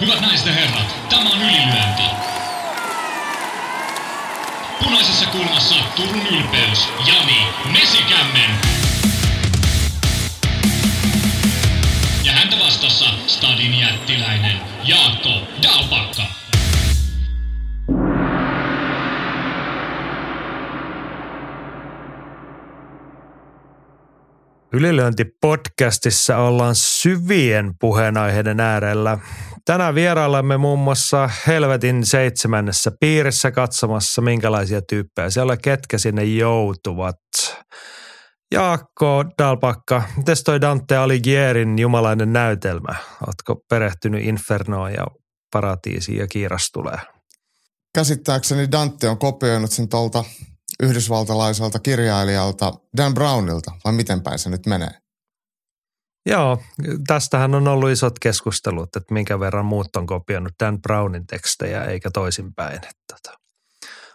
Hyvät naiset ja herrat, tämä on ylilyönti. Punaisessa kulmassa Turun ylpeys, Jani Mesikämmen. Ja häntä vastassa Stadin jättiläinen Jaakko Dalpakka. Ylilöinti-podcastissa ollaan syvien puheenaiheiden äärellä. Tänään vierailemme muun muassa Helvetin seitsemännessä piirissä katsomassa, minkälaisia tyyppejä siellä ketkä sinne joutuvat. Jaakko Dalpakka, miten toi Dante Aligierin jumalainen näytelmä? Oletko perehtynyt Infernoon ja paratiisiin ja kiiras tulee? Käsittääkseni Dante on kopioinut sen tuolta yhdysvaltalaiselta kirjailijalta Dan Brownilta, vai miten päin se nyt menee? Joo, tästähän on ollut isot keskustelut, että minkä verran muut on kopioinut Dan Brownin tekstejä eikä toisinpäin. Että tota.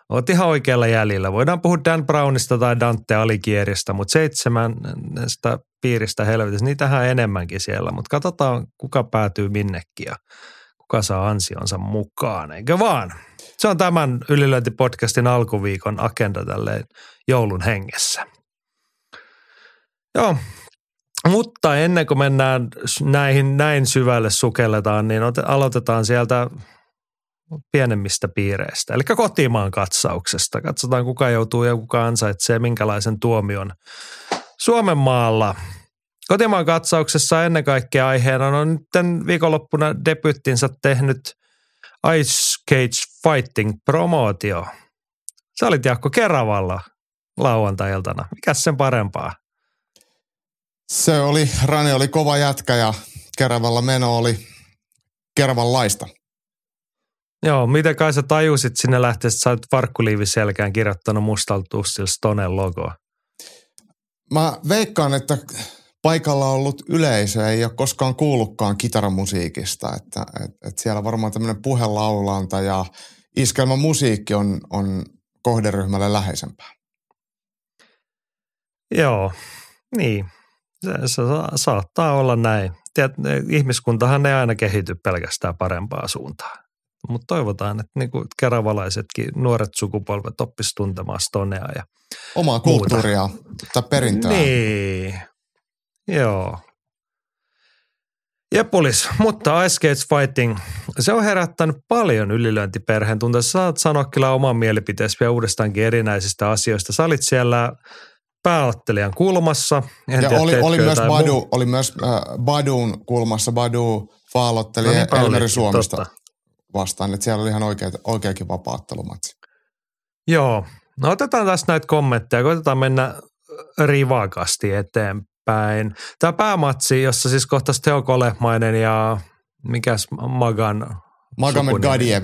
Oot ihan oikealla jäljellä. Voidaan puhua Dan Brownista tai Dante Aligieristä, mutta seitsemänstä piiristä helvetissä, niitähän enemmänkin siellä. Mutta katsotaan, kuka päätyy minnekin ja kuka saa ansionsa mukaan, eikö vaan? Se on tämän ylilöintipodcastin alkuviikon agenda tälleen joulun hengessä. Joo, mutta ennen kuin mennään näihin näin syvälle sukelletaan, niin aloitetaan sieltä pienemmistä piireistä, eli kotimaan katsauksesta. Katsotaan, kuka joutuu ja kuka ansaitsee minkälaisen tuomion Suomen maalla. Kotimaan katsauksessa ennen kaikkea aiheena on nyt viikonloppuna debyttinsä tehnyt Ice Cage Fighting promootio. Sä olit Jaakko Keravalla lauantai-iltana. Mikäs sen parempaa? Se oli, Rani oli kova jätkä ja Keravalla meno oli Keravanlaista. Joo, miten kai sä tajusit sinne lähteessä, että sä olet farkkuliivi selkään kirjoittanut mustalla tussilla Stonen logoa? Mä veikkaan, että paikalla ollut yleisö ei ole koskaan kuullutkaan kitaramusiikista. Että, että, että siellä varmaan tämmöinen puhelaulanta ja iskelmämusiikki on, on kohderyhmälle läheisempää. Joo, niin. Se, se saattaa olla näin. Tiedät, ihmiskuntahan ei aina kehity pelkästään parempaa suuntaan. Mutta toivotaan, että niinku keravalaisetkin nuoret sukupolvet oppisivat tuntemaan stonea ja Omaa kulttuuria tai perintöä. Niin, Joo. Jepulis, mutta Ice Skates Fighting, se on herättänyt paljon ylilöintiperheen tunteja. Saat sanoa kyllä oman mielipiteesi vielä uudestaankin erinäisistä asioista. Sä olit siellä pääottelijan kulmassa. En ja tiedä, oli, oli, myös Badu, muu. oli myös äh, Badun kulmassa. Badu faalotteli no niin, Elmeri Suomesta totta. vastaan. Että siellä oli ihan oikea, oikeakin vapaattelumatsi. Joo. No otetaan tässä näitä kommentteja. Koitetaan mennä rivakasti eteenpäin päin. Tämä päämatsi, jossa siis kohtaisi Teo Kolehmainen ja mikäs Magan Magomed Gadiev.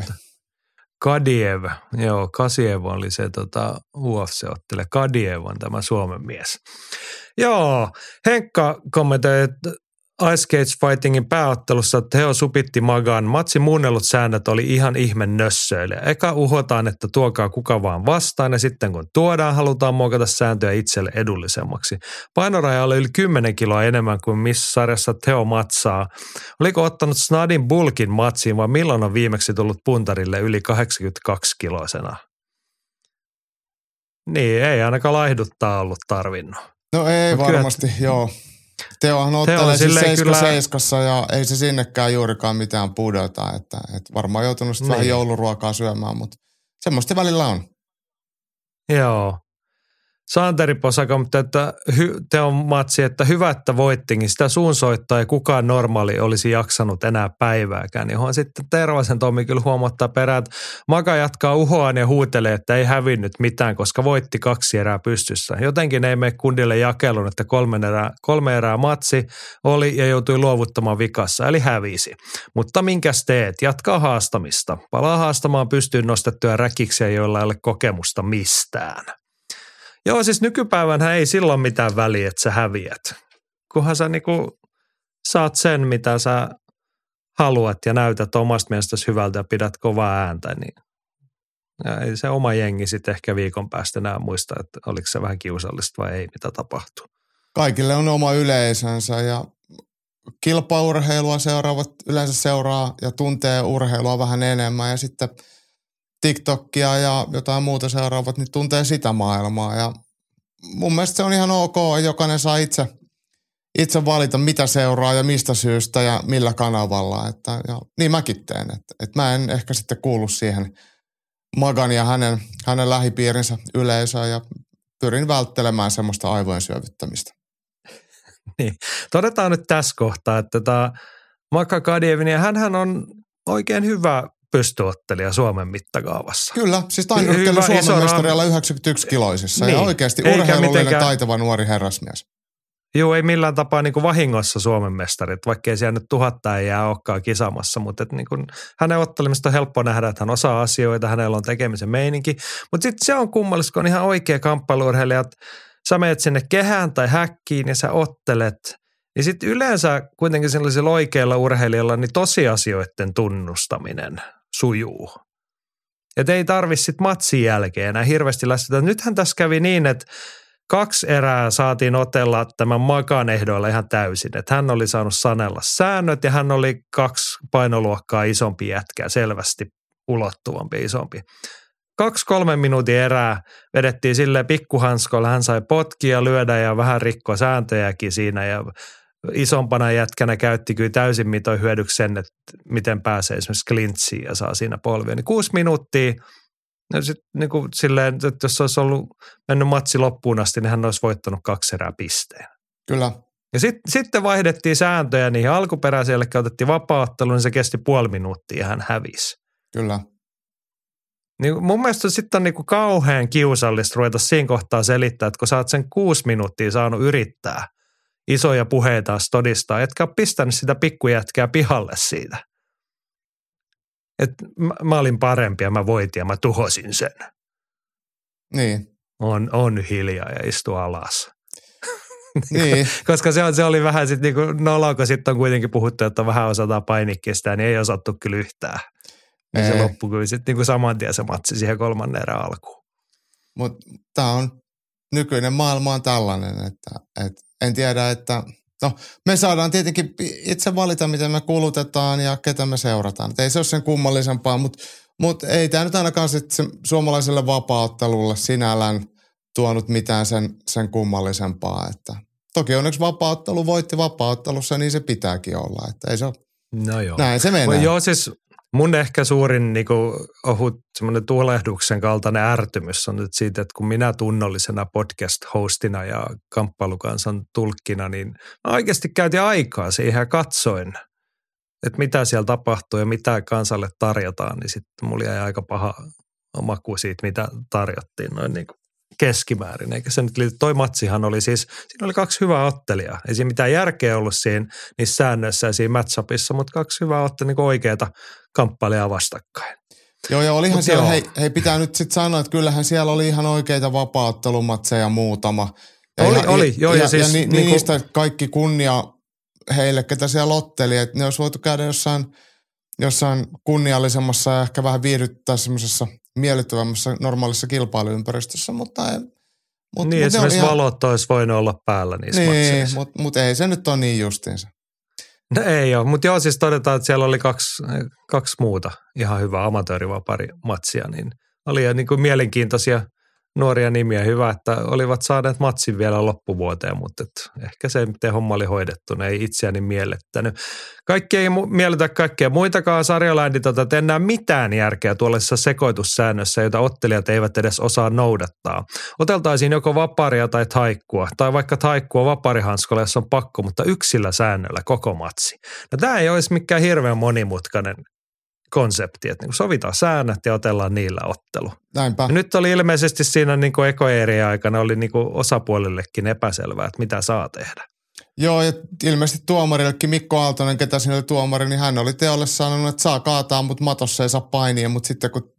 Kadiev, joo, Kasiev oli se tota, UFC-ottele. Kadiev on tämä Suomen mies. Joo, Henkka kommentoi, että Ice Cage Fightingin pääottelussa Teo supitti magaan. Matsi muunnellut säännöt oli ihan ihme nössöille. Eka uhotaan, että tuokaa kuka vaan vastaan ja sitten kun tuodaan, halutaan muokata sääntöjä itselle edullisemmaksi. Painoraja oli yli 10 kiloa enemmän kuin missä sarjassa Teo matsaa. Oliko ottanut Snadin bulkin matsiin vai milloin on viimeksi tullut puntarille yli 82 kiloisena? Niin, ei ainakaan laihduttaa ollut tarvinnut. No ei no, varmasti, kyllä, joo. Teohan ottelee siis 7 kyllä... ja ei se sinnekään juurikaan mitään pudota. Että, että varmaan joutunut niin. vähän jouluruokaa syömään, mutta semmoista välillä on. Joo. Santeri Posaka, mutta että hy, te on matsi, että hyvä, että voittikin. Sitä suunsoittaa ja kukaan normaali olisi jaksanut enää päivääkään. Niin sitten Tervasen Tommi kyllä huomattaa perään, että Maka jatkaa uhoaan ja huutelee, että ei hävinnyt mitään, koska voitti kaksi erää pystyssä. Jotenkin ei mene kundille jakelun, että kolme erää, kolme erää matsi oli ja joutui luovuttamaan vikassa, eli hävisi. Mutta minkäs teet? Jatkaa haastamista. Palaa haastamaan pystyyn nostettuja räkiksiä, joilla ei ole kokemusta mistään. Joo, siis nykypäivänhän ei silloin mitään väliä, että sä häviät. Kunhan sä niinku saat sen, mitä sä haluat ja näytät omasta mielestäsi hyvältä ja pidät kovaa ääntä, niin ei se oma jengi sitten ehkä viikon päästä enää muista, että oliko se vähän kiusallista vai ei, mitä tapahtuu. Kaikille on oma yleisönsä ja kilpaurheilua seuraavat yleensä seuraa ja tuntee urheilua vähän enemmän ja sitten TikTokia ja jotain muuta seuraavat, niin tuntee sitä maailmaa ja mun mielestä se on ihan ok, jokainen saa itse, itse valita mitä seuraa ja mistä syystä ja millä kanavalla, että ja niin mäkin teen, että, että mä en ehkä sitten kuulu siihen Magan ja hänen, hänen lähipiirinsä yleisöön ja pyrin välttelemään semmoista aivojen syövyttämistä. niin. Todetaan nyt tässä kohtaa, että tämä Maka Kadievin, ja hänhän on oikein hyvä pystyottelija Suomen mittakaavassa. Kyllä, siis tainnuttelu Suomen mestarialla 91 kiloisissa niin. ja oikeasti urheilullinen mitenkään... taitava nuori herrasmies. Joo, ei millään tapaa niin kuin vahingossa Suomen mestarit, vaikkei siellä nyt tuhatta ei jää olekaan kisamassa, mutta et niin kuin, hänen ottelemista on helppo nähdä, että hän osaa asioita, hänellä on tekemisen meininki. Mutta sitten se on kummallista, kun on ihan oikea kamppailuurheilija, että sä menet sinne kehään tai häkkiin ja sä ottelet, niin sitten yleensä kuitenkin sellaisilla oikeilla urheilijoilla niin tosiasioiden tunnustaminen sujuu. Että ei tarvi sitten matsin jälkeen enää hirveästi lästetä. Nythän tässä kävi niin, että kaksi erää saatiin otella tämän Makan ehdoilla ihan täysin. Että hän oli saanut sanella säännöt ja hän oli kaksi painoluokkaa isompi jätkä, selvästi ulottuvampi isompi. Kaksi kolme minuutin erää vedettiin sille pikkuhanskolla, hän sai potkia, lyödä ja vähän rikko sääntöjäkin siinä ja isompana jätkänä käytti kyllä täysin mitoin hyödyksi sen, että miten pääsee esimerkiksi klintsiin ja saa siinä polvia. Niin kuusi minuuttia, no sit niin kuin silleen, että jos olisi ollut mennyt matsi loppuun asti, niin hän olisi voittanut kaksi erää pisteen. Kyllä. Ja sit, sitten vaihdettiin sääntöjä niihin alkuperäiselle, otettiin vapaattelu, niin se kesti puoli minuuttia ja hän hävisi. Kyllä. Niin mun mielestä sitten on niinku kauhean kiusallista ruveta siinä kohtaa selittää, että kun sä oot sen kuusi minuuttia saanut yrittää – isoja puheita todistaa, etkä ole pistänyt sitä pikkujätkää pihalle siitä. Et mä, mä olin parempi ja mä voitin ja mä tuhosin sen. Niin. On, on hiljaa ja istu alas. Niin. Koska se, on, se oli vähän sitten niinku noloa, kun sitten on kuitenkin puhuttu, että vähän osataan painikkeesta, niin ei osattu kyllä yhtään. Niin se loppui kyllä sitten niinku saman tien se matsi siihen kolmannen erään alkuun. Mutta tämä on, nykyinen maailma on tällainen, että, että en tiedä, että no me saadaan tietenkin itse valita, miten me kulutetaan ja ketä me seurataan. Et ei se ole sen kummallisempaa, mutta mut ei tämä nyt ainakaan sit se suomalaiselle vapauttelulle sinällään tuonut mitään sen, sen kummallisempaa. Että toki onneksi vapauttelu voitti vapauttelussa, niin se pitääkin olla. Että ei se ole, no joo. näin se menee. Joo, siis Mun ehkä suurin niin kuin, ohut semmoinen tulehduksen kaltainen ärtymys on nyt siitä, että kun minä tunnollisena podcast-hostina ja kamppailukansan tulkkina, niin mä oikeasti käytin aikaa siihen ja katsoin, että mitä siellä tapahtuu ja mitä kansalle tarjotaan, niin sitten mulla jäi aika paha maku siitä, mitä tarjottiin noin niin kuin keskimäärin, eikä se nyt liity. Toi matsihan oli siis, siinä oli kaksi hyvää ottelijaa. Ei siinä mitään järkeä ollut siinä niissä säännöissä ja siinä matchupissa, mutta kaksi hyvää ottelijaa niin oikeita kamppailijaa vastakkain. Joo, ja olihan Mut siellä, joo. hei, hei, pitää nyt sitten sanoa, että kyllähän siellä oli ihan oikeita vapaattelumatseja muutama. Ja oli, ihan, oli, joo, ja, ja, siis, ja ni, niin niistä kaikki kunnia heille, ketä siellä otteli, että ne olisi voitu käydä jossain, jossain kunniallisemmassa ja ehkä vähän viihdyttää semmoisessa miellyttävämmässä normaalissa kilpailuympäristössä, mutta ei, Mut, niin, mut esimerkiksi ihan... valot olisi voinut olla päällä niissä Niin, mutta mut ei se nyt ole niin justiinsa. No ei ole, mutta joo siis todetaan, että siellä oli kaksi, kaksi muuta ihan hyvää amatöörivapari matsia, niin oli niin kuin mielenkiintoisia – nuoria nimiä. Hyvä, että olivat saaneet matsin vielä loppuvuoteen, mutta et ehkä se, miten homma oli hoidettu, ne ei itseäni miellettänyt. Kaikki ei mu- miellytä kaikkea muitakaan sarjaländit, että en näe mitään järkeä tuollaisessa sekoitussäännössä, jota ottelijat eivät edes osaa noudattaa. Oteltaisiin joko vaparia tai taikkua, tai vaikka taikkua vaparihanskolla, jos on pakko, mutta yksillä säännöllä koko matsi. No tämä ei olisi mikään hirveän monimutkainen konsepti, että niin sovitaan säännöt ja otellaan niillä ottelu. Näinpä. Ja nyt oli ilmeisesti siinä niin ekoeerien aikana oli niin osapuolillekin epäselvää, että mitä saa tehdä. Joo, ja ilmeisesti tuomarillekin Mikko Aaltonen, ketä siinä oli tuomari, niin hän oli teolle sanonut, että saa kaataa, mutta matossa ei saa painia, mutta sitten kun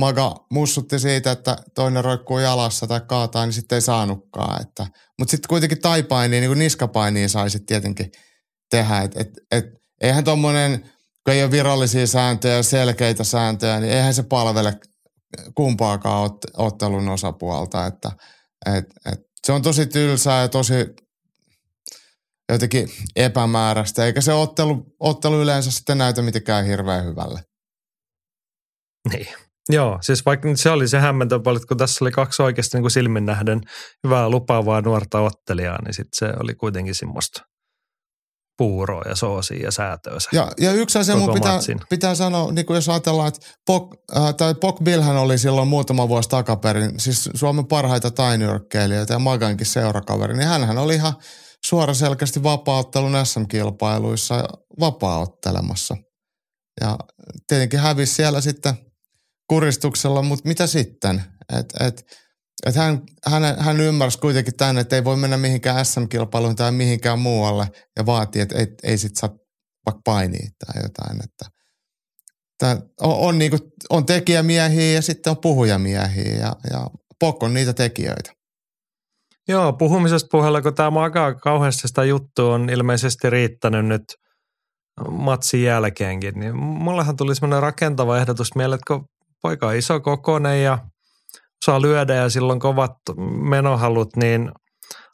Maga mussutti siitä, että toinen roikkuu jalassa tai kaataa, niin sitten ei saanutkaan. Että, mutta sitten kuitenkin taipainia, niin kuin niskapainia saisi tietenkin tehdä. Et, et, et, eihän tuommoinen – kun ei ole virallisia sääntöjä, selkeitä sääntöjä, niin eihän se palvele kumpaakaan ot, ottelun osapuolta. Että, et, et, se on tosi tylsää ja tosi jotenkin epämääräistä, eikä se ottelu, ottelu yleensä sitten näytä mitenkään hirveän hyvälle. Niin. Joo, siis vaikka se oli se hämmentävä paljon, kun tässä oli kaksi oikeasti niin kuin silmin nähden hyvää lupaavaa nuorta ottelijaa, niin sitten se oli kuitenkin semmoista puuroa ja soosia ja säätöä. Ja, ja yksi asia mun pitää, pitää sanoa, niin kuin jos ajatellaan, että Pok, äh, tai Pok Billhän oli silloin muutama vuosi takaperin, siis Suomen parhaita tainyrkkeilijöitä ja Magankin seurakaveri, niin hänhän oli ihan suoraselkästi vapaaottelun SM-kilpailuissa vapaaottelemassa. Ja tietenkin hävisi siellä sitten kuristuksella, mutta mitä sitten? Et, et, et hän, hän, hän ymmärsi kuitenkin tämän, että ei voi mennä mihinkään SM-kilpailuun tai mihinkään muualle ja vaatii, että ei, ei sit saa vaikka painia tai jotain. Että, että on, on, niin kuin, on tekijämiehiä ja sitten on puhujamiehiä ja, ja Pok on niitä tekijöitä. Joo, puhumisesta puheella, kun tämä makaa kauheasti sitä juttua on ilmeisesti riittänyt nyt matsin jälkeenkin, niin mullehan tuli semmoinen rakentava ehdotus mieleen, että kun poika on iso kokonen ja saa lyödä ja silloin kovat menohalut, niin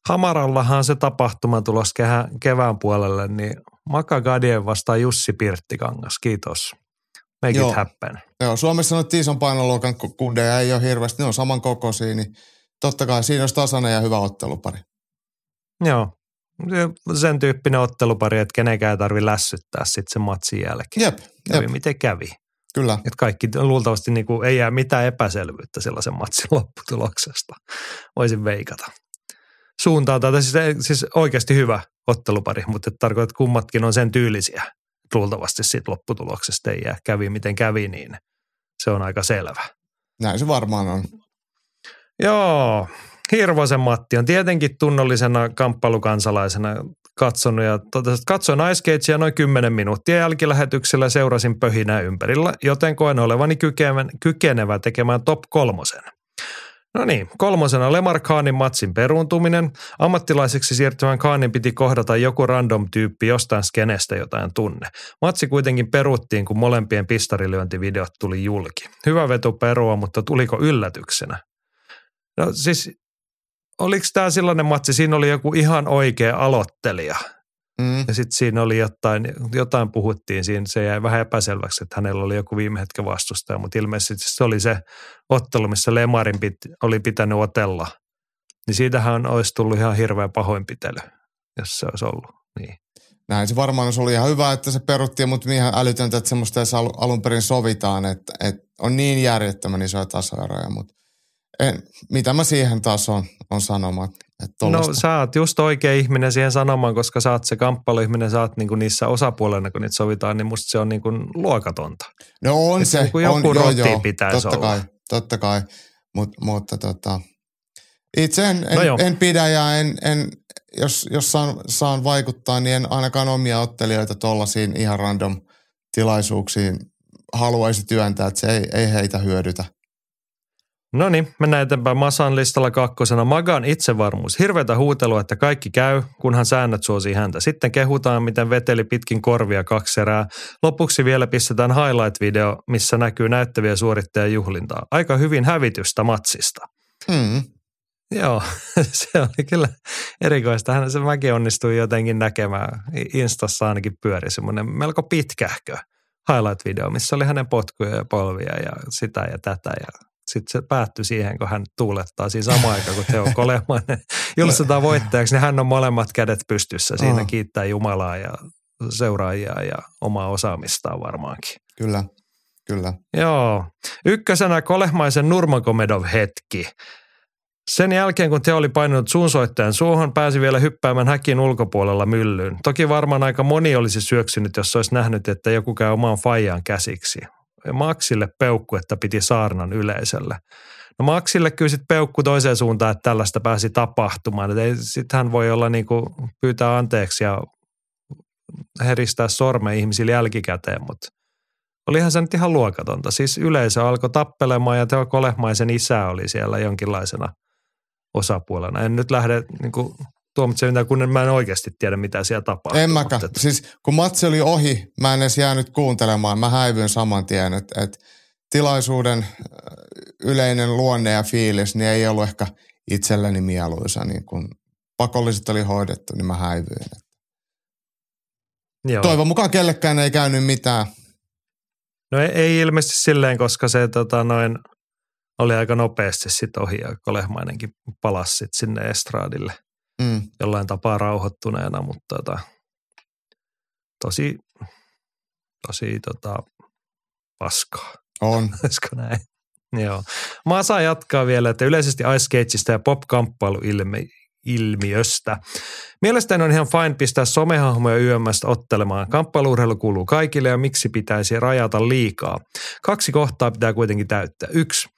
Hamarallahan se tapahtuma tulos kevään puolelle, niin Maka Gadien vastaa Jussi Pirttikangas. Kiitos. Make Joo. it happen. Joo, Suomessa on ison painoluokan kundeja ei ole hirveästi, ne on saman kokoisia, niin totta kai siinä olisi tasainen ja hyvä ottelupari. Joo, sen tyyppinen ottelupari, että kenenkään ei tarvitse lässyttää sitten sen matsin jälkeen. Jep, jep. Kävi miten kävi. Kyllä. Että kaikki luultavasti niin kuin ei jää mitään epäselvyyttä sellaisen matsin lopputuloksesta. Voisin veikata. Suuntaan tätä siis, siis oikeasti hyvä ottelupari, mutta tarkoittaa, että kummatkin on sen tyylisiä. Luultavasti siitä lopputuloksesta ei jää kävi miten kävi, niin se on aika selvä. Näin se varmaan on. Joo, Hirvosen Matti on tietenkin tunnollisena kamppailukansalaisena katsonut ja totesi, että katsoin Ice noin 10 minuuttia jälkilähetyksellä seurasin pöhinää ympärillä, joten koen olevani kykenevä tekemään top kolmosen. No niin, kolmosena Lemar Khanin matsin peruuntuminen. Ammattilaiseksi siirtyvän Khanin piti kohdata joku random tyyppi jostain skenestä jotain tunne. Matsi kuitenkin peruttiin, kun molempien pistarilyöntivideot tuli julki. Hyvä veto perua, mutta tuliko yllätyksenä? No siis oliko tämä sellainen matsi, siinä oli joku ihan oikea aloittelija. Mm. Ja sitten siinä oli jotain, jotain puhuttiin siinä, se jäi vähän epäselväksi, että hänellä oli joku viime hetken vastustaja, mutta ilmeisesti se oli se ottelu, missä Lemarin pit, oli pitänyt otella. Niin siitähän olisi tullut ihan hirveä pahoinpitely, jos se olisi ollut. Niin. Näin se varmaan olisi ollut ihan hyvä, että se peruttiin, mutta ihan älytöntä, että semmoista edes alun perin sovitaan, että, että on niin järjettömän isoja tasoeroja, mutta en, mitä mä siihen taas on, on sanomaan? No sä oot just oikea ihminen siihen sanomaan, koska sä oot se kamppailuihminen, sä oot niinku niissä osapuolena, kun niitä sovitaan, niin musta se on niinku luokatonta. No on Et se. Joku on, joo, joo, totta olla. kai, totta kai. Mut, mutta tota, itse en, en, no en pidä ja en, en jos, jos saan, saan vaikuttaa, niin en ainakaan omia ottelijoita tuollaisiin ihan random tilaisuuksiin haluaisi työntää, että se ei, ei heitä hyödytä. No niin, mennään eteenpäin. Masan listalla kakkosena Magan itsevarmuus. Hirveätä huutelua, että kaikki käy, kunhan säännöt suosii häntä. Sitten kehutaan, miten veteli pitkin korvia kaksi erää. Lopuksi vielä pistetään highlight-video, missä näkyy näyttäviä suorittajan juhlintaa. Aika hyvin hävitystä matsista. Mm. Joo, se oli kyllä erikoista. Hän se mäkin onnistui jotenkin näkemään. Instassa ainakin pyöri semmoinen melko pitkähkö highlight-video, missä oli hänen potkuja ja polvia ja sitä ja tätä ja sitten se päättyi siihen, kun hän tuulettaa siinä samaan aikaan, kun Teo Kolemainen julistetaan voittajaksi, niin hän on molemmat kädet pystyssä. Siinä oh. kiittää Jumalaa ja seuraajia ja omaa osaamistaan varmaankin. Kyllä, kyllä. Joo. Ykkösenä Kolehmaisen Nurmagomedov hetki. Sen jälkeen, kun Teo oli painunut suunsoittajan suohon, pääsi vielä hyppäämään häkin ulkopuolella myllyyn. Toki varmaan aika moni olisi syöksynyt, jos olisi nähnyt, että joku käy omaan faijaan käsiksi. Maksille peukku, että piti saarnan yleisölle. No Maksille kyllä sitten peukku toiseen suuntaan, että tällaista pääsi tapahtumaan. Sitten hän voi olla niin kuin pyytää anteeksi ja heristää sormen ihmisille jälkikäteen, mutta olihan se nyt ihan luokatonta. Siis yleisö alkoi tappelemaan ja Teo Kolehmaisen isä oli siellä jonkinlaisena osapuolena. En nyt lähde niin kuin tuomitse mitään, kun mä en oikeasti tiedä, mitä siellä tapahtuu. En mäkään. Mutta... Siis kun matsi oli ohi, mä en edes jäänyt kuuntelemaan. Mä häivyin saman tien, että et tilaisuuden yleinen luonne ja fiilis, niin ei ollut ehkä itselleni mieluisa. Niin kun pakolliset oli hoidettu, niin mä häivyin. Joo. Toivon mukaan kellekään ei käynyt mitään. No ei, ei ilmeisesti silleen, koska se tota, noin, oli aika nopeasti sitten ohi ja Kolehmainenkin palasi sit sinne estraadille Mm. jollain tapaa rauhoittuneena, mutta tota, tosi, tosi tota, paskaa. On. Olisiko näin? Joo. Mä saan jatkaa vielä, että yleisesti Ice Skateista ja pop-kamppailuilmiöstä. Mielestäni on ihan fine pistää somehahmoja YMstä ottelemaan. Kamppailuurheilu kuuluu kaikille ja miksi pitäisi rajata liikaa. Kaksi kohtaa pitää kuitenkin täyttää. Yksi.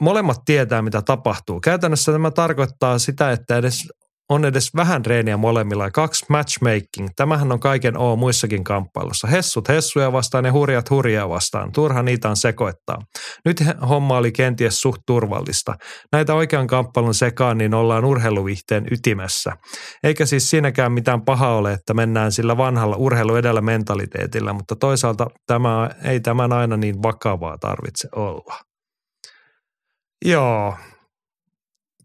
Molemmat tietää, mitä tapahtuu. Käytännössä tämä tarkoittaa sitä, että edes on edes vähän treeniä molemmilla kaksi matchmaking. Tämähän on kaiken O muissakin kamppailussa. Hessut hessuja vastaan ja hurjat hurjaa vastaan. Turha niitä on sekoittaa. Nyt homma oli kenties suht turvallista. Näitä oikean kamppailun sekaan, niin ollaan urheiluvihteen ytimessä. Eikä siis siinäkään mitään pahaa ole, että mennään sillä vanhalla urheilu edellä mentaliteetillä, mutta toisaalta tämä, ei tämän aina niin vakavaa tarvitse olla. Joo,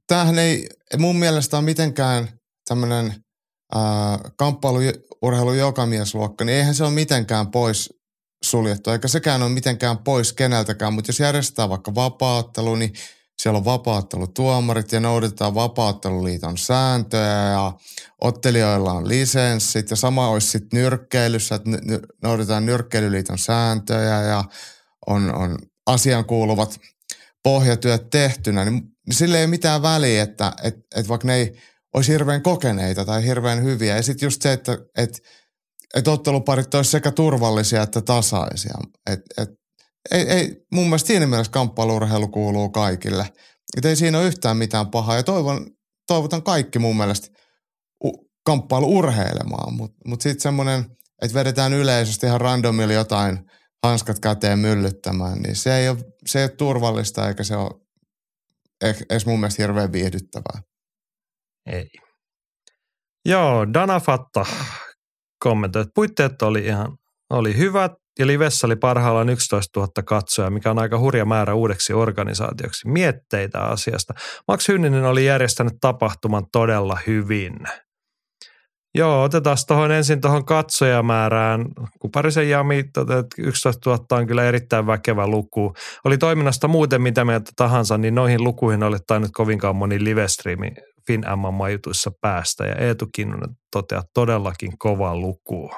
Tämähän ei mun mielestä ole mitenkään tämmöinen kamppailuurheilu jokamiesluokka, niin eihän se ole mitenkään pois suljettu, eikä sekään ole mitenkään pois keneltäkään, mutta jos järjestetään vaikka vapaattelu, niin siellä on vapaattelutuomarit ja noudatetaan vapaatteluliiton sääntöjä ja ottelijoilla on lisenssit ja sama olisi sitten nyrkkeilyssä, että noudatetaan nyrkkeilyliiton sääntöjä ja on, on asian kuuluvat pohjatyöt tehtynä, niin sille ei ole mitään väliä, että et, et vaikka ne ei olisi hirveän kokeneita tai hirveän hyviä. Ja sitten just se, että et, et otteluparit olisi sekä turvallisia että tasaisia. Et, et, ei, ei, mun mielestä siinä mielessä kamppailuurheilu kuuluu kaikille. Et ei siinä ole yhtään mitään pahaa ja toivon, toivotan kaikki mun mielestä kamppailu urheilemaan, mutta mut sitten semmoinen, että vedetään yleisesti ihan randomilla jotain hanskat käteen myllyttämään, niin se ei ole, se ei ole turvallista eikä se ole eh- edes mun mielestä hirveän viihdyttävää. Ei. Joo, Dana Fatta kommentoi, että puitteet oli ihan oli hyvät ja livessä oli parhaillaan 11 000 katsoja, mikä on aika hurja määrä uudeksi organisaatioksi. Mietteitä asiasta. Max Hynninen oli järjestänyt tapahtuman todella hyvin. Joo, otetaan tuohon ensin tuohon katsojamäärään. Kuparisen Jami, tota, että 11 000 on kyllä erittäin väkevä luku. Oli toiminnasta muuten mitä mieltä tahansa, niin noihin lukuihin oli tainnut kovinkaan moni livestriimi Fin majutuissa päästä. Ja Eetu Kinnunen toteaa todellakin kova luku.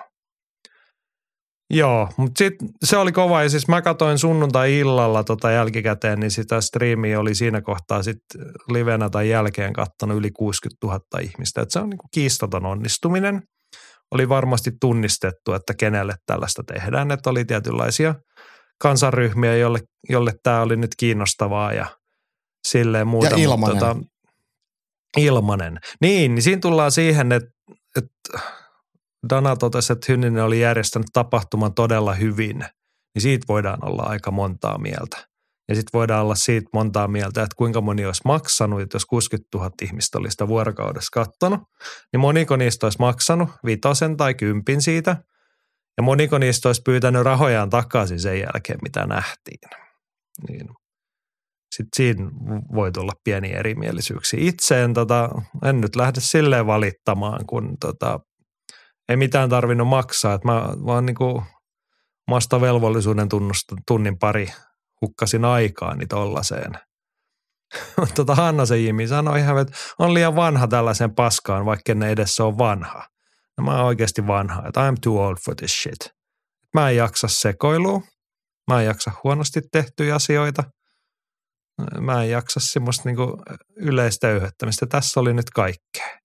Joo, mutta sit se oli kova ja siis mä katsoin sunnuntai-illalla tota jälkikäteen, niin sitä striimiä oli siinä kohtaa sitten livenä tai jälkeen kattonut yli 60 000 ihmistä. Et se on niinku kiistaton onnistuminen. Oli varmasti tunnistettu, että kenelle tällaista tehdään, että oli tietynlaisia kansanryhmiä, jolle, jolle tämä oli nyt kiinnostavaa ja silleen muuta. Ja ilmanen. Mutta, tota, ilmanen. Niin, niin siinä tullaan siihen, että, että Dana totesi, että Hynninen oli järjestänyt tapahtuman todella hyvin, niin siitä voidaan olla aika montaa mieltä. Ja sitten voidaan olla siitä montaa mieltä, että kuinka moni olisi maksanut, että jos 60 000 ihmistä olisi sitä vuorokaudessa kattonut, niin moniko niistä olisi maksanut vitosen tai kympin siitä, ja moniko niistä olisi pyytänyt rahojaan takaisin sen jälkeen, mitä nähtiin. Niin. Sitten siinä voi tulla pieniä erimielisyyksiä. Itse en, tota, en nyt lähde silleen valittamaan, kun tota, ei mitään tarvinnut maksaa. Että mä vaan niin kuin omasta velvollisuuden tunnusta, tunnin pari hukkasin aikaani tollaiseen. tota Hanna se Jimi sanoi ihan, että on liian vanha tällaisen paskaan, vaikka ne edessä on vanha. No mä oon oikeasti vanha, että I'm too old for this shit. Mä en jaksa sekoilua. Mä en jaksa huonosti tehtyjä asioita. Mä en jaksa semmoista niinku yleistä öyhöttämistä. Tässä oli nyt kaikkea.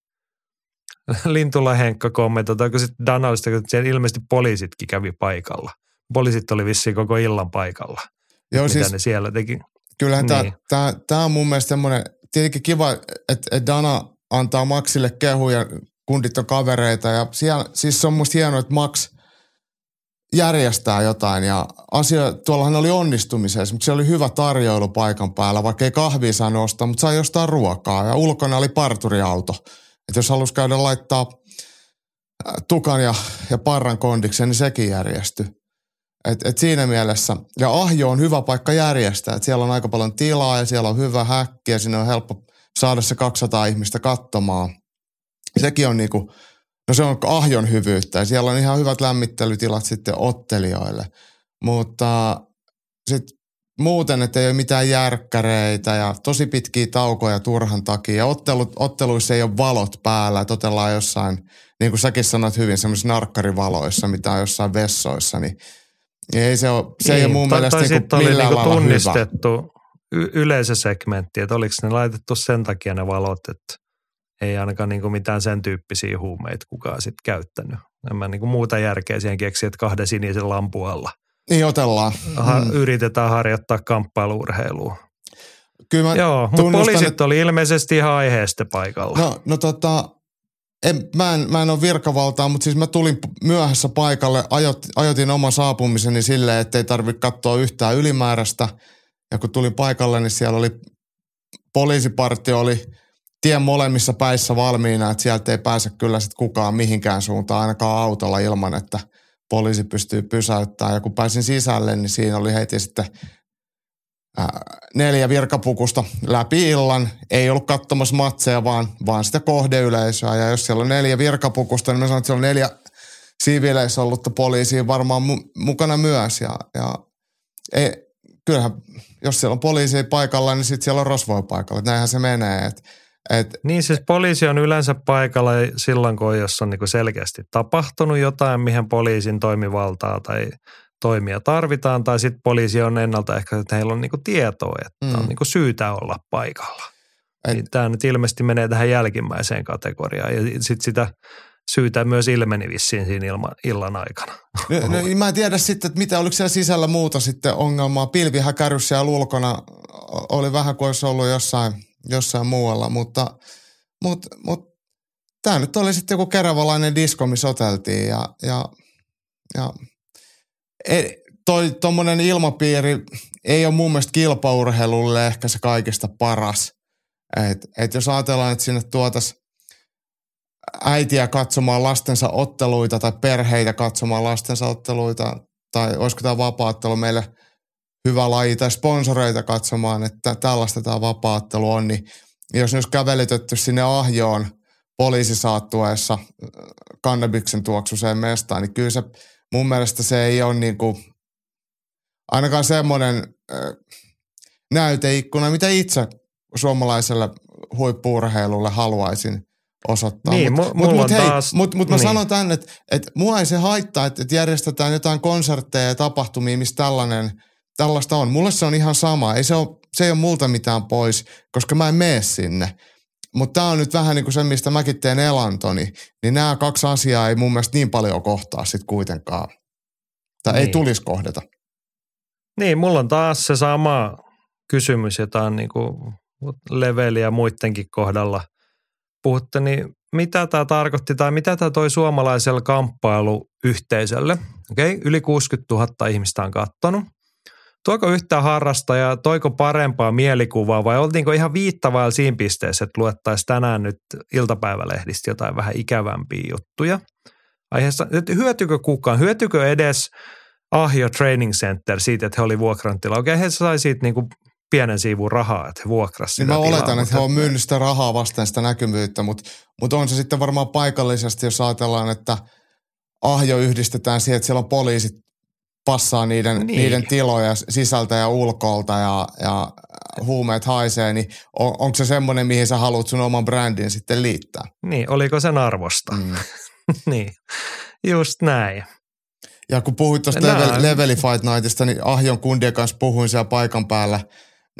Lintula Henkka kommentoi, kun sitten Danalista, kun siellä ilmeisesti poliisitkin kävi paikalla. Poliisit oli vissiin koko illan paikalla. Joo, mitä siis ne siellä teki. kyllähän Niin. tämä, tämä on mun mielestä semmoinen, tietenkin kiva, että, että Dana antaa Maxille kehuja, kundit on kavereita ja siellä, siis se on musta hienoa, että Max järjestää jotain ja asia, tuollahan oli onnistumisia. Esimerkiksi se oli hyvä tarjoilu paikan päällä, vaikka ei kahvia saanut ostaa, mutta sai jostain ruokaa ja ulkona oli parturiauto. Että jos halusi käydä laittaa äh, tukan ja, ja parran kondikseen, niin sekin järjestyi. Et, et siinä mielessä, ja Ahjo on hyvä paikka järjestää, että siellä on aika paljon tilaa ja siellä on hyvä häkki ja sinne on helppo saada se 200 ihmistä katsomaan. Sekin on niinku No se on ahjon hyvyyttä ja siellä on ihan hyvät lämmittelytilat sitten ottelijoille. Mutta sitten muuten, että ei ole mitään järkkäreitä ja tosi pitkiä taukoja turhan takia. Ja ottelut, otteluissa ei ole valot päällä, että otellaan jossain, niin kuin säkin sanoit hyvin, semmoisissa narkkarivaloissa, mitä on jossain vessoissa, niin ei se ole, se niin, ei ole mun tai, mielestä tai niin kuin millään oli niin tunnistettu y- yleisösegmentti, että oliko ne laitettu sen takia ne valot, että ei ainakaan niin kuin mitään sen tyyppisiä huumeita kukaan sitten käyttänyt. En mä niin kuin muuta järkeä siihen keksi, että kahden sinisen lampun alla – niin otellaan. Ha, mm. Yritetään harjoittaa kamppailuurheilua. Kyllä mä Joo, mutta poliisit että... oli ilmeisesti ihan aiheesta paikalla. No, no tota, en, mä, en, mä en ole virkavaltaa, mutta siis mä tulin myöhässä paikalle, ajot, ajotin oman saapumiseni silleen, ettei tarvitse katsoa yhtään ylimääräistä. Ja kun tulin paikalle, niin siellä oli poliisipartio oli tien molemmissa päissä valmiina, että sieltä ei pääse kyllä sitten kukaan mihinkään suuntaan, ainakaan autolla ilman, että – poliisi pystyy pysäyttämään. Ja kun pääsin sisälle, niin siinä oli heti sitten neljä virkapukusta läpi illan. Ei ollut katsomassa matseja, vaan, vaan sitä kohdeyleisöä. Ja jos siellä on neljä virkapukusta, niin mä sanon, että siellä on neljä siviileissä ollutta poliisia varmaan mu- mukana myös. Ja, ja ei, kyllähän, jos siellä on poliisi paikalla, niin sitten siellä on rosvoja paikalla. Näinhän se menee. Että et, niin siis poliisi on yleensä paikalla silloin, kun jos on niinku selkeästi tapahtunut jotain, mihin poliisin toimivaltaa tai toimia tarvitaan, tai sitten poliisi on ennalta ehkä, että heillä on niinku tietoa, että mm. on niinku syytä olla paikalla. Et, niin tämä nyt ilmeisesti menee tähän jälkimmäiseen kategoriaan, ja sitten sitä syytä myös ilmeni vissiin siinä ilma, illan aikana. No, no, mä en tiedä sitten, että mitä, oliko siellä sisällä muuta sitten ongelmaa. Pilvihäkärys siellä ulkona oli vähän kuin olisi ollut jossain – jossain muualla, mutta, mutta, mutta tämä nyt oli sitten joku keravalainen disko, missä oteltiin ja, ja, ja e, toi tuommoinen ilmapiiri ei ole mun mielestä kilpaurheilulle ehkä se kaikista paras. Et, et jos ajatellaan, että sinne tuotas äitiä katsomaan lastensa otteluita tai perheitä katsomaan lastensa otteluita tai olisiko tämä vapaattelu meille – hyvä laji tai sponsoreita katsomaan, että tällaista tämä vapaattelu on, niin jos ne olisi kävelytetty sinne ahjoon poliisisaattueessa äh, kannabiksen tuoksuseen mestaan, niin kyllä se mun mielestä se ei ole niin kuin, ainakaan semmoinen äh, näyteikkuna, mitä itse suomalaiselle huippuurheilulle haluaisin osoittaa. Niin, mutta mut, mut, hei, taas, mut, mut niin. mä sanon tänne, että, että mua ei se haittaa, että, että järjestetään jotain konsertteja ja tapahtumia, missä tällainen – tällaista on. Mulle se on ihan sama. Ei se, ole, se ei ole multa mitään pois, koska mä en mene sinne. Mutta tämä on nyt vähän niin kuin se, mistä mäkin teen elantoni. Niin nämä kaksi asiaa ei mun mielestä niin paljon kohtaa sitten kuitenkaan. Tai niin. ei tulisi kohdata. Niin, mulla on taas se sama kysymys, jota on niin kuin leveli ja muidenkin kohdalla puhutte, niin mitä tämä tarkoitti tai mitä tämä toi suomalaiselle kamppailuyhteisölle? Okei, okay, yli 60 000 ihmistä on kattonut toiko yhtään harrastajaa, toiko parempaa mielikuvaa vai oltiinko ihan viittavailla siinä pisteessä, että luettaisiin tänään nyt iltapäivälehdistä jotain vähän ikävämpiä juttuja? Aiheessa, että hyötyykö kukaan, hyötyykö edes Ahjo Training Center siitä, että he oli vuokrantila? Okei, he sai siitä niin kuin pienen siivun rahaa, että he vuokrasivat niin sitä Mä oletan, tilaa, että he on myynyt sitä rahaa vastaan sitä näkymyyttä, mutta, mutta on se sitten varmaan paikallisesti, jos ajatellaan, että Ahjo yhdistetään siihen, että siellä on poliisit passaa niiden, niin. niiden tiloja sisältä ja ulkolta ja, ja huumeet haisee, niin on, onko se semmoinen, mihin sä haluat sun oman brändin sitten liittää? Niin, oliko sen arvosta? Mm. niin, just näin. Ja kun puhuit tuosta level, Leveli Fight Nightista, niin Ahjon kundien kanssa puhuin siellä paikan päällä,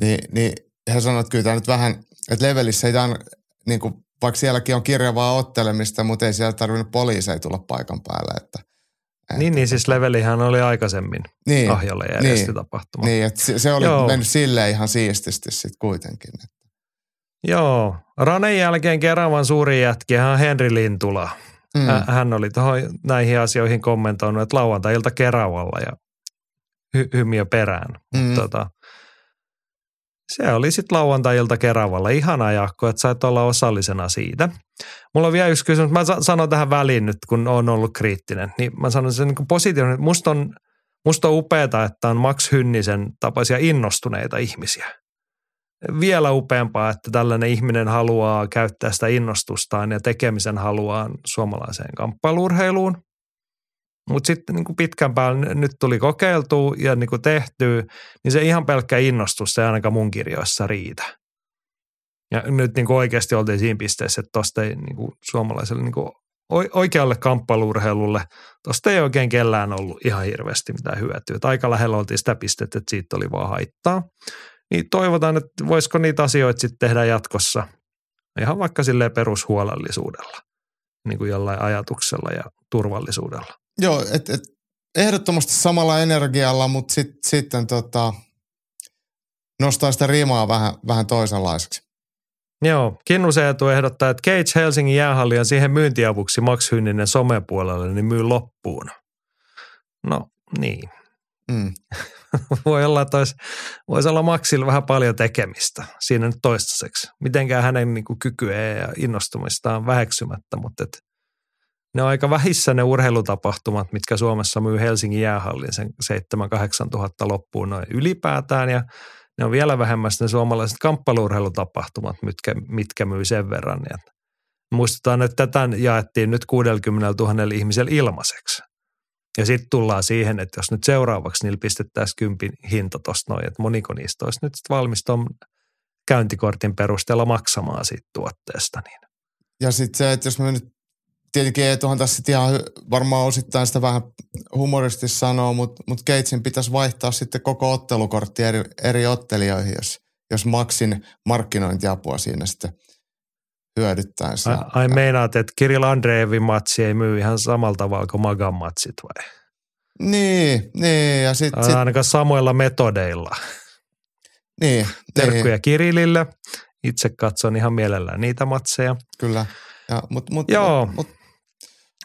niin, niin he sanoivat, että kyllä tämä nyt vähän, että Levelissä ei tämän, niin kuin, vaikka sielläkin on kirjavaa ottelemista, mutta ei siellä tarvinnut poliiseja tulla paikan päälle, että niin, niin siis levelihän oli aikaisemmin niin, Ahjolle järjesti niin, tapahtuma. Niin, että se, se oli Joo. mennyt silleen ihan siististi sitten kuitenkin. Joo, Ranen jälkeen Keravan suuri jätkiä on Henri Lintula. Mm. Hän oli tohon, näihin asioihin kommentoinut, että lauantai-ilta Keravalla ja hy, hymiö perään. Mm. Tota, se oli sitten lauantai-ilta Keravalla. Ihana Jaakko, että sait olla osallisena siitä. Mulla on vielä yksi kysymys. Mä sanon tähän väliin nyt, kun on ollut kriittinen. Niin mä sanon sen niin positiivinen. Musta on, musta on upeata, että on Max Hynnisen tapaisia innostuneita ihmisiä. vielä upeampaa, että tällainen ihminen haluaa käyttää sitä innostustaan ja tekemisen haluaan suomalaiseen kamppailurheiluun. Mutta sitten niin pitkän päälle nyt tuli kokeiltu ja niin kuin tehty, niin se ihan pelkkä innostus ei ainakaan mun kirjoissa riitä. Ja nyt niin kuin oikeasti oltiin siinä pisteessä, että tuosta ei niin kuin suomalaiselle niin kuin oikealle kamppailurheilulle, tuosta ei oikein kellään ollut ihan hirveästi mitään hyötyä. Että aika lähellä oltiin sitä pistettä, että siitä oli vaan haittaa. Niin toivotaan, että voisiko niitä asioita sitten tehdä jatkossa ihan vaikka silleen perushuolellisuudella, niin kuin jollain ajatuksella ja turvallisuudella. Joo, et, et, ehdottomasti samalla energialla, mutta sit, sitten tota, nostaa sitä rimaa vähän, vähän toisenlaiseksi. Joo, Kinnusen etu ehdottaa, että Cage Helsingin jäähalli on siihen myyntiavuksi Max Hynninen somepuolelle, niin myy loppuun. No niin. Mm. Voi olla, että olisi, voisi olla Maxilla vähän paljon tekemistä siinä nyt toistaiseksi. Mitenkään hänen niin kuin, kykyä ja innostumistaan väheksymättä, mutta et, ne on aika vähissä ne urheilutapahtumat, mitkä Suomessa myy Helsingin jäähallin sen 7-8 tuhatta loppuun noin ylipäätään ja ne on vielä vähemmän ne suomalaiset kamppailurheilutapahtumat, mitkä, mitkä myy sen verran. Ja muistetaan, että tätä jaettiin nyt 60 000 ihmisellä ilmaiseksi. Ja sitten tullaan siihen, että jos nyt seuraavaksi niillä pistettäisiin kympin hinta tuosta noin, että moniko niistä olisi nyt valmis tuon käyntikortin perusteella maksamaan siitä tuotteesta. Niin. Ja sitten se, että jos me nyt tietenkin tuohon tässä ihan varmaan osittain sitä vähän humoristisesti sanoo, mutta, mutta Gatesin pitäisi vaihtaa sitten koko ottelukortti eri, eri ottelijoihin, jos, jos Maxin markkinointiapua siinä sitten hyödyttäisi. Ai, ai meinaat, että Kirill Andreevin matsi ei myy ihan samalla tavalla kuin Magan matsit vai? Niin, niin. Ja sit, sit... Ainakaan samoilla metodeilla. Niin. Terkkuja niin. Kirillille. Itse katson ihan mielellään niitä matseja. Kyllä. Ja, mut, mut, Joo. Mut, mut,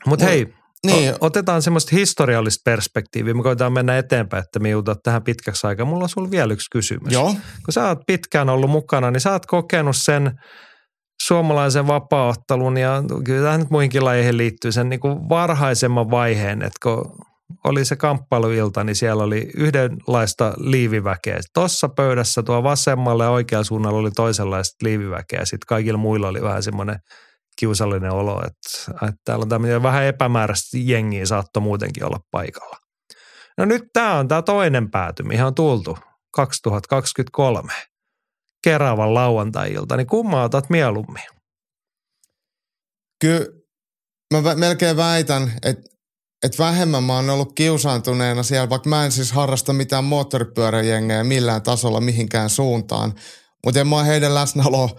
mutta hei, niin. otetaan semmoista historiallista perspektiiviä. Me koitetaan mennä eteenpäin, että me joudutaan tähän pitkäksi aikaa. Mulla on sulla vielä yksi kysymys. Joo. Kun sä oot pitkään ollut mukana, niin sä oot kokenut sen suomalaisen vapauttelun ja kyllä tähän nyt muihinkin lajeihin liittyy sen niin kuin varhaisemman vaiheen, että kun oli se kamppailuilta, niin siellä oli yhdenlaista liiviväkeä. Tuossa pöydässä tuo vasemmalle ja oikealla suunnalla oli toisenlaista liiviväkeä. Sitten kaikilla muilla oli vähän semmoinen – kiusallinen olo, että, että täällä on tämmöinen vähän epämääräistä jengiä saattoi muutenkin olla paikalla. No nyt tämä on tämä toinen pääty, mihin on tultu 2023. Keravan lauantai-ilta, niin kummaa otat mieluummin? Kyllä mä melkein väitän, että että vähemmän mä oon ollut kiusaantuneena siellä, vaikka mä en siis harrasta mitään moottoripyöräjengejä millään tasolla mihinkään suuntaan. Mutta en mä oon heidän läsnäolo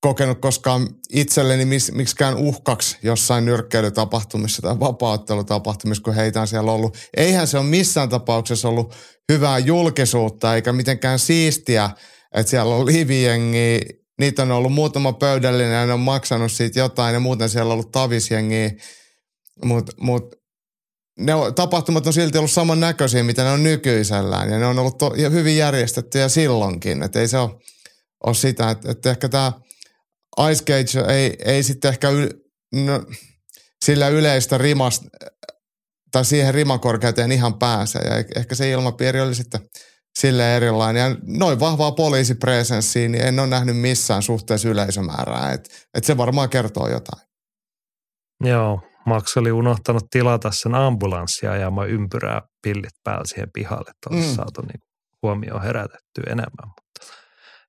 kokenut koskaan itselleni mis, miksikään uhkaksi jossain nyrkkeilytapahtumissa tai vapauttelutapahtumissa, kun heitä on siellä ollut. Eihän se ole missään tapauksessa ollut hyvää julkisuutta eikä mitenkään siistiä, että siellä on liivijengi, niitä on ollut muutama pöydällinen ja ne on maksanut siitä jotain ja muuten siellä on ollut tavisjengi, mutta mut, ne on, tapahtumat on silti ollut samannäköisiä, mitä ne on nykyisellään. Ja ne on ollut to, hyvin järjestettyjä silloinkin, että ei se ole, ole sitä, että, että ehkä tämä – Ice Cage ei, ei sitten ehkä yl, no, sillä yleistä rimasta tai siihen rimakorkeuteen ihan pääse. Ja ehkä se ilmapiiri oli sitten sille erilainen. Ja noin vahvaa poliisipresenssiä, niin en ole nähnyt missään suhteessa yleisömäärää. Et, et se varmaan kertoo jotain. Joo, Max oli unohtanut tilata sen ambulanssia ja mä ympyrää pillit päällä siihen pihalle, että olisi mm. saatu niin huomioon herätettyä enemmän.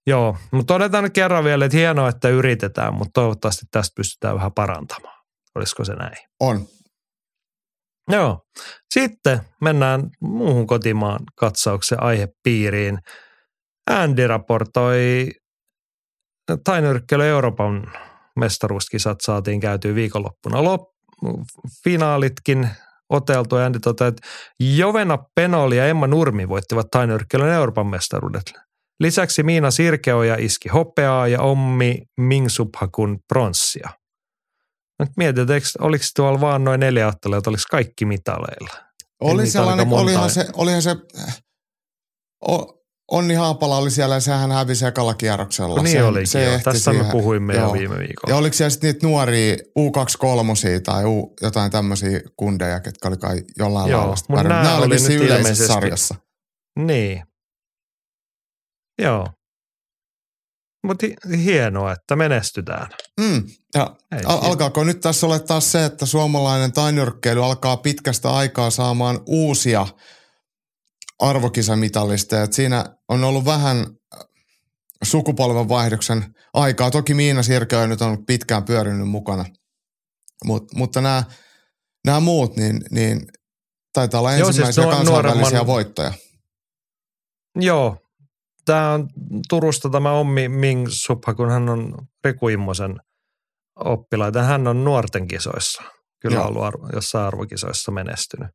Joo, mutta todetaan nyt kerran vielä, että hienoa, että yritetään, mutta toivottavasti tästä pystytään vähän parantamaan. Olisiko se näin? On. Joo. Sitten mennään muuhun kotimaan katsauksen aihepiiriin. Andy raportoi tainyrkkeily Euroopan mestaruuskisat saatiin käytyä viikonloppuna lop, finaalitkin oteltu ja Andy totesi, että Jovena Penoli ja Emma Nurmi voittivat tainyrkkeilyn Euroopan mestaruudet. Lisäksi Miina Sirkeoja iski hopeaa ja Ommi Mingsubhakun pronssia. Nyt mietin, että oliko tuolla vaan noin neljä ottelua, että oliko kaikki mitaleilla? Oli sellainen, olihan se, olihan se o, Onni Haapala oli siellä ja sehän hävisi ekalla kierroksella. No niin se, olikin se jo. Tässä me puhuimme joo. jo viime viikolla. Ja oliko siellä sitten niitä nuoria U23 tai U, jotain tämmöisiä kundeja, ketkä oli kai jollain joo, lailla. Nämä oli nyt ilmeisesti sarjassa. Niin, Joo. Mutta hienoa, että menestytään. Mm. Ja Ei al- alkaako nyt tässä olla taas se, että suomalainen tainyrkkeily alkaa pitkästä aikaa saamaan uusia arvokisamitalisteja. Et siinä on ollut vähän sukupolvenvaihdoksen aikaa. Toki Miina Sirkö nyt on pitkään pyörinyt mukana. Mut, mutta nämä, nämä muut, niin, niin taitaa olla Joo, siis ensimmäisiä nuo- kansainvälisiä nuoremman- voittoja. Joo. Tämä on Turusta tämä Ommi Ming Supha, kun hän on Riku Immosen oppilaita. Hän on nuorten kisoissa. Kyllä Joo. ollut arvo, jossain arvokisoissa menestynyt.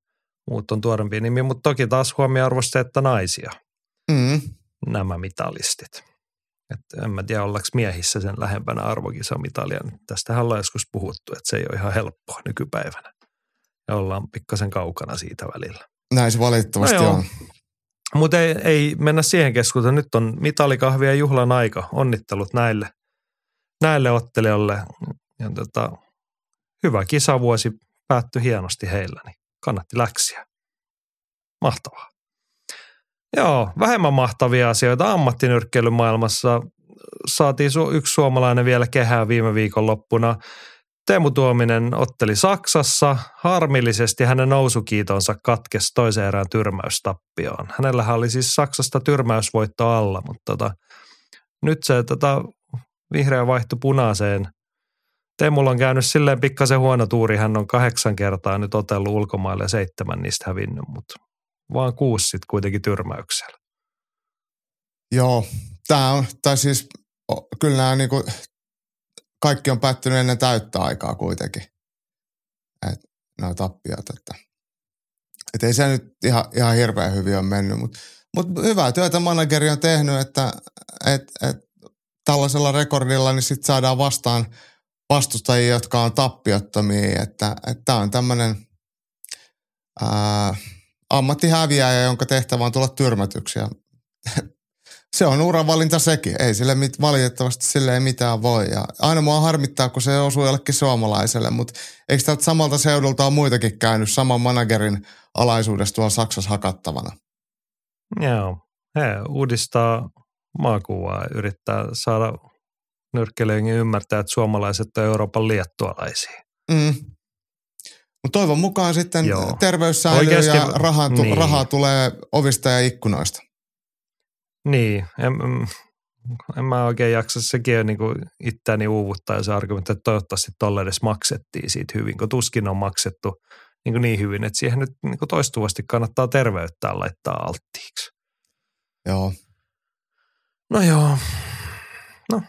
Muut on tuorempia nimiä, mutta toki taas huomioarvosta, että naisia, Mm. nämä mitalistit. Et en mä tiedä, ollaanko miehissä sen lähempänä arvokisamitalia. Tästähän ollaan joskus puhuttu, että se ei ole ihan helppoa nykypäivänä. Ja ollaan pikkasen kaukana siitä välillä. Näin se valitettavasti No joo. on. Mutta ei, ei mennä siihen keskusteluun. Nyt on mitalikahvia juhlan aika. Onnittelut näille, näille ottelijoille. Ja tota, hyvä kisavuosi päättyi hienosti heillä, niin kannatti läksiä. Mahtavaa. Joo, vähemmän mahtavia asioita ammattinyrkkeilymaailmassa. Saatiin su- yksi suomalainen vielä kehää viime viikon loppuna. Teemu Tuominen otteli Saksassa. Harmillisesti hänen nousukiitonsa katkesi toisen erään tyrmäystappioon. Hänellähän oli siis Saksasta tyrmäysvoitto alla, mutta tota, nyt se tota, vihreä vaihtui punaiseen. Teemulla on käynyt silleen pikkasen huono tuuri. Hän on kahdeksan kertaa nyt otellut ulkomaille ja seitsemän niistä hävinnyt, mutta vaan kuusi sitten kuitenkin tyrmäyksellä. Joo, tämä on, tai siis kyllä nämä niinku, kaikki on päättynyt ennen täyttä aikaa kuitenkin. Et, nämä tappiot, että et ei se nyt ihan, ihan hirveän hyvin ole mennyt, mutta mut hyvää työtä manageri on tehnyt, että et, et, tällaisella rekordilla niin sit saadaan vastaan vastustajia, jotka on tappiottomia, että tämä on tämmöinen ammattihäviäjä, jonka tehtävä on tulla tyrmätyksi ja se on uravalinta sekin. Ei sille mit, valitettavasti sille ei mitään voi. Ja aina mua harmittaa, kun se osuu jollekin suomalaiselle, mutta eikö täältä samalta seudulta ole muitakin käynyt saman managerin alaisuudessa tuolla Saksassa hakattavana? Joo, he uudistaa maakuvaa ja yrittää saada nyrkkeilijänkin ymmärtää, että suomalaiset on Euroopan liettualaisia. Mm. Mutta toivon mukaan sitten Joo. terveys säilyy Oikeasti- ja rahaa, tu- niin. rahaa tulee ovista ja ikkunoista. Niin, en, en, en mä oikein jaksa, sekin on niin kuin itseäni uuvuttaa ja se argumentti, että toivottavasti tolle edes maksettiin siitä hyvin, kun tuskin on maksettu niin, kuin niin hyvin, että siihen nyt niin kuin toistuvasti kannattaa terveyttää laittaa alttiiksi. Joo. No joo, no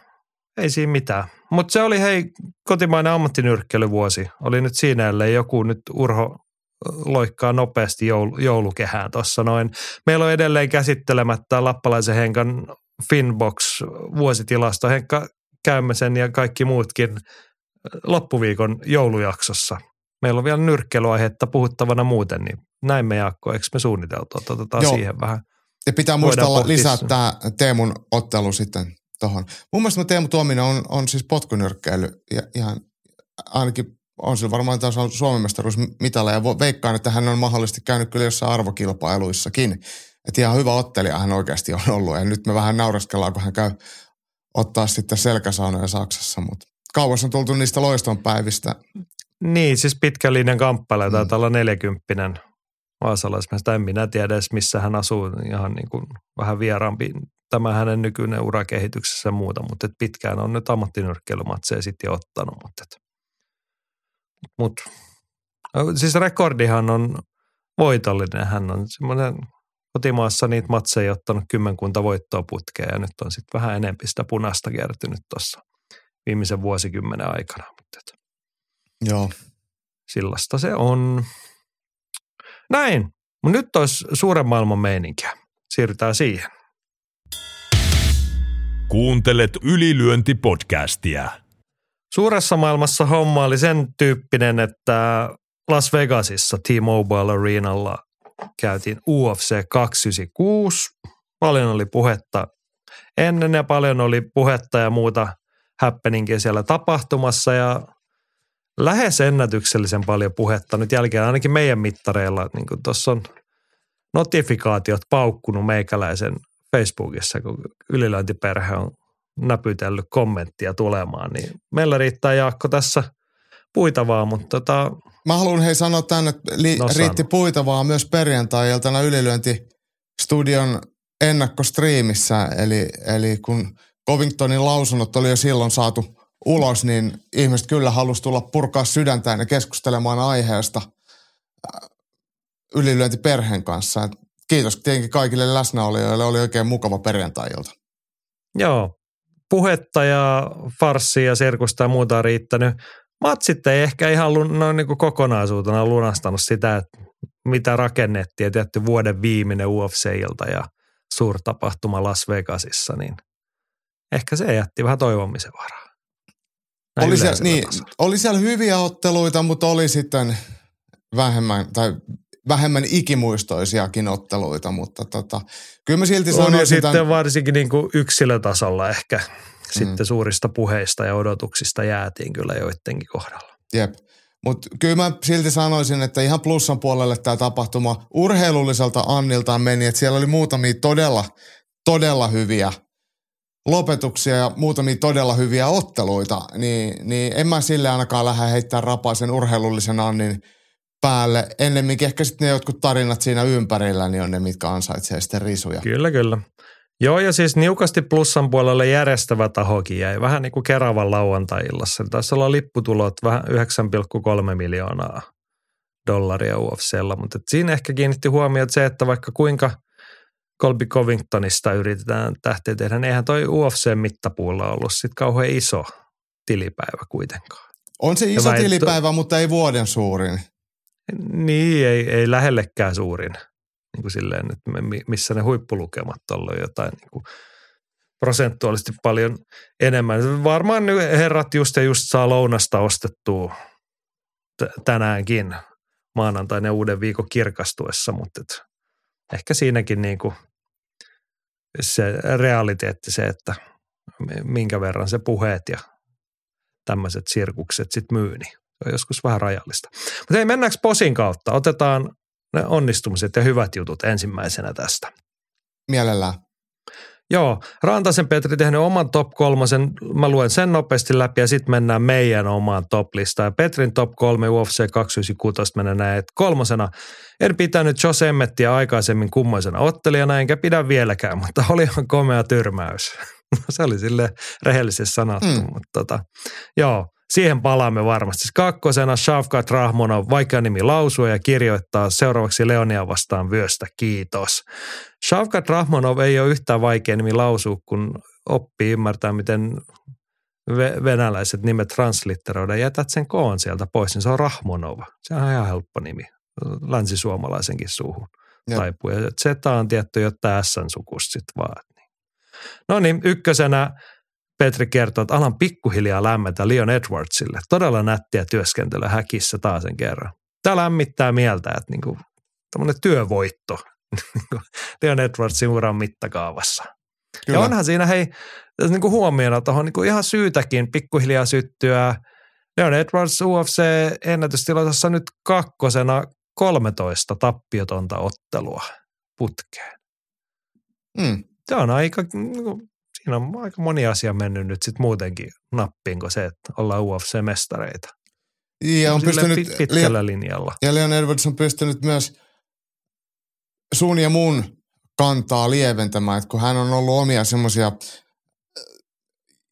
ei siinä mitään. Mutta se oli hei kotimainen ammattinyrkkeilyvuosi. Oli nyt siinä, ellei joku nyt Urho loikkaa nopeasti joul- joulukehään tuossa noin. Meillä on edelleen käsittelemättä Lappalaisen Henkan Finbox vuositilasto. Henkka Käymäsen ja kaikki muutkin loppuviikon joulujaksossa. Meillä on vielä nyrkkeilyaihetta puhuttavana muuten, niin näin me Jaakko, eikö me suunniteltu, otetaan Joo. siihen vähän. Ja pitää pohtia lisää tämä Teemun ottelu sitten tuohon. Mun mielestä Teemu Tuominen on, on siis potkunyrkkeily ja ihan ainakin on sillä varmaan taas on Suomen mestaruus mitalla ja veikkaan, että hän on mahdollisesti käynyt kyllä jossain arvokilpailuissakin. Että ihan hyvä ottelija hän oikeasti on ollut ja nyt me vähän naureskellaan, kun hän käy ottaa sitten selkäsaunoja Saksassa, mutta kauas on tultu niistä loistonpäivistä. Niin, siis pitkän linjan kamppailu, Mm. taitaa olla 40 vaasalaismiestä. En minä tiedä edes, missä hän asuu, ihan niin kuin vähän vieraampi tämä hänen nykyinen urakehityksessä ja muuta, mutta et pitkään on nyt ammattinyrkkeilymatseja sitten ottanut. Mutta et, mut, siis rekordihan on voitollinen. Hän on semmoinen kotimaassa niitä matseja ottanut kymmenkunta voittoa putkeen ja nyt on sitten vähän enempi sitä punaista kertynyt tuossa viimeisen vuosikymmenen aikana. Mutta et, Joo. Sillasta se on. Näin. Mutta nyt olisi suuren maailman meininkiä. Siirrytään siihen. Kuuntelet ylilyöntipodcastia. Suuressa maailmassa homma oli sen tyyppinen, että Las Vegasissa T-Mobile Arenalla käytiin UFC 296. Paljon oli puhetta ennen ja paljon oli puhetta ja muuta happeningia siellä tapahtumassa ja lähes ennätyksellisen paljon puhetta nyt jälkeen ainakin meidän mittareilla. Niin kuin tuossa on notifikaatiot paukkunut meikäläisen Facebookissa, kun ylilöintiperhe on näpytellyt kommenttia tulemaan, niin meillä riittää Jaakko tässä puitavaa, mutta tota, Mä haluan hei sanoa tänne, että li- No riitti puitavaa myös perjantai-iltana ylilyöntistudion ennakkostriimissä. Eli, eli kun Covingtonin lausunnot oli jo silloin saatu ulos, niin ihmiset kyllä halusi tulla purkaa sydäntään ja keskustelemaan aiheesta äh, ylilyöntiperheen kanssa. Et kiitos tietenkin kaikille läsnäolijoille, oli oikein mukava perjantai-ilta. joo, puhetta ja farssia ja sirkusta ja muuta on riittänyt. Matsit ei ehkä ihan noin niin kuin kokonaisuutena lunastanut sitä, että mitä rakennettiin ja tietty vuoden viimeinen UFC-ilta ja suurtapahtuma Las Vegasissa, niin ehkä se jätti vähän toivomisen varaa. Näin Oli siellä, niin, tasolla. oli siellä hyviä otteluita, mutta oli sitten vähemmän, tai vähemmän ikimuistoisiakin otteluita, mutta tota, kyllä mä silti On sanoisin sitten tämän, varsinkin niin kuin yksilötasolla ehkä sitten suurista puheista ja odotuksista jäätiin kyllä joidenkin kohdalla. jep. Mutta kyllä mä silti sanoisin, että ihan plussan puolelle tämä tapahtuma urheilulliselta Anniltaan meni, että siellä oli muutamia todella, todella hyviä lopetuksia ja muutamia todella hyviä otteluita, niin, niin en mä sille ainakaan lähde heittämään rapaisen urheilullisen Annin päälle. Ennemminkin ehkä sitten ne jotkut tarinat siinä ympärillä, niin on ne, mitkä ansaitsee sitten risuja. Kyllä, kyllä. Joo, ja siis niukasti plussan puolelle järjestävä tahokin jäi vähän niin kuin Keravan lauantai-illassa. Taisi olla lipputulot vähän 9,3 miljoonaa dollaria UFCllä, mutta siinä ehkä kiinnitti huomioon se, että vaikka kuinka Colby Covingtonista yritetään tähteä tehdä, niin eihän toi UFC-mittapuulla ollut sit kauhean iso tilipäivä kuitenkaan. On se iso tilipäivä, mutta ei vuoden suurin. Niin, ei, ei lähellekään suurin. Niin kuin silleen, että missä ne huippulukemat on jotain niin kuin prosentuaalisesti paljon enemmän. Varmaan nyt herrat just ja just saa lounasta ostettua t- tänäänkin maanantaina uuden viikon kirkastuessa, mutta et ehkä siinäkin niin kuin se realiteetti se, että minkä verran se puheet ja tämmöiset sirkukset sitten myy, niin se on joskus vähän rajallista. Mutta hei, mennäänkö posin kautta? Otetaan ne onnistumiset ja hyvät jutut ensimmäisenä tästä. Mielellään. Joo, Rantasen Petri tehnyt oman top kolmosen, mä luen sen nopeasti läpi ja sitten mennään meidän omaan top-listaan. Petrin top kolme UFC 296 menee näin, että kolmosena en pitänyt Josh Emmettiä aikaisemmin kummoisena ottelijana, enkä pidä vieläkään, mutta oli ihan komea tyrmäys. Se oli sille rehellisesti sanottu. Mm. mutta tota, joo, siihen palaamme varmasti. Siis Kakkosena Shavkat Rahmonov, vaikea nimi lausua ja kirjoittaa seuraavaksi Leonia vastaan vyöstä, kiitos. Shavkat Rahmonov ei ole yhtään vaikea nimi lausua, kun oppii ymmärtää, miten ve- venäläiset nimet translitteroidaan. Jätät sen koon sieltä pois, niin se on Rahmonov. Se on ihan helppo nimi länsisuomalaisenkin suuhun taipuu. Ja Z on tietty jotain S-sukusta sitten vaan. Niin. No niin, ykkösenä Petri kertoo, että alan pikkuhiljaa lämmetä Leon Edwardsille. Todella nättiä työskentelyä häkissä taas sen kerran. Tämä lämmittää mieltä, että niinku, tämmöinen työvoitto Leon Edwardsin uran mittakaavassa. Kyllä. Ja onhan siinä hei, niinku huomiona tuohon niinku ihan syytäkin pikkuhiljaa syttyä. Leon Edwards UFC ennätystilanteessa nyt kakkosena 13 tappiotonta ottelua putkeen. Mm. Se on aika, niinku, siinä on aika moni asia mennyt nyt sitten muutenkin nappiin kuin se, että ollaan UFC-mestareita. Ja on Silleen pystynyt, pit- pitkällä linjalla. ja Leon Edwards on pystynyt myös sun ja mun kantaa lieventämään, että kun hän on ollut omia semmoisia,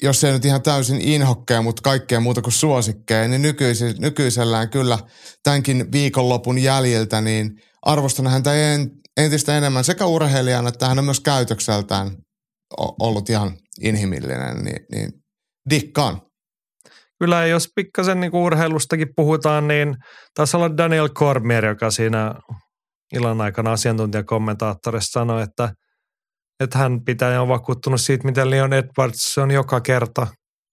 jos ei nyt ihan täysin inhokkeja, mutta kaikkea muuta kuin suosikkeja, niin nykyisi, nykyisellään kyllä tämänkin viikonlopun jäljiltä, niin arvostan häntä en, entistä enemmän sekä urheilijana, että hän on myös käytökseltään ollut ihan inhimillinen, niin, niin dikkaan. Kyllä jos pikkasen niin urheilustakin puhutaan, niin taisi olla Daniel Cormier, joka siinä illan aikana asiantuntijakommentaattorissa sanoi, että, että hän pitää ja on vakuuttunut siitä, miten Leon Edwards on joka kerta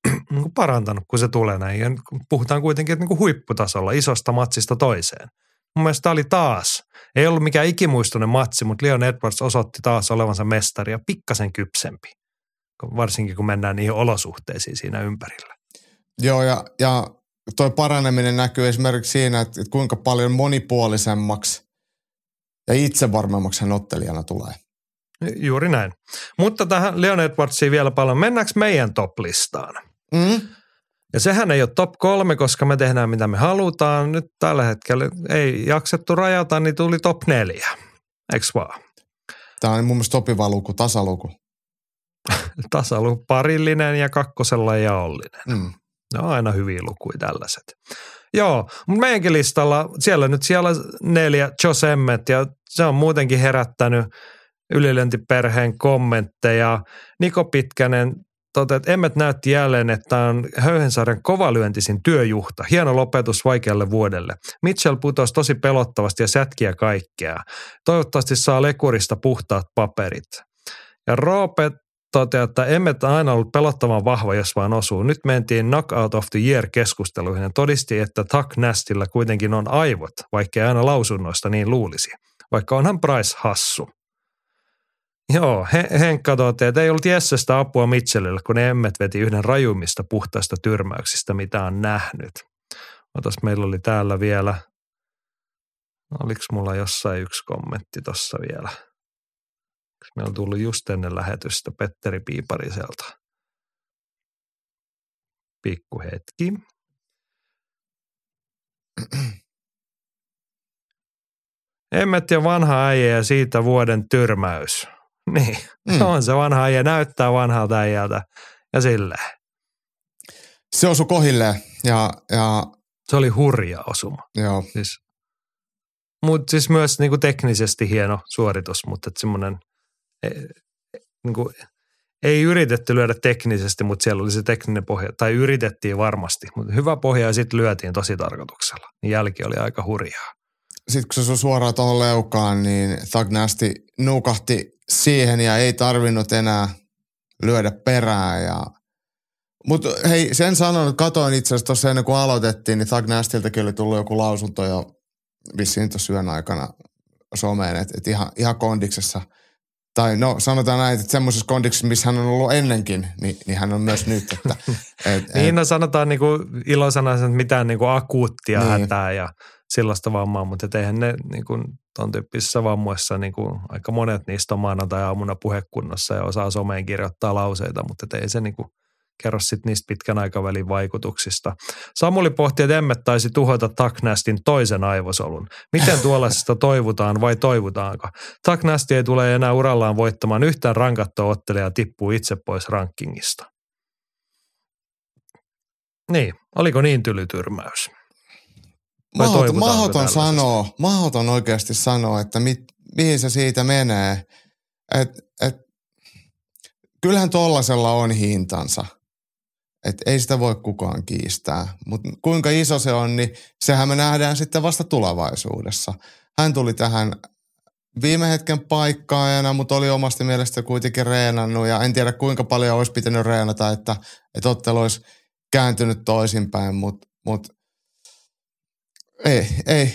niin kuin parantanut, kun se tulee näin. Ja puhutaan kuitenkin että niin huipputasolla, isosta matsista toiseen. Mun mielestä tämä oli taas, ei ollut mikään ikimuistoinen matsi, mutta Leon Edwards osoitti taas olevansa mestari ja pikkasen kypsempi, varsinkin kun mennään niihin olosuhteisiin siinä ympärillä. Joo, ja, ja toi paraneminen näkyy esimerkiksi siinä, että, että kuinka paljon monipuolisemmaksi ja itsevarmemmaksi hän ottelijana tulee. Juuri näin. Mutta tähän Leon Edwardsiin vielä paljon. Mennäänkö meidän top-listaan? Mm? Ja sehän ei ole top kolme, koska me tehdään mitä me halutaan. Nyt tällä hetkellä ei jaksettu rajata, niin tuli top neljä. Eiks vaan? Tämä on mun mielestä sopiva luku, tasaluku. Tasaluku parillinen ja kakkosella jaollinen. Mm. Ne on aina hyviä lukuja tällaiset. Joo, mutta meidänkin listalla, siellä nyt siellä neljä Jos Emmet ja se on muutenkin herättänyt ylilöntiperheen kommentteja. Niko Pitkänen toteaa, että Emmet näytti jälleen, että on Höyhensarjan kovalyöntisin työjuhta. Hieno lopetus vaikealle vuodelle. Mitchell putosi tosi pelottavasti ja sätkiä kaikkea. Toivottavasti saa lekurista puhtaat paperit. Ja Roope toteaa, että Emmet on aina ollut pelottavan vahva, jos vaan osuu. Nyt mentiin Knockout of the Year-keskusteluihin ja todisti, että Tuck Nastilla kuitenkin on aivot, vaikka aina lausunnoista niin luulisi. Vaikka onhan Price hassu. Joo, He- Henkka toteaa, että ei ollut Jessestä apua Mitchellille, kun Emmet veti yhden rajuimmista puhtaista tyrmäyksistä, mitä on nähnyt. Otas, meillä oli täällä vielä, oliko mulla jossain yksi kommentti tossa vielä? Meillä on tullut just ennen lähetystä Petteri Piipariselta. Pikku hetki. Emmet ja vanha äijä ja siitä vuoden tyrmäys. Niin, Mm. on se vanha äijä, näyttää vanhalta äijältä ja silleen. Se osui kohilleen ja, ja Se oli hurja osuma. joo, Siis, mutta siis myös niinku teknisesti hieno suoritus, mutta semmoinen, niinku, ei yritetty lyödä teknisesti, mutta siellä oli se tekninen pohja, tai yritettiin varmasti, mutta hyvä pohja ja sitten lyötiin tosi tarkoituksella. Niin jälki oli aika hurjaa. sitten kun se osui suoraan tuohon leukaan, niin Thug Nasty nukahti siihen ja ei tarvinnut enää lyödä perään. Ja... Mutta hei, sen sanon, katoin itse asiassa tuossa ennen kuin aloitettiin, niin Thug Nastyltäkin oli tullut joku lausunto jo vissiin tuossa yön aikana someen, että et ihan, ihan kondiksessa. Tai no sanotaan näin, että semmoisessa kondiksessa, missä hän on ollut ennenkin, niin, niin hän on myös nyt. Että, et, Niin no sanotaan niinku ilosanaisen, että mitään niinku akuuttia Niin. niin. hätää ja sellaista vammaa, mutta eihän ne niinku ton tyyppisissä vammoissa niinku, aika monet niistä on maanantai-aamuna puhekunnossa ja osaa someen kirjoittaa lauseita, mutta ei se niinku kerro sit niistä pitkän aikavälin vaikutuksista. Samuli pohti, että Emmet taisi tuhota Taknastin toisen aivosolun. Miten tuollaisesta toivutaan vai toivutaanko? Taknasti ei tule enää urallaan voittamaan yhtään rankattua ottelijaa tippuu itse pois rankingista. Niin, oliko niin tylytyrmäys? Mahdoton tällaisesta? sanoa, mahdoton oikeasti sanoa, että mit, mihin se siitä menee. Et, et, kyllähän tollasella on hintansa. Et ei sitä voi kukaan kiistää. Mutta kuinka iso se on, niin sehän me nähdään sitten vasta tulevaisuudessa. Hän tuli tähän viime hetken paikkaajana, mutta oli omasta mielestä kuitenkin reenannut ja en tiedä kuinka paljon olisi pitänyt reenata, että, että ottelu olisi kääntynyt toisinpäin, mutta mut, ei, ei.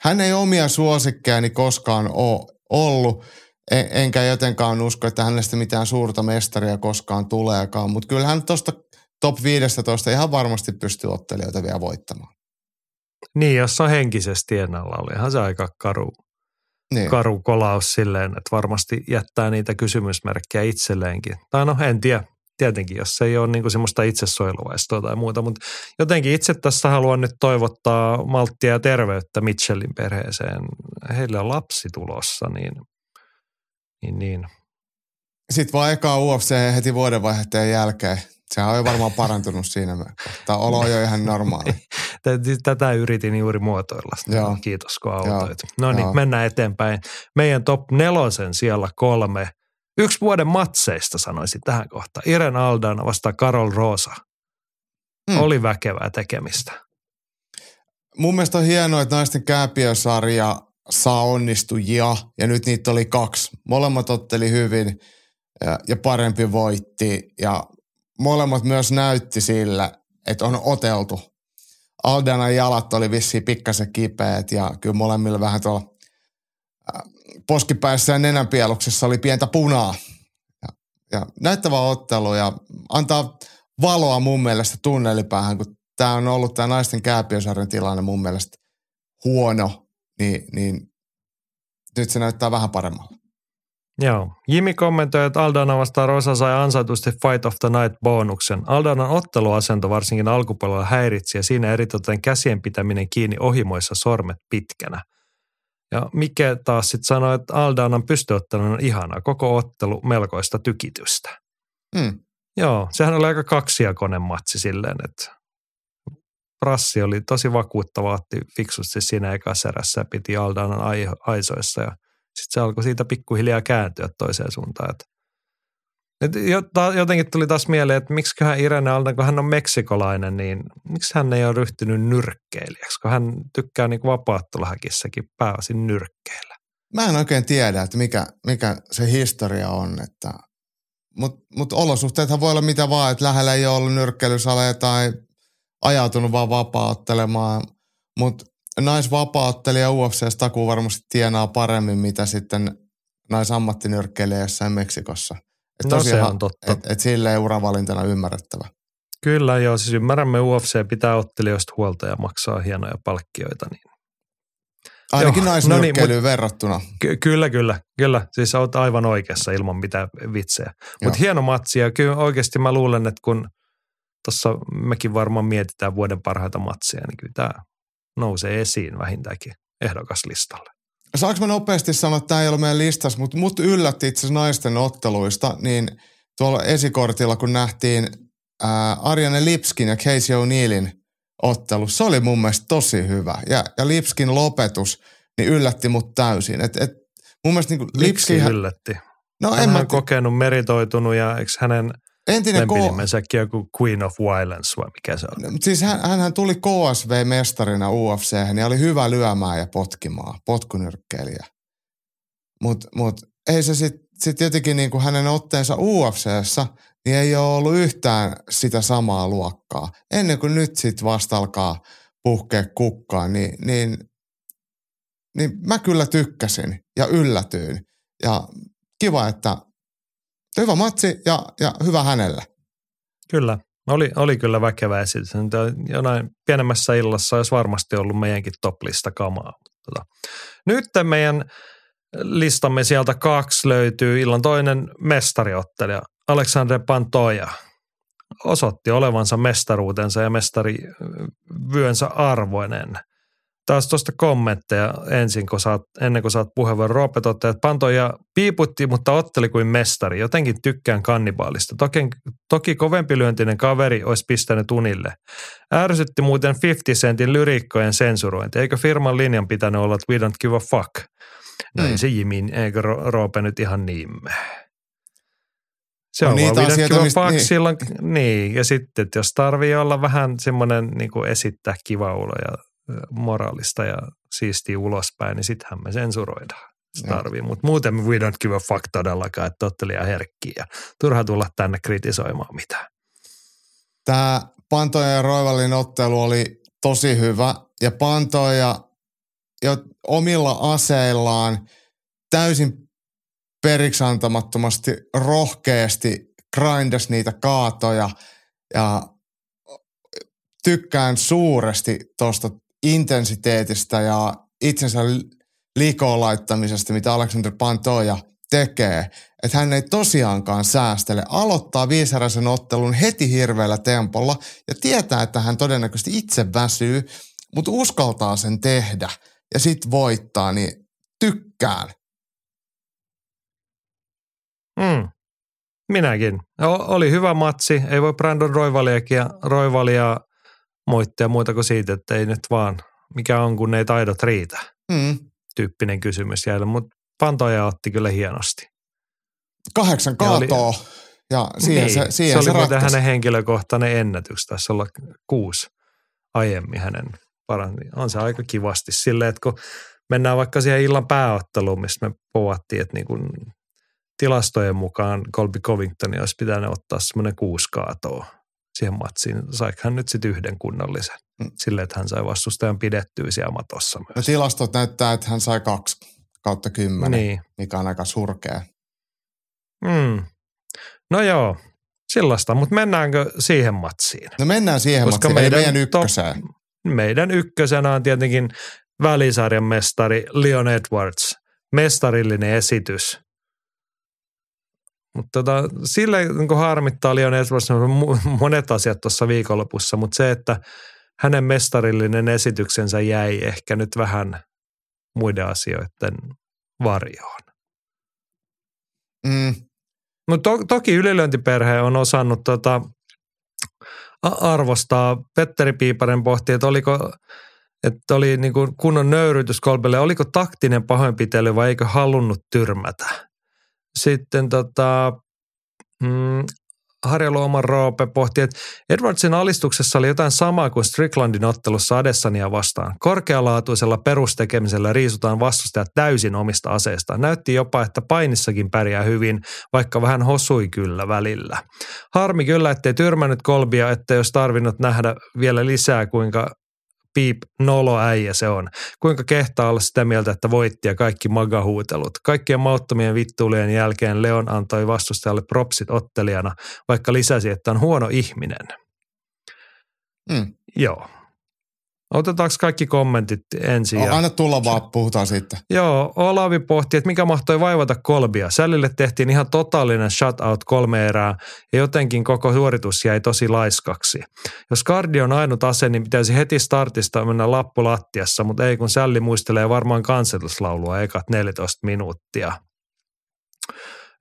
Hän ei omia suosikkejani koskaan ole ollut, en, enkä jotenkaan usko, että hänestä mitään suurta mestaria koskaan tuleekaan, mutta kyllä hän tuosta top 15 ihan varmasti pystyy ottelijoita vielä voittamaan. Niin, jos on henkisesti ennalla, olihan se aika karu, Niin. karu kolaus silleen, että varmasti jättää niitä kysymysmerkkejä itselleenkin. Tai no en tiedä, tietenkin, jos se ei ole niinku semmoista itsesuojeluvaistoa tai muuta, mutta jotenkin itse tässä haluan nyt toivottaa malttia ja terveyttä Mitchellin perheeseen. Heillä on lapsi tulossa, niin, niin, niin. Sitten vaan eka UFC heti vuodenvaihteen jälkeen. Sehän on jo varmaan parantunut siinä. Tämä olo on jo ihan normaali. Tä- Tätä yritin juuri muotoilla. Joo. Kiitos kun autoit. No niin, mennään eteenpäin. Meidän top nelosen siellä kolme. Yksi vuoden matseista sanoisin tähän kohtaan. Iren Aldana vastaan Karol Rosa. Hmm. Oli väkevää tekemistä. Mun mielestä on hienoa, että naisten kääpiösarja saa onnistujia ja nyt niitä oli kaksi. Molemmat otteli hyvin ja, ja parempi voitti ja molemmat myös näytti sillä, että on oteltu. Aldanan jalat oli vissiin pikkasen kipeät ja kyllä molemmilla vähän tuolla poskipäissä ja nenänpieluksessa oli pientä punaa. Ja, ja näyttävä ottelu ja antaa valoa mun mielestä tunnelipäähän, kun tämä on ollut tämä naisten kääpiösarjan tilanne mun mielestä huono, niin, niin nyt se näyttää vähän paremmalta. Joo. Jimi kommentoi, että Aldana vastaan Rosa sai ansaitusti Fight of the Night bonuksen. Aldanan otteluasento varsinkin alkupuolella häiritsi ja siinä eritoten käsien pitäminen kiinni ohimoissa sormet pitkänä. Ja Mike taas sitten sanoi, että Aldanan pystyottelun on ihana, koko ottelu melkoista tykitystä. Mm. Joo, sehän oli aika kaksijakoinen matsi silleen, että Prassi oli tosi vakuuttava, otti fiksusti siinä ekassa erässä ja piti Aldanan ai- aisoissa ja sitten se alkoi siitä pikkuhiljaa kääntyä toiseen suuntaan. Että et jotenkin tuli taas mieleen, että miksiköhän Irene Aldan, kun hän on meksikolainen, niin miksi hän ei ole ryhtynyt nyrkkeilijäksi, kun hän tykkää niin vapaatteluhäkissäkin pääosin nyrkkeillä. Mä en oikein tiedä, että mikä, mikä se historia on, että mutta mut olosuhteethan voi olla mitä vaan, että lähellä ei ole ollut nyrkkeilysaleja tai ajautunut vaan vapauttelemaan. Mutta naisvapauttelija UFCs takuu varmasti tienaa paremmin, mitä sitten naisammattinyrkkeilijä jossain Meksikossa. Et no se on totta. Et, et silleen uravalintana ymmärrettävä. Kyllä joo, siis ymmärrämme UFC pitää ottelijoista huolta ja maksaa hienoja palkkioita. Niin. Ainakin naisnyrkkeilyyn no niin, verrattuna. Ky- kyllä, kyllä, kyllä. Siis olet aivan oikeassa ilman mitään vitsejä. Mutta hieno matsi ja kyllä oikeasti mä luulen, että kun tuossa mekin varmaan mietitään vuoden parhaita matseja, niin kyllä tämä nousee esiin vähintäänkin ehdokaslistalle. Saanko mä nopeasti sanoa, että tämä ei ole meidän listassa, mutta mut yllätti itse asiassa naisten otteluista, niin tuolla esikortilla, kun nähtiin ää, Arjane Lipskin ja Casey O'Neillin ottelu, se oli mun mielestä tosi hyvä. Ja, ja Lipskin lopetus, niin yllätti mut täysin. Et, et, mun mielestä niin Lipski yllätti? No, Hän en on mä... kokenut, meritoitunut ja eikö hänen Entinen Lempinimensäkin joku Queen of Violence vai mikä se on? No, siis hän, hän tuli KSV-mestarina UFC ja oli hyvä lyömään ja potkimaan, potkunyrkkeilijä. Mutta mut, ei se sitten sit jotenkin niinku hänen otteensa UFCssä, niin ei ole ollut yhtään sitä samaa luokkaa. Ennen kuin nyt sitten vasta alkaa puhkea kukkaan, niin, niin, niin mä kyllä tykkäsin ja yllätyin. Ja kiva, että hyvä matsi ja, ja hyvä hänelle. Kyllä, oli, oli kyllä väkevä esitys. Jonain pienemmässä illassa olisi varmasti ollut meidänkin toplista kamaa. Tota. Nyt meidän listamme sieltä kaksi löytyy. Illan toinen mestariottelija Alexandre Pantoja osoitti olevansa mestaruutensa ja mestarivyönsä arvoinen – taas tuosta kommentteja ensin, kun saat, ennen kuin saat puheenvuoron. Roope toteaa, että Pantoja piiputti, mutta otteli kuin mestari. Jotenkin tykkään kannibaalista. Toki, toki kovempi lyöntinen kaveri olisi pistänyt unille. Ärsytti muuten 50 Centin lyriikkojen sensurointi. Eikö firman linjan pitänyt olla, että we don't give a fuck? No mm. ei se Jimin, eikö Roope nyt ihan niin se no on niitä vaan asioita, mistä, niin. Silloin, niin, ja sitten, että jos tarvii olla vähän semmoinen niin esittää kiva ulo ja moraalista ja siistiä ulospäin, niin sittenhän me sensuroidaan. Se tarvii, mutta muuten we don't give a fuck todellakaan, että olette liian herkkiä ja turha tulla tänne kritisoimaan mitään. Tämä Pantoja ja Roivallin ottelu oli tosi hyvä ja Pantoja jo omilla aseillaan täysin periksi antamattomasti rohkeasti grindas niitä kaatoja ja tykkään suuresti tuosta intensiteetistä ja itsensä likoon laittamisesta, mitä Alexander Pantoja tekee. Että hän ei tosiaankaan säästele. Aloittaa viisaräisen ottelun heti hirveällä tempolla ja tietää, että hän todennäköisesti itse väsyy, mutta uskaltaa sen tehdä ja sitten voittaa, niin tykkään. Mm. Minäkin. O- oli hyvä matsi. Ei voi Brandon Roivaliakin Roivalia moittia muuta kuin siitä, että ei nyt vaan, mikä on, kun ei taidot riitä. Mm. Tyyppinen kysymys jäällä, mutta Pantoja otti kyllä hienosti. Kahdeksan kaatoa. Ja, oli, ja siihen niin, se, siihen se, se oli hänen henkilökohtainen ennätys. Taisi olla kuusi aiemmin hänen paranti. On se aika kivasti silleen, että kun mennään vaikka siihen illan pääotteluun, missä me povattiin, että niin kun tilastojen mukaan Colby Covington olisi pitänyt ottaa semmoinen kuusi kaatoa siihen matsiin. Saiko hän nyt sitten yhden kunnollisen mm. sille, että hän sai vastustajan pidettyä siellä matossa myös. No tilastot näyttää, että hän sai kaksi kautta kymmenen, niin. mikä on aika surkea. Mm. No joo, sellaista, mutta mennäänkö siihen matsiin? No mennään siihen Koska matsiin, meidän, meidän ykköseen. Top, meidän ykkösenä on tietenkin välisarjan mestari Leon Edwards. Mestarillinen esitys. Mutta tota, sille niin harmittaa Leon Edwards monet asiat tuossa viikonlopussa, mutta se, että hänen mestarillinen esityksensä jäi ehkä nyt vähän muiden asioiden varjoon. Mm, Mutta to, toki ylilöintiperhe on osannut tota, arvostaa. Petteri Piiparen pohti, että oliko että oli niin kuin kunnon nöyrytys Kolbelle, oliko taktinen pahoinpitely vai eikö halunnut tyrmätä. Sitten tota, mm, Harja Luoman Roope pohti, että Edwardsin alistuksessa oli jotain samaa kuin Stricklandin ottelussa Adessania vastaan. Korkealaatuisella perustekemisellä riisutaan vastustajat täysin omista aseistaan. Näytti jopa, että painissakin pärjää hyvin, vaikka vähän hosui kyllä välillä. Harmi kyllä, ettei tyrmännyt kolbia, että jos tarvinnut nähdä vielä lisää, kuinka piip nolo äijä se on. Kuinka kehtaa olla sitä mieltä, että voitti ja kaikki magahuutelut. Kaikkien mauttomien vittuulien jälkeen Leon antoi vastustajalle propsit ottelijana, vaikka lisäsi, että on huono ihminen. mm. Joo. Otetaanko kaikki kommentit ensin? Ja... Anna tulla vaan, puhutaan sitten. Joo, Olavi pohti, että mikä mahtoi vaivata kolbia. Sällille tehtiin ihan totaalinen shutout kolme erää ja jotenkin koko suoritus jäi tosi laiskaksi. Jos kardi on ainut ase, niin pitäisi heti startista mennä lappu lattiassa, mutta ei kun Sälli muistelee varmaan kansallislaulua ekat 14 minuuttia.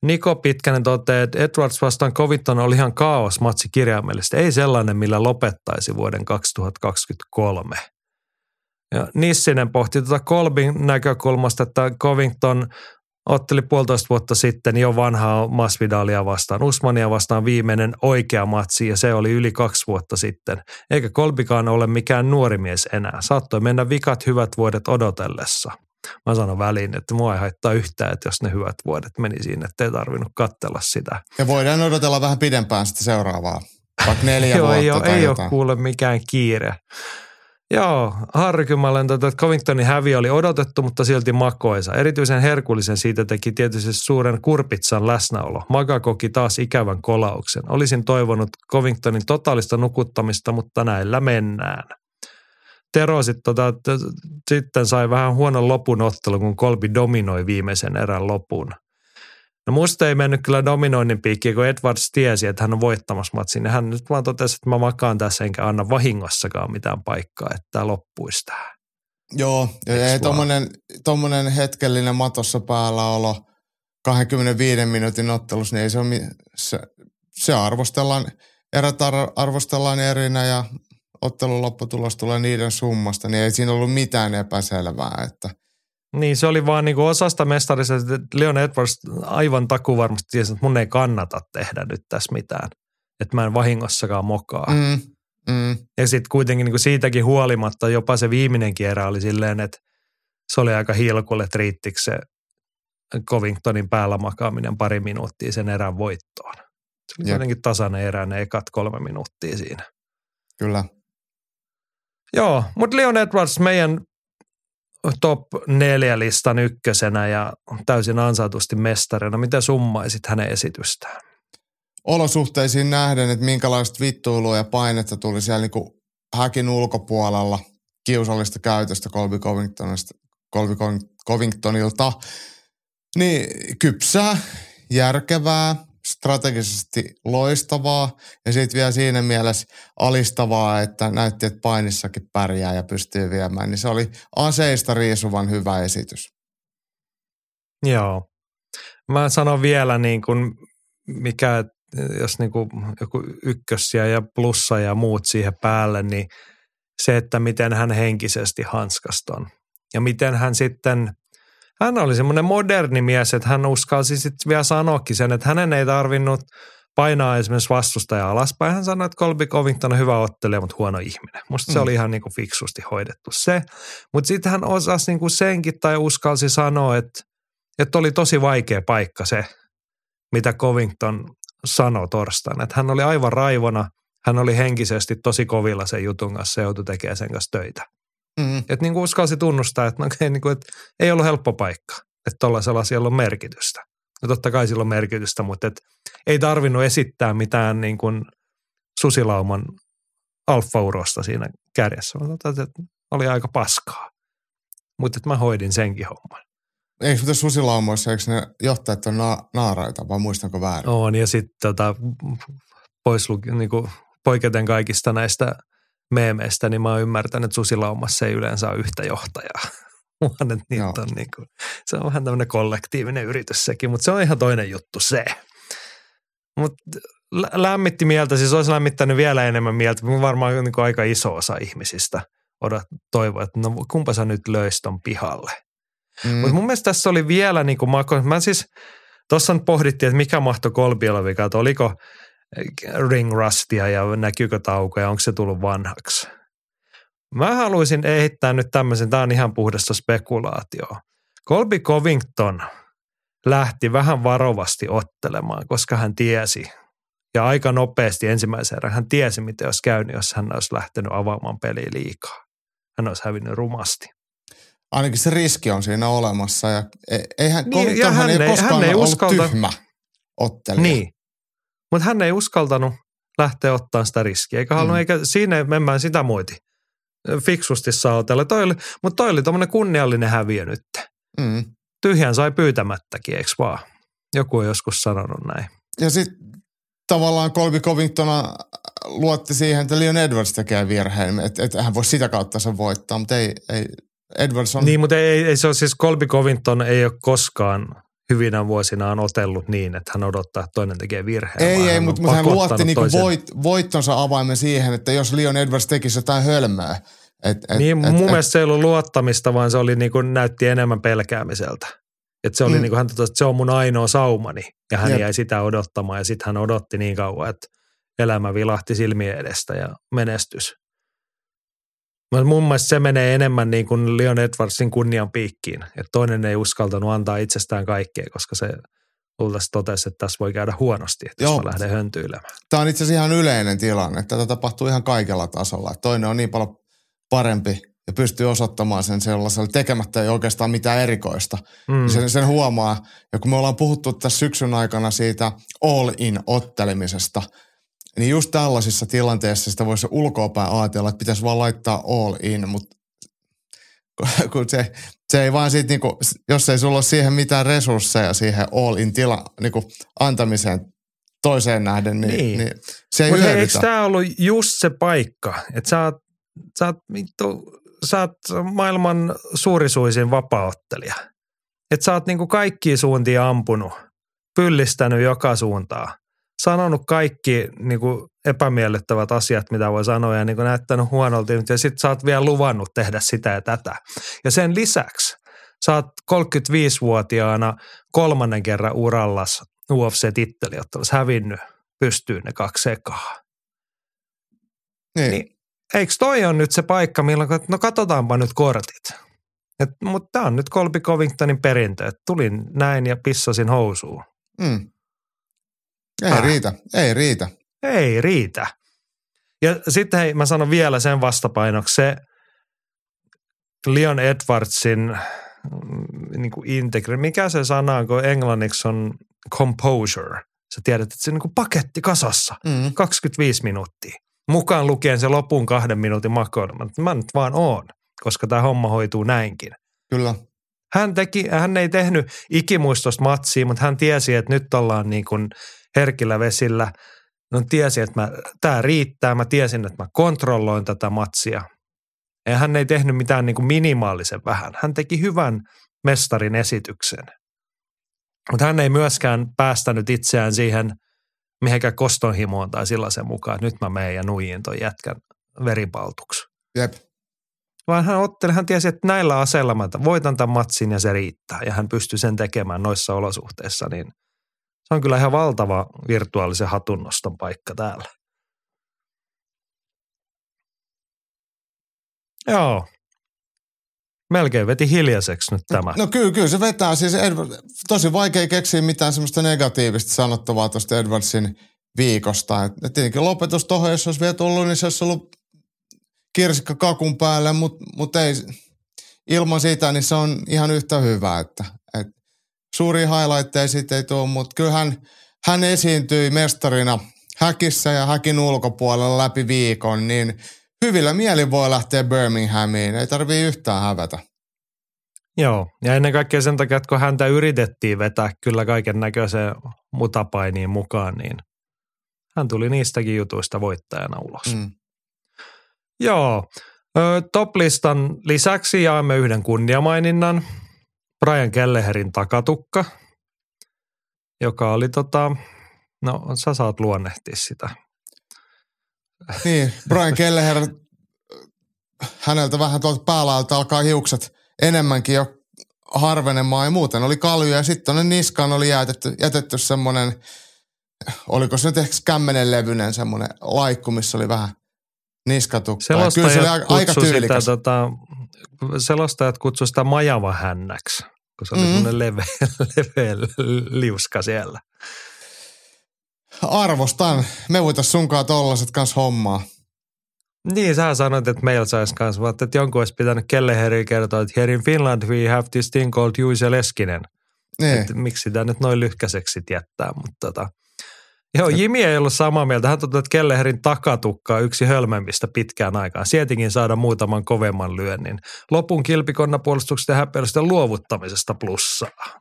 Niko Pitkänen toteaa, että Edwards vastaan Covington oli ihan kaos matsi kirjaimellisesti. Ei sellainen, millä lopettaisi vuoden 2023. Ja Nissinen pohti tuota Kolbin näkökulmasta, että Covington otteli puolitoista vuotta sitten jo vanhaa Masvidalia vastaan, Usmania vastaan viimeinen oikea matsi ja se oli yli kaksi vuotta sitten. Eikä Kolbikaan ole mikään nuori mies enää. Saattoi mennä vikat hyvät vuodet odotellessa. Mä sanon väliin, että mua ei haittaa yhtään, että jos ne hyvät vuodet meni siinä, että ei tarvinnut katsella sitä. Ja voidaan odotella vähän pidempään sitten seuraavaa. Vaikka neljä Joo, vuotta ei, ole, tai ei jotain. ole kuule mikään kiire. Joo, Harry Kymälen, tota, että Covingtonin hävi oli odotettu, mutta silti makoisa. Erityisen herkullisen siitä teki tietysti suuren kurpitsan läsnäolo. Maga koki taas ikävän kolauksen. Olisin toivonut Covingtonin totaalista nukuttamista, mutta näillä mennään. Tero sit, tota, että sitten sai vähän huonon lopun ottelu, kun Kolbi dominoi viimeisen erän lopun. No musta ei mennyt kyllä dominoinnin piikkiin, kun Edwards tiesi, että hän on voittamassa matsin. Hän nyt vaan totesi, että mä makaan tässä enkä anna vahingossakaan mitään paikkaa, että tämä loppuisi tähän. Joo, ja tommonen, tommonen hetkellinen matossa päällä olo 25 minuutin ottelussa, niin ei se, ole, se, se arvostellaan, erät ar- arvostellaan erinä ja ottelun lopputulos tulee niiden summasta, niin ei siinä ollut mitään epäselvää, että Niin se oli vaan niinku osasta mestarissa, että Leon Edwards aivan takuvarmasti tiesi, että mun ei kannata tehdä nyt tässä mitään. Että mä en vahingossakaan mokaa. Mm. mm, Ja sitten kuitenkin niinku siitäkin huolimatta jopa se viimeinen kierä oli silleen, että se oli aika hilkulle, että riittikö se Covingtonin päällä makaaminen pari minuuttia sen erän voittoon. Se oli Jep. kuitenkin tasainen erä, ne ekat kolme minuuttia siinä. kyllä. Joo, mutta Leon Edwards meidän top neljä listan ykkösenä ja täysin ansaitusti mestarina. Miten summaisit hänen esitystään? Olosuhteisiin nähden, että minkälaista vittuilua ja painetta tuli siellä niinku häkin ulkopuolella kiusallista käytöstä Colby Covingtonista, Colby Coving- Covingtonilta, niin kypsää, järkevää, strategisesti loistavaa ja sitten vielä siinä mielessä alistavaa, että näytti, että painissakin pärjää ja pystyy viemään, niin se oli aseista riisuvan hyvä esitys. Joo. Mä sanon vielä niin kuin, mikä, jos niin kuin joku ykkössiä ja plussa ja muut siihen päälle, niin se, että miten hän henkisesti hanskaston. Ja miten hän sitten, hän oli semmoinen moderni mies, että hän uskalsi sitten vielä sanoakin sen, että hänen ei tarvinnut painaa esimerkiksi vastustajaa alaspäin. Hän sanoi, että Colby Covington on hyvä ottelija, mutta huono ihminen. Musta se Mm. oli ihan niin kuin fiksusti hoidettu se. Mutta sitten hän osasi niin kuin senkin tai uskalsi sanoa, että, että oli tosi vaikea paikka se, mitä Covington sanoi torstaina. Että hän oli aivan raivona, hän oli henkisesti tosi kovilla sen jutun kanssa ja joutui tekemään sen kanssa töitä. Mm, Että niin kuin uskalsi tunnustaa, että, no, okei, niin kuin, että ei ollut helppo paikka, että tuollaisella asialla on merkitystä. Ja totta kai sillä on merkitystä, mutta et ei tarvinnut esittää mitään niin kuin susilauman alfaurosta siinä kärjessä. Että oli aika paskaa. Mutta että mä hoidin senkin homman. eikö mitä susilaumoissa, eikö ne johtajat on na- naaraita, vai muistanko väärin? On, ja sitten tota, pois luki, niin kuin poiketen kaikista näistä meemeistä, niin mä oon ymmärtänyt, että susilaumassa ei yleensä ole yhtä johtajaa. Vaan että niitä Joo. on niin kuin, se on vähän tämmöinen kollektiivinen yritys sekin, mutta se on ihan toinen juttu se. Mutta lämmitti mieltä, siis olisi lämmittänyt vielä enemmän mieltä, mutta varmaan niin kuin aika iso osa ihmisistä odot, toivoo, että no kumpa sä nyt löis ton pihalle. Mm. Mutta mun mielestä tässä oli vielä niin kuin mako, mä siis, tuossa pohdittiin, että mikä mahtoi Kolbiolla vika, että oliko ring rustia ja näkyykö taukoja, onko se tullut vanhaksi. Mä haluaisin heittää nyt tämmöisen, tämä on ihan puhdasta spekulaatioa. Colby Covington lähti vähän varovasti ottelemaan, koska hän tiesi, ja aika nopeasti ensimmäisen erän hän tiesi, mitä olisi käynyt, jos hän olisi lähtenyt avaamaan peliä liikaa. Hän olisi hävinnyt rumasti. Ainakin se riski on siinä olemassa. Ja e- eihän Niin, Covington ja hän ei, ei- koskaan hän ei ollut uskalta- tyhmä ottelija. Niin. Mutta hän ei uskaltanut lähteä ottaa sitä riskiä, eikä halunnut, Mm. eikä siinä en mä sitä moiti. Fiksusti saa otella. Toi oli, mutta toi oli tommonen kunniallinen häviö nyt. Mm. Tyhjän sai pyytämättäkin, eikö vaan? Joku on joskus sanonut näin. Ja sitten tavallaan Colby Covington luotti siihen, että Leon Edwards tekee virheen, että et hän voi sitä kautta sen voittaa, mutta ei, ei Edwards on... Niin, mutta ei, ei se ole siis Colby Covington ei ole koskaan hyvinä vuosinaan otellut niin, että hän odottaa, että toinen tekee virheen. Ei, ei, hän mutta on mut hän pakottanut luotti niinku toisen- voit, voittonsa avaimen siihen, että jos Leon Edwards tekisi jotain hölmöä. Et, et, Niin, et, mun et, mielestä se ei ollut luottamista, vaan se oli niin kuin, näytti enemmän pelkäämiseltä. Että se oli Mm. mm. niin kuin, hän totesi, että se on mun ainoa saumani. Ja hän Jep. jäi sitä odottamaan ja sitten hän odotti niin kauan, että elämä vilahti silmien edestä ja menestys. Mutta mun mielestä se menee enemmän niin kuin Leon Edwardsin kunnian piikkiin. Että toinen ei uskaltanut antaa itsestään kaikkea, koska se luultavasti totesi, että tässä voi käydä huonosti, että jos Joo. mä lähden höntyilemään. Tämä on itse asiassa ihan yleinen tilanne. Tätä tapahtuu ihan kaikella tasolla. Et Toinen on niin paljon parempi ja pystyy osoittamaan sen sellaisella tekemättä ei oikeastaan mitään erikoista. Mm. Sen, sen huomaa. Ja kun me ollaan puhuttu tässä syksyn aikana siitä all-in ottelemisesta, niin just tällaisissa tilanteissa sitä voisi ulkoapäin ajatella, että pitäisi vaan laittaa all in, mutta kun se, se ei vaan siitä, niinku, jos ei sulla ole siihen mitään resursseja siihen all in tila, niinku, antamiseen toiseen nähden, niin, niin. Niin. niin se ei Mutta hyödytä. eikö tämä ollut just se paikka, että sä oot, sä oot, vittu, sä oot maailman suurisuisin vapaaottelija. Että sä oot niinku kaikkiin suuntiin ampunut, pyllistänyt joka suuntaan, sanonut kaikki niinku epämiellyttävät asiat, mitä voi sanoa ja niinku näyttänyt huonolta. Ja sitten sä oot vielä luvannut tehdä sitä ja tätä. Ja sen lisäksi sä oot 35-vuotiaana kolmannen kerran urallas UFC-titteliottelussa hävinnyt pystyyn ne kaksi ekaa. niin. Niin, eikö toi on nyt se paikka, milloin, että no katsotaanpa nyt kortit. Mutta tämä on nyt Colby Covingtonin perintö, että tulin näin ja pissasin housuun. Mm. Ei Ah. riitä, ei riitä. Ei riitä. Ja sitten hei, mä sanon vielä sen vastapainoksi se Leon Edwardsin mm, niin kuin integri, mikä se sana on, kun englanniksi on composure. Sä tiedät, että se on niin kuin paketti kasassa. Mm. 25 minuuttia. Mukaan lukien se lopun kahden minuutin makoilma. Mä nyt vaan oon, koska tämä homma hoituu näinkin. Kyllä. Hän, teki, hän ei tehnyt ikimuistosta matsia, mutta hän tiesi, että nyt ollaan niin kuin herkillä vesillä. No tiesi, että tämä riittää. Mä tiesin, että mä kontrolloin tätä matsia. Ja hän ei tehnyt mitään niin kuin minimaalisen vähän. Hän teki hyvän mestarin esityksen. Mutta hän ei myöskään päästänyt itseään siihen mihinkään kostonhimoon tai sellaisen mukaan, että nyt mä menen ja nuijin ton jätkän veripaltuksi. Jep. Vaan hän otteli, hän tiesi, että näillä aseilla mä voitan tämän matsin ja se riittää. Ja hän pystyi sen tekemään noissa olosuhteissa, niin se on kyllä ihan valtava virtuaalisen hatunnoston paikka täällä. Joo. Melkein veti hiljaiseksi nyt tämä. No kyllä, kyllä se vetää. Siis Edward, tosi vaikea keksiä mitään semmoista negatiivista sanottavaa tuosta Edwardsin viikosta. Et, et tietenkin lopetus tuohon, jos olisi vielä tullut, niin se olisi ollut kirsikka kakun päälle, mutta mut ei, ilman sitä, niin se on ihan yhtä hyvä. Että, et, suuria highlightteja siitä ei tule, mutta kyllä hän, hän esiintyi mestarina häkissä ja häkin ulkopuolella läpi viikon, niin hyvillä mielin voi lähteä Birminghamiin. Ei tarvii yhtään hävätä. Joo, ja ennen kaikkea sen takia, että kun häntä yritettiin vetää kyllä kaiken näköiseen mutapainiin mukaan, niin hän tuli niistäkin jutuista voittajana ulos. Mm. Joo, Toplistan lisäksi jaamme yhden kunniamaininnan. Brian Kelleherin takatukka, joka oli tota, no sä saat luonnehtia sitä. Niin, Brian Kelleher, häneltä vähän tuolta päälailta alkaa hiukset enemmänkin jo harvenemaan ja muuten oli kalju ja sitten tuonne niskaan oli jätetty, jätetty semmoinen, oliko se nyt ehkä kämmenen levyinen semmoinen laikku, missä oli vähän. Selostajat Kyllä se oli aika, aika tyylikäs. Sitä, tota, selostajat kutsuivat sitä majavahännäksi, kun se oli mm. semmoinen leveä, leveä liuska siellä. Arvostan. Me voitaisiin sunkaan tollaset kanssa hommaa. Niin, sä sanoit, että meillä saisi kanssa, mutta että jonkun olisi pitänyt Kelleheri kertoa, että here in Finland we have this thing called Juise Leskinen. Niin. Että miksi sitä nyt noin lyhkäiseksi jättää, mutta tota. Joo, Jimi ei ollut samaa mieltä. Hän toteaa, että Kelleherin takatukka yksi hölmemmistä pitkään aikaan. Sietikin saada muutaman kovemman lyönnin. Lopun kilpikonnapuolustuksesta ja häpeilystä luovuttamisesta plussaa.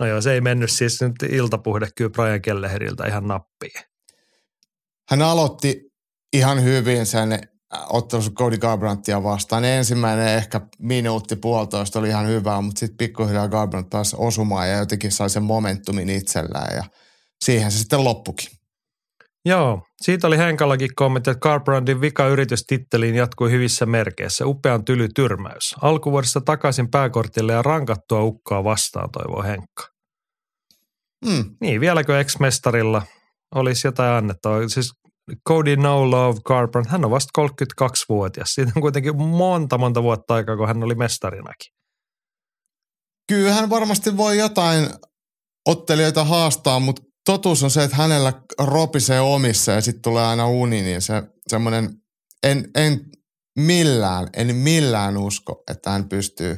No joo, se ei mennyt siis nyt iltapuhde kyllä Brian Kelleheriltä ihan nappiin. Hän aloitti ihan hyvin sen äh, ottelussa Cody Garbrantia vastaan. Ensimmäinen ehkä minuutti puolitoista oli ihan hyvä, mutta sitten pikkuhiljaa Garbrandt pääsi osumaan ja jotenkin sai sen momentumin itsellään ja siihen se sitten loppukin. Joo, siitä oli Henkallakin kommentti, että Garbrandin vika-yritys titteliin jatkui hyvissä merkeissä. Upean tyly tyrmäys. Alkuvuodesta takaisin pääkortille ja rankattua ukkoa vastaan, toivoo Henkka. Mm. Niin, vieläkö ex-mestarilla olisi jotain annettavaa? Siis Cody No Love Garbrand, hän on vasta 32-vuotias. Siitä on kuitenkin monta, monta vuotta aikaa, kun hän oli mestarinakin. Kyllä hän varmasti voi jotain ottelijoita haastaa, mutta totuus on se, että hänellä ropisee omissa ja sitten tulee aina uni, niin se semmoinen, en, en millään, en millään usko, että hän pystyy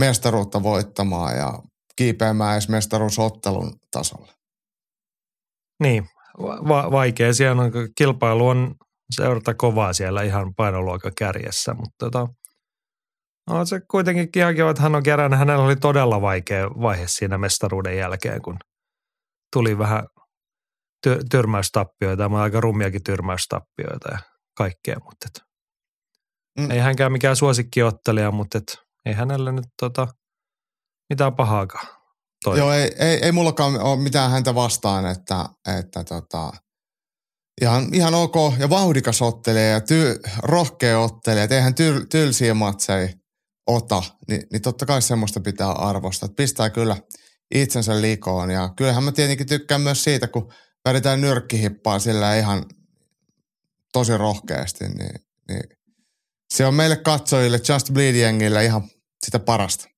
mestaruutta voittamaan ja kiipeämään edes mestaruusottelun tasolle. Niin, va- vaikea. Siellä on, kilpailu on seurata kovaa siellä ihan painoluokan kärjessä, mutta tota, no, se kuitenkin ihan kiva, että hän on kerännyt. Hänellä oli todella vaikea vaihe siinä mestaruuden jälkeen, kun tuli vähän ty- tyrmäystappioita, aika rummiakin tyrmäystappioita ja kaikkea, mutta et, mm. ei hänkään mikään suosikkiottelija, mutta et, ei hänellä nyt tota, mitään pahaakaan. Toi. Joo, ei, ei, ei mullakaan ole mitään häntä vastaan, että, että tota, ihan, ihan ok ja vauhdikas ottelija ja ty, rohkea ottelija, että eihän tyl, tylsiä matseja ota, niin, niin totta kai semmoista pitää arvostaa. Pistää kyllä – itsensä likoon. Ja kyllähän mä tietenkin tykkään myös siitä, kun vedetään nyrkkihippaa sillä ihan tosi rohkeasti, niin, niin se on meille katsojille, Just Bleed Jengille ihan sitä parasta.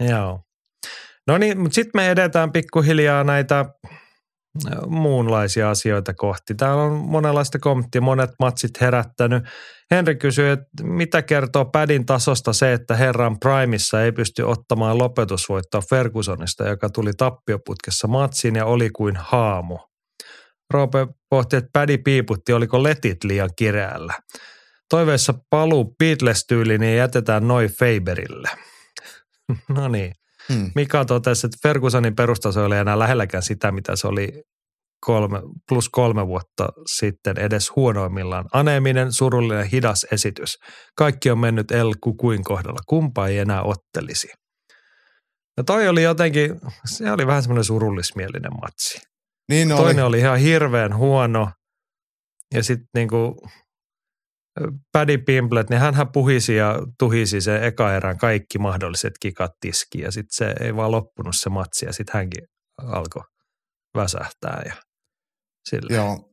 Joo. No niin, mutta sitten me edetään pikkuhiljaa näitä muunlaisia asioita kohti. Täällä on monenlaista kommenttia, monet matsit herättänyt. Henri kysyy, että mitä kertoo pädin tasosta se, että herran Primissa ei pysty ottamaan lopetusvoittoa Fergusonista, joka tuli tappioputkessa matsiin ja oli kuin haamu. Roope pohti, että pädi piiputti, oliko letit liian kireällä. Toiveessa paluu Beatles-tyyliin niin jätetään noin Faberille. no niin. Hmm. Mika totesi, että Fergusonin perustaso ei ole enää lähelläkään sitä, mitä se oli kolme, plus kolme vuotta sitten edes huonoimmillaan. Aneeminen, surullinen, hidas esitys. Kaikki on mennyt El Kukuin kohdalla. Kumpa ei enää ottelisi. Ja toi oli jotenkin, se oli vähän semmoinen surullismielinen matsi. Niin oli. Toinen oli ihan hirveän huono. Ja sitten niinku Paddy Pimblet, niin hän puhisi ja tuhisi sen eka erän kaikki mahdolliset kikat tiski ja sitten se ei vaan loppunut se matsi ja sitten hänkin alkoi väsähtää ja sille. Joo.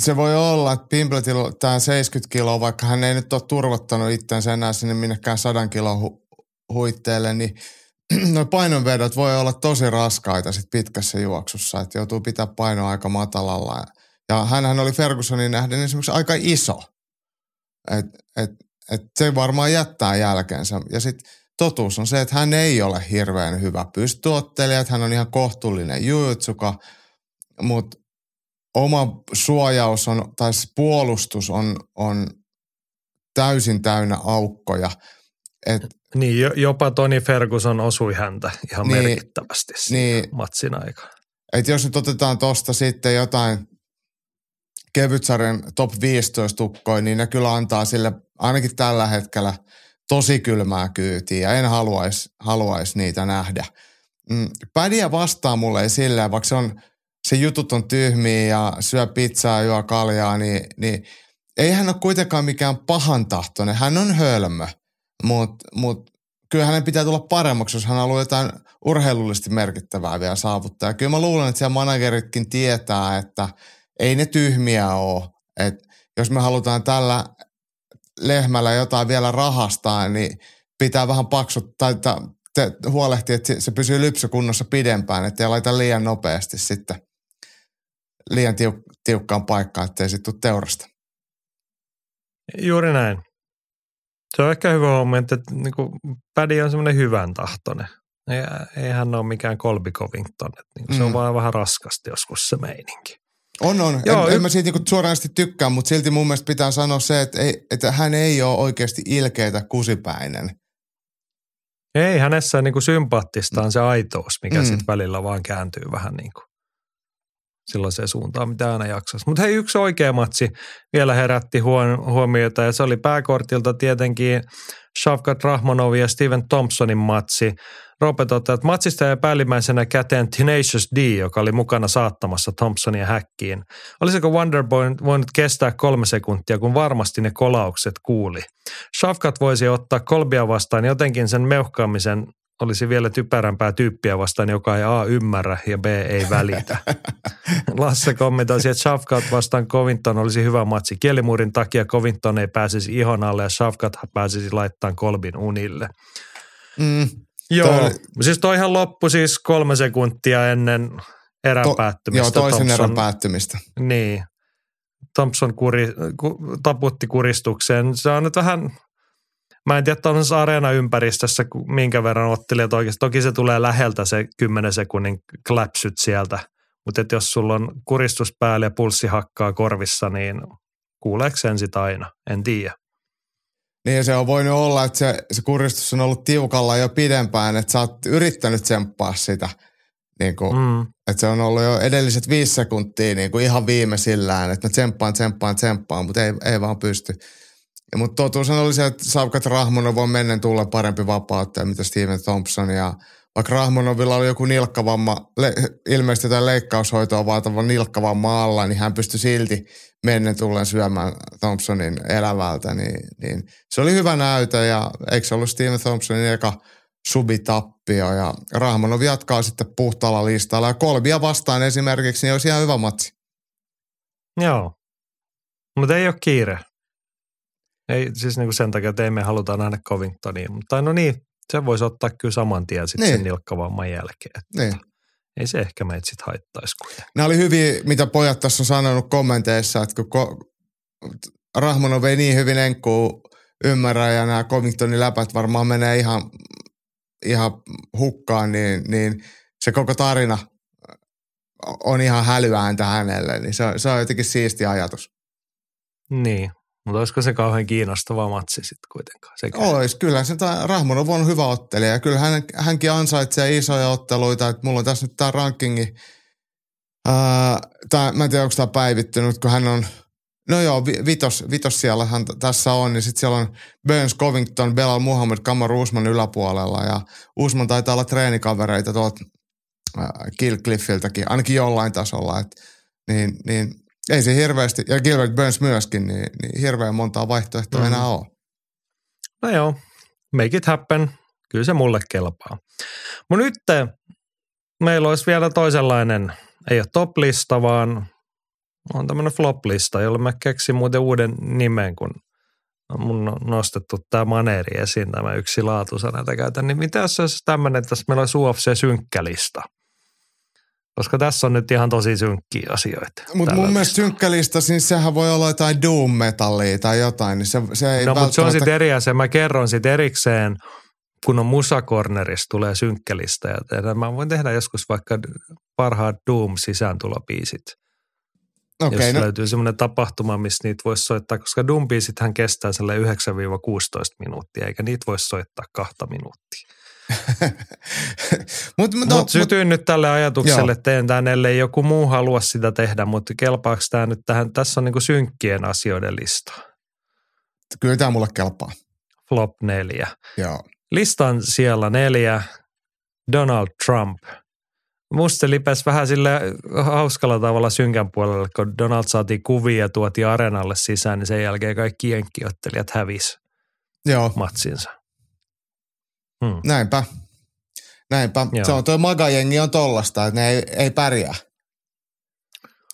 Se voi olla, että Pimbletilla tämä 70 kiloa, vaikka hän ei nyt ole turvottanut itseänsä enää sinne minnekään 100 kilon hu- huitteelle, niin noin painonvedot voi olla tosi raskaita sit pitkässä juoksussa, että joutuu pitää painoa aika matalalla. Ja, ja hän oli Fergusonin nähden esimerkiksi aika iso – et, et, et se varmaan jättää jälkensä. Ja sitten totuus on se, että hän ei ole hirveän hyvä pystyottelija, että hän on ihan kohtuullinen jujutsuka, mutta oma suojaus on, tai puolustus on, on täysin täynnä aukkoja. Et, Niin, jo- jopa Toni Ferguson osui häntä ihan Niin, merkittävästi niin. matsin aikana. et jos nyt otetaan tuosta sitten jotain kevytsarjan top 15 tukkoja, niin ne kyllä antaa sille ainakin tällä hetkellä tosi kylmää kyytiä ja en haluaisi haluais niitä nähdä. Mm, pädiä vastaa mulle ei silleen, vaikka se, on, se jutut on tyhmiä ja syö pizzaa, juo kaljaa, niin, niin ei hän ole kuitenkaan mikään pahan tahtoinen. Hän on hölmö, mutta mut, kyllä hänen pitää tulla paremmaksi, jos hän haluaa jotain urheilullisesti merkittävää vielä saavuttaa. Ja kyllä mä luulen, että siellä manageritkin tietää, että ei ne tyhmiä ole. Et jos me halutaan tällä lehmällä jotain vielä rahastaa, niin pitää vähän paksuttaa tai te, huolehtia, että se- pysyy lypsykunnossa pidempään, ettei laita liian nopeasti sitten liian tiuk, tiukkaan paikkaan, ettei sitten tule teurasta. Juuri näin. Se on ehkä hyvä huomioida, että niinku, Paddy on semmoinen hyvän tahtoinen. Ei, ei hän ole mikään Colby Covington. Että niinku, Se on Mm. vaan vähän raskasti joskus se meininki. On, on. Joo, en, y- en mä siitä niinku suoranaisesti tykkää, mutta silti mun mielestä pitää sanoa se, että, ei, että hän ei ole oikeasti ilkeitä kusipäinen. Ei, hänessä niin kuin sympaattista on se aitous, mikä Mm. mm. sitten välillä vaan kääntyy vähän niin kuin sellaiseen suuntaan, mitä aina jaksaisi. Mutta hei, yksi oikea matsi vielä herätti huomiota ja se oli pääkortilta tietenkin Shavkat Rahmanov ja Steven Thompsonin matsi. Rope että matsista jäi päällimmäisenä käteen Tenacious D, joka oli mukana saattamassa Thompsonia häkkiin. Olisiko Wonderboy voinut kestää kolme sekuntia, kun varmasti ne kolaukset kuuli? Shavkat voisi ottaa kolbia vastaan jotenkin sen meuhkaamisen olisi vielä typerämpää tyyppiä vastaan, joka ei A ymmärrä ja B ei välitä. Lasse kommentoisi, että Shavkat vastaan Covington olisi hyvä matsi. Kielimuurin takia Covington ei pääsisi ihon alle ja Shavkat pääsisi laittamaan kolbin unille. Mm. Joo, Toi siis toihan loppu siis kolme sekuntia ennen erän To- päättymistä. Joo, toisen Thompson- erän päättymistä. Niin. Thompson kuri, ku, taputti kuristukseen. Se on nyt vähän, mä en tiedä tuollaisessa areenaympäristössä, minkä verran ottelijat oikeasti. Toki se tulee läheltä se 10 sekunnin kläpsyt sieltä, mutta et jos sulla on kuristus päällä ja pulssi hakkaa korvissa, niin kuuleeko sen sitä aina? En tiedä. Niin se on voinut olla, että se, se kuristus on ollut tiukalla jo pidempään, että sä oot yrittänyt tsemppaa sitä. Niin kuin. Mm. Että se on ollut jo edelliset viisi sekuntia niin kuin ihan viimeisillään, että mä tsemppaan, tsemppaan, tsemppaan, mutta ei, ei vaan pysty. Mutta totuus oli se, että Savkat Rahmonov on mennen tulla parempi vapauttaja, mitä Steven Thompson. Ja vaikka Rahmonovilla oli joku nilkkavamma, le, ilmeisesti jotain leikkaushoitoa vaatava nilkkavamma alla, niin hän pystyi silti mennen tullen syömään Thompsonin elävältä. Niin, niin se oli hyvä näytö ja eikö se ollut Steven Thompsonin eka subitappio ja Rahmonov jatkaa sitten puhtaalla listalla ja Kolbia vastaan esimerkiksi, niin olisi ihan hyvä matsi. Joo. Mutta ei ole kiire. Ei siis niinku sen takia, että ei me haluta nähdä Covingtonia. Mutta no niin, se voisi ottaa kyllä saman tien sitten Niin. sen nilkkavamman jälkeen. Että Niin. Ei se ehkä meitä sitten haittaisi kuitenkaan. Nämä oli hyviä, mitä pojat tässä on sanonut kommenteissa, että kun ko- Rahmonov ei niin hyvin enkkuu ymmärrä ja nämä Covingtonin läpät varmaan menee ihan, ihan hukkaan, niin, niin se koko tarina on ihan hälyääntä hänelle, niin se, on- se on jotenkin siisti ajatus. Niin, mutta olisiko se kauhean kiinnostava matsi sitten kuitenkaan? Sekä. Ois, kyllä se tää, Rahmonov on hyvä ottelija ja kyllä hän, hänkin ansaitsee isoja otteluita, että mulla on tässä nyt tämä rankingi, ää, tää, mä en tiedä onko tämä päivittynyt, kun hän on, no joo, vi- vitos, vitos siellä hän t- tässä on, niin sitten siellä on Burns, Covington, Belal Muhammad, Kamar Usman yläpuolella ja Usman taitaa olla treenikavereita tuolta ää, Kill Cliffiltäkin, ainakin jollain tasolla, et, niin, niin ei se hirveästi, ja Gilbert Burns myöskin, niin, niin hirveän montaa vaihtoehtoa Mm. enää ole. No joo, make it happen. Kyllä se mulle kelpaa. Mutta nyt meillä olisi vielä toisenlainen, ei ole top-lista, vaan on tämmöinen flop-lista, jolle mä keksin muuten uuden nimen, kun mun on nostettu tämä maneeri esiin, tämä yksi laatusana, jota käytän. Niin mitä jos se olisi tämmöinen, että tässä meillä olisi UFC-synkkälista? Koska tässä on nyt ihan tosi synkkiä asioita. Mutta mun mielestä synkkälista, siis sehän voi olla jotain doom-metallia tai jotain, niin se, se ei No, mutta se on sitten eri asia. Mä kerron sitten erikseen, kun on Musakornerissa tulee synkkälistä. Ja tehdään. mä voin tehdä joskus vaikka parhaat Doom-sisääntulopiisit. Okei, jos no, löytyy semmoinen tapahtuma, missä niitä voisi soittaa, koska dumbiisithän kestää sille 9-16 minuuttia, eikä niitä voisi soittaa kahta minuuttia. mut, mut, No, no, sytyin nyt tälle ajatukselle, Joo. että teen tämän, ellei joku muu halua sitä tehdä, mutta kelpaako tämä nyt tähän, tässä on niinku synkkien asioiden lista. kyllä tämä mulle kelpaa. Flop neljä. Joo. Listan siellä neljä, Donald Trump. Musta se lipesi vähän sille hauskalla tavalla synkän puolelle, kun Donald saatiin kuvia ja tuotiin areenalle sisään, niin sen jälkeen kaikki jenkkiottelijat hävis Joo, matsinsa. Hmm. näinpä. Näinpä. Joo. Se on toi magajengi on tollasta, että ne ei, ei pärjää.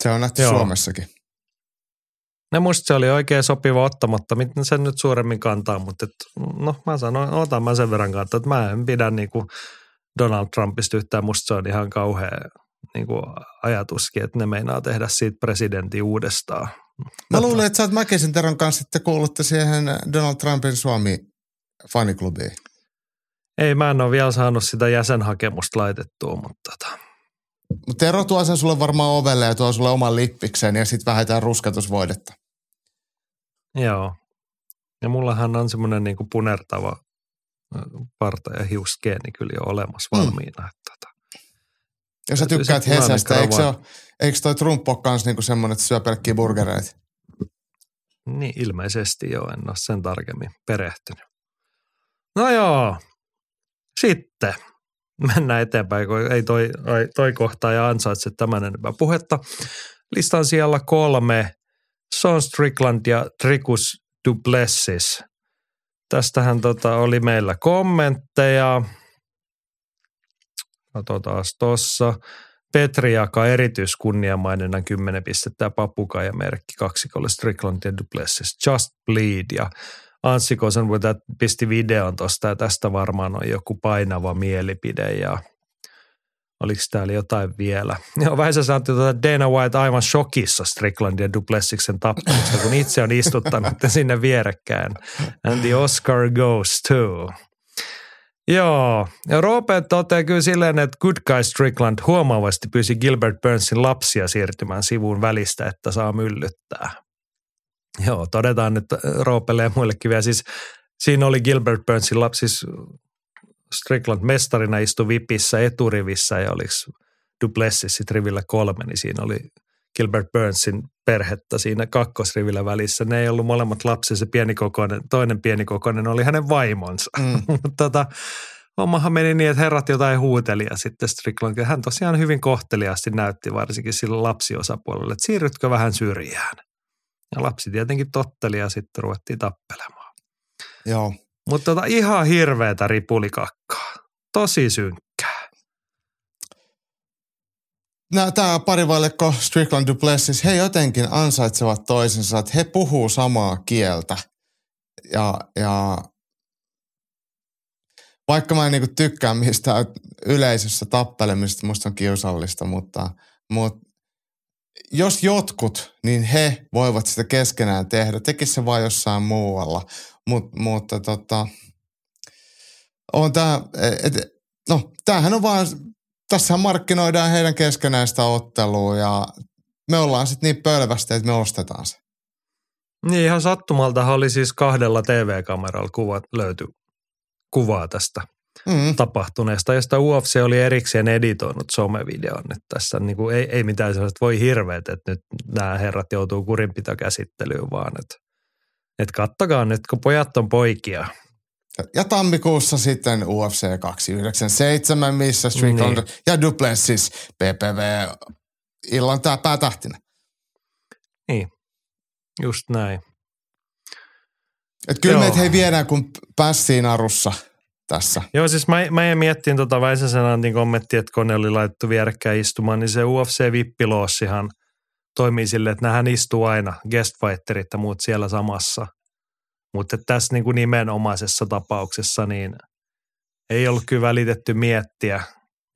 Se on nähty Joo. Suomessakin. No musta se oli oikein sopiva ottamatta, miten sen nyt suuremmin kantaa, mutta et, no mä sanoin, otan mä sen verran kantaa, että mä en pidä niinku Donald Trumpista yhtään, musta se on ihan kauhea niinku ajatuskin, että ne meinaa tehdä siitä presidentin uudestaan. Mä luulen, että sä oot Mäkisen Teron kanssa sitten kuulutte siihen Donald Trumpin Suomi-faniklubiin. Ei, mä en ole vielä saanut sitä jäsenhakemusta laitettua, mutta tota, Tero tuo sen sulle varmaan ovelle ja tuo sulle oman lippiksen ja sitten vähän jotain ruskatusvoidetta. joo. Ja mullahan on semmoinen niinku punertava parta- ja hiusgeeni kyllä jo olemassa Mm. valmiina. Että tota. Ja sä tykkäät Hesästä, eikö, se ole, eikö toi Trump ole kans niinku semmonen, että syö pelkkiä burgereita? Niin ilmeisesti joo, en ole sen tarkemmin perehtynyt. No joo, sitten mennään eteenpäin, kun ei toi, ai, toi kohta ja ansaitse tämän enempää puhetta. Listan siellä kolme, Son Strickland ja Tricus Duplessis. Tästähän tota oli meillä kommentteja. Katsotaan tossa. Petri jakaa erityiskunniamaininnan 10 pistettä ja papukaijamerkki kaksikolle Strickland ja Duplessis. Just Bleed ja Anssi Kosenvuota pisti videon tosta ja tästä varmaan on joku painava mielipide ja oliko täällä jotain vielä. Joo, Väisä sanoi, että tuota Dana White aivan shokissa Strickland ja Duplessiksen tappelusta, kun itse on istuttanut ne sinne vierekkäin. And the Oscar goes to. Joo, ja Roope toteaa kyllä silleen, että Good Guy Strickland huomaavasti pyysi Gilbert Burnsin lapsia siirtymään sivuun välistä, että saa myllyttää. Joo, todetaan nyt Roopelle ja muillekin vielä. Siis siinä oli Gilbert Burnsin lapsi, siis Strickland mestarina istui vipissä eturivissä ja oliko Duplessis sit rivillä kolme, niin siinä oli Gilbert Burnsin perhettä siinä kakkosrivillä välissä. Ne ei ollut molemmat lapsi, se pienikokoinen, toinen pienikokoinen oli hänen vaimonsa. Mm. Tota, hommahan meni niin, että herrat jotain huuteli ja sitten Strickland, hän tosiaan hyvin kohteliaasti näytti varsinkin sille lapsiosapuolelle, että siirrytkö vähän syrjään. Ja lapsi tietenkin totteli ja sitten ruvettiin tappelemaan. Joo. Mutta tota, ihan hirveätä ripulikakkaa. Tosi synkkää. Nämä, tämä parivallikko Strickland Duplessis, he jotenkin ansaitsevat toisensa, että he puhuu samaa kieltä. Ja, ja vaikka mä en niinku tykkää mistään yleisössä tappelemisesta, musta on kiusallista, mutta, mutta jos jotkut, niin he voivat sitä keskenään tehdä. Tekis se vaan jossain muualla. Mut, mutta tota, on tää, et, no tämähän on vaan, tässä markkinoidaan heidän keskenään sitä ottelua ja me ollaan sitten niin pölvästi, että me ostetaan se. Niin ihan sattumalta oli siis kahdella TV-kameralla kuvat, löytyi kuvaa tästä Mm. tapahtuneesta. Ja sitä UFC oli erikseen editoinut somevideon. Että tässä niin kuin ei, ei mitään sellaista voi hirveet, että nyt nämä herrat joutuu kurinpitokäsittelyyn, vaan että, että kattokaa nyt, kun pojat on poikia. Ja tammikuussa sitten UFC 297, missä Strickland Niin. ja Duplessis PPV illan tää päätähtinä. Just näin. Et kyllä Joo. meitä hei viedään kun pässiin arussa tässä. Joo, siis mä, mä en miettiin tota Väisäsen Antin kommentti, että kone oli laitettu vierekkäin istumaan, niin se UFC-vippiloossihan toimii silleen, että nämähän istuu aina, guestfighterit ja muut siellä samassa. Mutta tässä niin kuin nimenomaisessa tapauksessa niin ei ollut kyllä välitetty miettiä,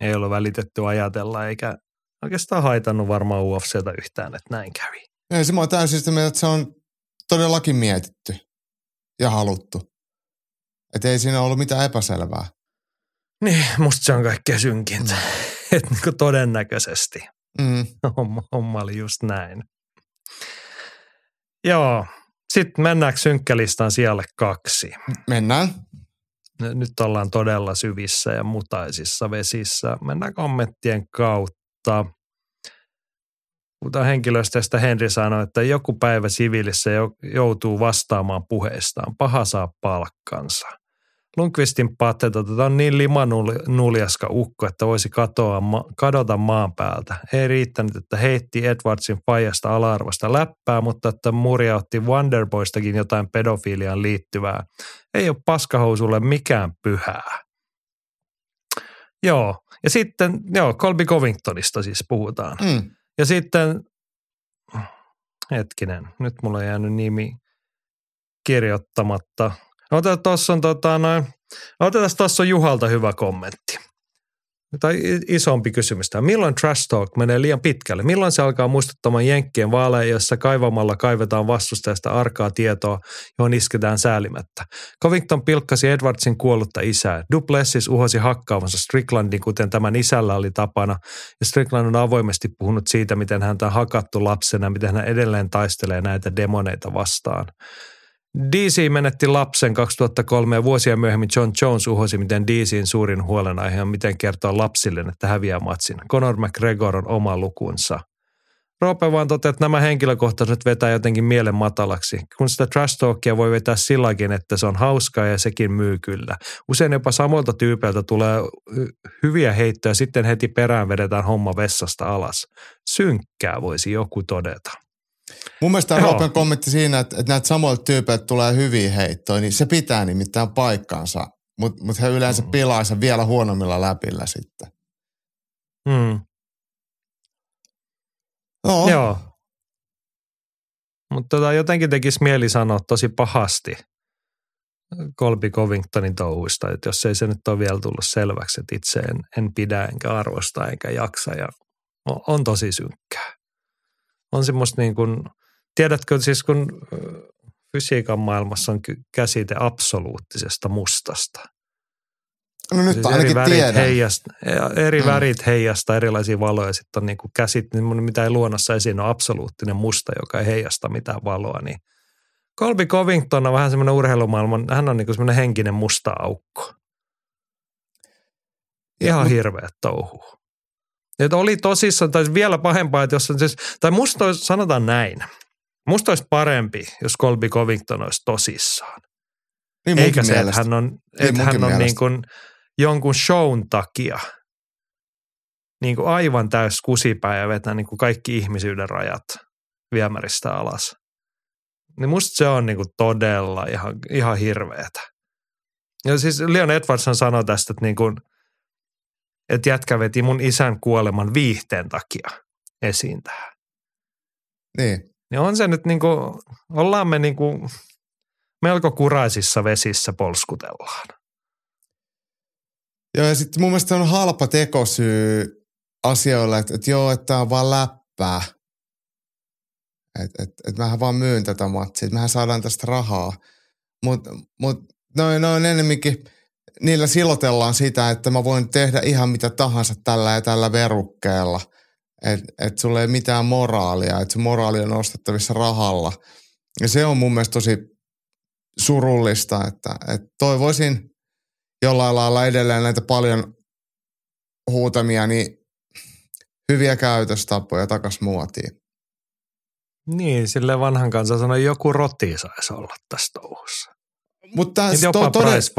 ei ollut välitetty ajatella, eikä oikeastaan haitannut varmaan UFCtä yhtään, että näin kävi. Ei, se mä oon täysin sitä mieltä, että se on todellakin mietitty ja haluttu. Että ei siinä ollut mitään epäselvää. Niin, musta se on kaikkein synkintä. että niin todennäköisesti Mm. homma, homma oli just näin. Joo. Sitten mennäänkö synkkälistan sijalle kaksi? Mennään. Nyt ollaan todella syvissä ja mutaisissa vesissä. Mennään kommenttien kautta. Puhutaan henkilöstöstä. Henri sanoi, että joku päivä siviilissä joutuu vastaamaan puheestaan. Paha saa palkkansa. Lundqvistin patte, että on niin limanuljaska ukko, että voisi katoa, kadota maan päältä. Ei riittänyt, että heitti Edwardsin fajasta ala-arvosta läppää, mutta että Muria otti Wonderboystakin jotain pedofiiliaan liittyvää. Ei ole paskahousulle mikään pyhää. Joo, ja sitten, joo, Colby Covingtonista siis puhutaan. Mm. Ja sitten, hetkinen, nyt mulla on jäänyt nimi kirjoittamatta – Otetaan tuossa on, tota, noin, otetaan tuossa Juhalta hyvä kommentti. Tai isompi kysymys tämä. Milloin trash talk menee liian pitkälle? Milloin se alkaa muistuttamaan jenkkien vaaleja, jossa kaivamalla kaivetaan vastustajasta arkaa tietoa, johon isketään säälimättä? Covington pilkkasi Edwardsin kuollutta isää. Duplessis uhosi hakkaavansa Stricklandin, kuten tämän isällä oli tapana. Ja Strickland on avoimesti puhunut siitä, miten häntä on hakattu lapsena, miten hän edelleen taistelee näitä demoneita vastaan. DC menetti lapsen 2003 ja vuosia myöhemmin John Jones uhosi, miten DCin suurin huolenaihe on miten kertoa lapsille, että häviää matsin. Conor McGregor on oma lukunsa. Roope vaan toteaa, että nämä henkilökohtaiset vetää jotenkin mielen matalaksi. Kun sitä trash talkia voi vetää silläkin, että se on hauskaa ja sekin myy kyllä. Usein jopa samoilta tyypeiltä tulee hyviä heittoja, sitten heti perään vedetään homma vessasta alas. Synkkää voisi joku todeta. Mun mielestä Roopen kommentti siinä, että, että näitä samoilta tyypeiltä tulee hyviä heittoja, niin se pitää nimittäin paikkaansa. Mutta mut he yleensä mm. pilaa sen vielä huonommilla läpillä sitten. Mm. No. Joo. Mutta tota, jotenkin tekisi mieli sanoa tosi pahasti Colby Covingtonin touhuista, että jos ei se nyt ole vielä tullut selväksi, että itse en, en pidä enkä arvosta enkä jaksa ja on, on tosi synkkää on semmoista niin kuin, tiedätkö siis kun fysiikan maailmassa on käsite absoluuttisesta mustasta. No nyt siis ainakin eri värit tiedän. Heijasta, eri mm. värit heijasta erilaisia valoja. Sitten on niin kuin käsite, mitä ei luonnossa esiin on absoluuttinen musta, joka ei heijasta mitään valoa. Niin Colby Covington on vähän semmoinen urheilumaailman, hän on niin kuin semmoinen henkinen musta aukko. Ihan ja, hirveä touhu. Että oli tosissaan, tai vielä pahempaa, että jos on siis, tai musta olisi, sanotaan näin, musta olisi parempi, jos Colby Covington olisi tosissaan. Niin Eikä se, että hän on, niin että hän on niin kuin jonkun shown takia niin kuin aivan täys kusipää ja vetää niin kuin kaikki ihmisyyden rajat viemäristä alas. Niin musta se on niin kuin todella ihan, ihan hirveetä. Ja siis Leon Edwardson sanoi tästä, että niin kuin – että jätkä veti mun isän kuoleman viihteen takia esiin tähän. Niin. Niin on se nyt niin kuin, ollaan me niin kuin melko kuraisissa vesissä polskutellaan. Joo ja sitten mun mielestä on halpa tekosyy asioille, että, että joo, että tämä on vaan läppää. Että et, et mähän vaan myyn tätä matsia, että mehän saadaan tästä rahaa. Mutta mut, noin, noin enemmänkin – niillä silotellaan sitä, että mä voin tehdä ihan mitä tahansa tällä ja tällä verukkeella. Että et sulla ei mitään moraalia, että se moraali on ostettavissa rahalla. Ja se on mun mielestä tosi surullista, että, että toivoisin jollain lailla edelleen näitä paljon huutamia, niin hyviä käytöstapoja takas muotiin. Niin, sille vanhan kanssa sanoi, joku roti saisi olla tässä touhussa. Mutta jopa to, price.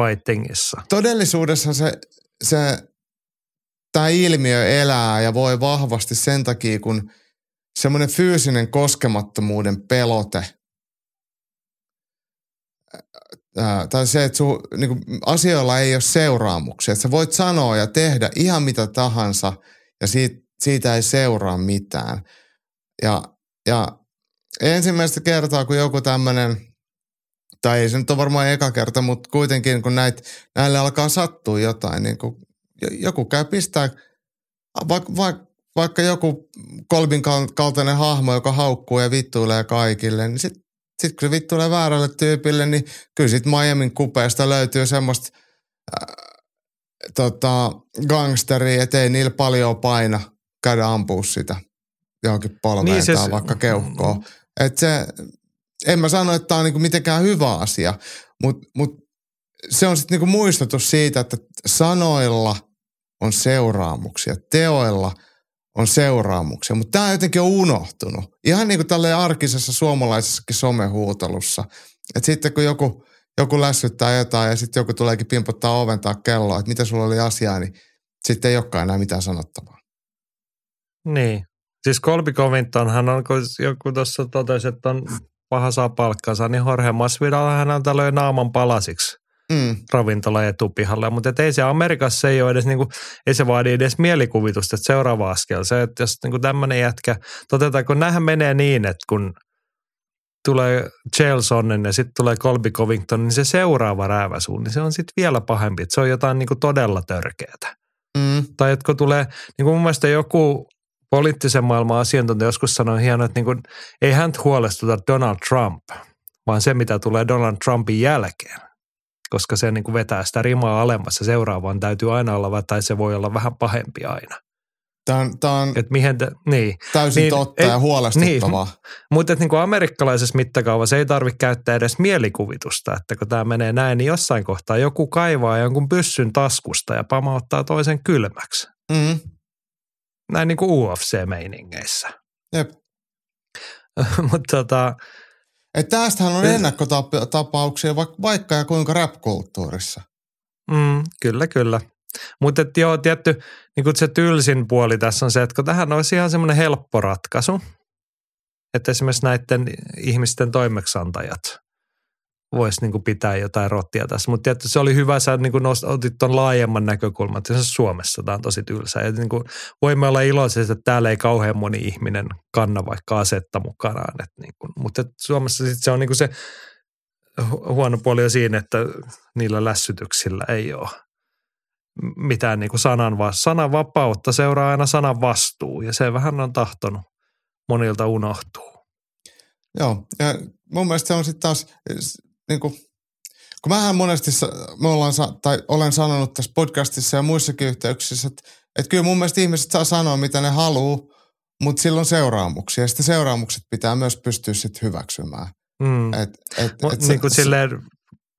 Todellisuudessa se, se tämä ilmiö elää ja voi vahvasti sen takia, kun semmoinen fyysinen koskemattomuuden pelote ää, tai se, että sun, niin kuin, asioilla ei ole seuraamuksia. Että sä voit sanoa ja tehdä ihan mitä tahansa ja siitä, siitä ei seuraa mitään. Ja, ja ensimmäistä kertaa, kun joku tämmöinen – tai ei se nyt ole varmaan eka kerta, mutta kuitenkin kun näitä, näille alkaa sattua jotain, niin kun joku käy pistää, vaikka, vaikka, vaikka joku Kolbin kaltainen hahmo, joka haukkuu ja vittuilee kaikille, niin sitten sit kun se vittuilee väärälle tyypille, niin kyllä sitten Miamin kupeesta löytyy semmoista äh, tota, gangsteria, että ei niillä paljon paina käydä ampua sitä. johonkin polveen Niin vaikka keuhkoon. Et se, en mä sano, että tämä on niinku mitenkään hyvä asia, mutta mut se on sitten niinku muistutus siitä, että sanoilla on seuraamuksia, teoilla on seuraamuksia, mutta tämä jotenkin on unohtunut. Ihan niin kuin tälleen arkisessa suomalaisessakin somehuutelussa. Että sitten kun joku, joku lässyttää jotain ja sitten joku tuleekin pimpottaa oventaa kelloa, että mitä sulla oli asiaa, niin sitten ei olekaan enää mitään sanottavaa. Niin. Siis Colby Covingtonhan on, kun joku tuossa totesi, että on paha saa palkkansa, niin Jorge Masvidal hän on löi naaman palasiksi Mm. ravintola etupihalle, mutta et ei se Amerikassa ei ole edes niinku, ei se vaadi edes mielikuvitusta, että seuraava askel, se, että jos niinku tämmöinen jätkä, totetaan, kun nämähän menee niin, että kun tulee Chael Sonnen ja sitten tulee Colby Covington, niin se seuraava rääväsuu, niin se on sitten vielä pahempi, että se on jotain niinku todella törkeätä. Mm. Tai että kun tulee, niin kuin mun mielestä joku poliittisen maailman asiantuntija joskus sanoi hienoa, että niin kuin, ei hän huolestuta Donald Trump, vaan se, mitä tulee Donald Trumpin jälkeen. Koska se niin kuin vetää sitä rimaa alemmas ja seuraavaan täytyy aina olla, tai se voi olla vähän pahempi aina. Tämä on, tää on Et mihin te, niin. täysin niin, totta ei- ja huolestuttavaa. Mutta niin kuin amerikkalaisessa mittakaavassa ei tarvitse käyttää edes mielikuvitusta, että kun tämä menee näin, niin jossain kohtaa joku kaivaa jonkun pyssyn taskusta ja pamauttaa toisen kylmäksi. Mm. Näin niin kuin UFC-meiningeissä. Jep. Mutta tota, Et tästähän on ennakkotapauksia vaikka, vaikka ja kuinka rap-kulttuurissa. mm, kyllä, kyllä. Mutta joo, tietty, niin se tylsin puoli tässä on se, että kun tähän olisi ihan semmoinen helppo ratkaisu, että esimerkiksi näiden ihmisten toimeksiantajat voisi niin pitää jotain rottia tässä. Mutta tietysti se oli hyvä, sä niin nost, otit tuon laajemman näkökulman, että Suomessa tämä on tosi tylsä. Ja niin kuin, voimme olla iloisia, että täällä ei kauhean moni ihminen kanna vaikka asetta mukanaan. Et niin kuin, mutta Suomessa sit se on niin kuin se hu- huono puoli on siinä, että niillä lässytyksillä ei ole mitään niin kuin sanan, sanan vapautta, seuraa aina sanan vastuu ja se vähän on tahtonut monilta unohtuu. Joo, ja mun mielestä se on sitten taas, niin kuin, kun mähän monesti me ollaan, tai olen sanonut tässä podcastissa ja muissakin yhteyksissä, että, että kyllä mun mielestä ihmiset saa sanoa, mitä ne haluaa, mutta silloin seuraamuksia. Ja sitten seuraamukset pitää myös pystyä sitten hyväksymään. Mm. Et, et, Mut et se- niin kuin silleen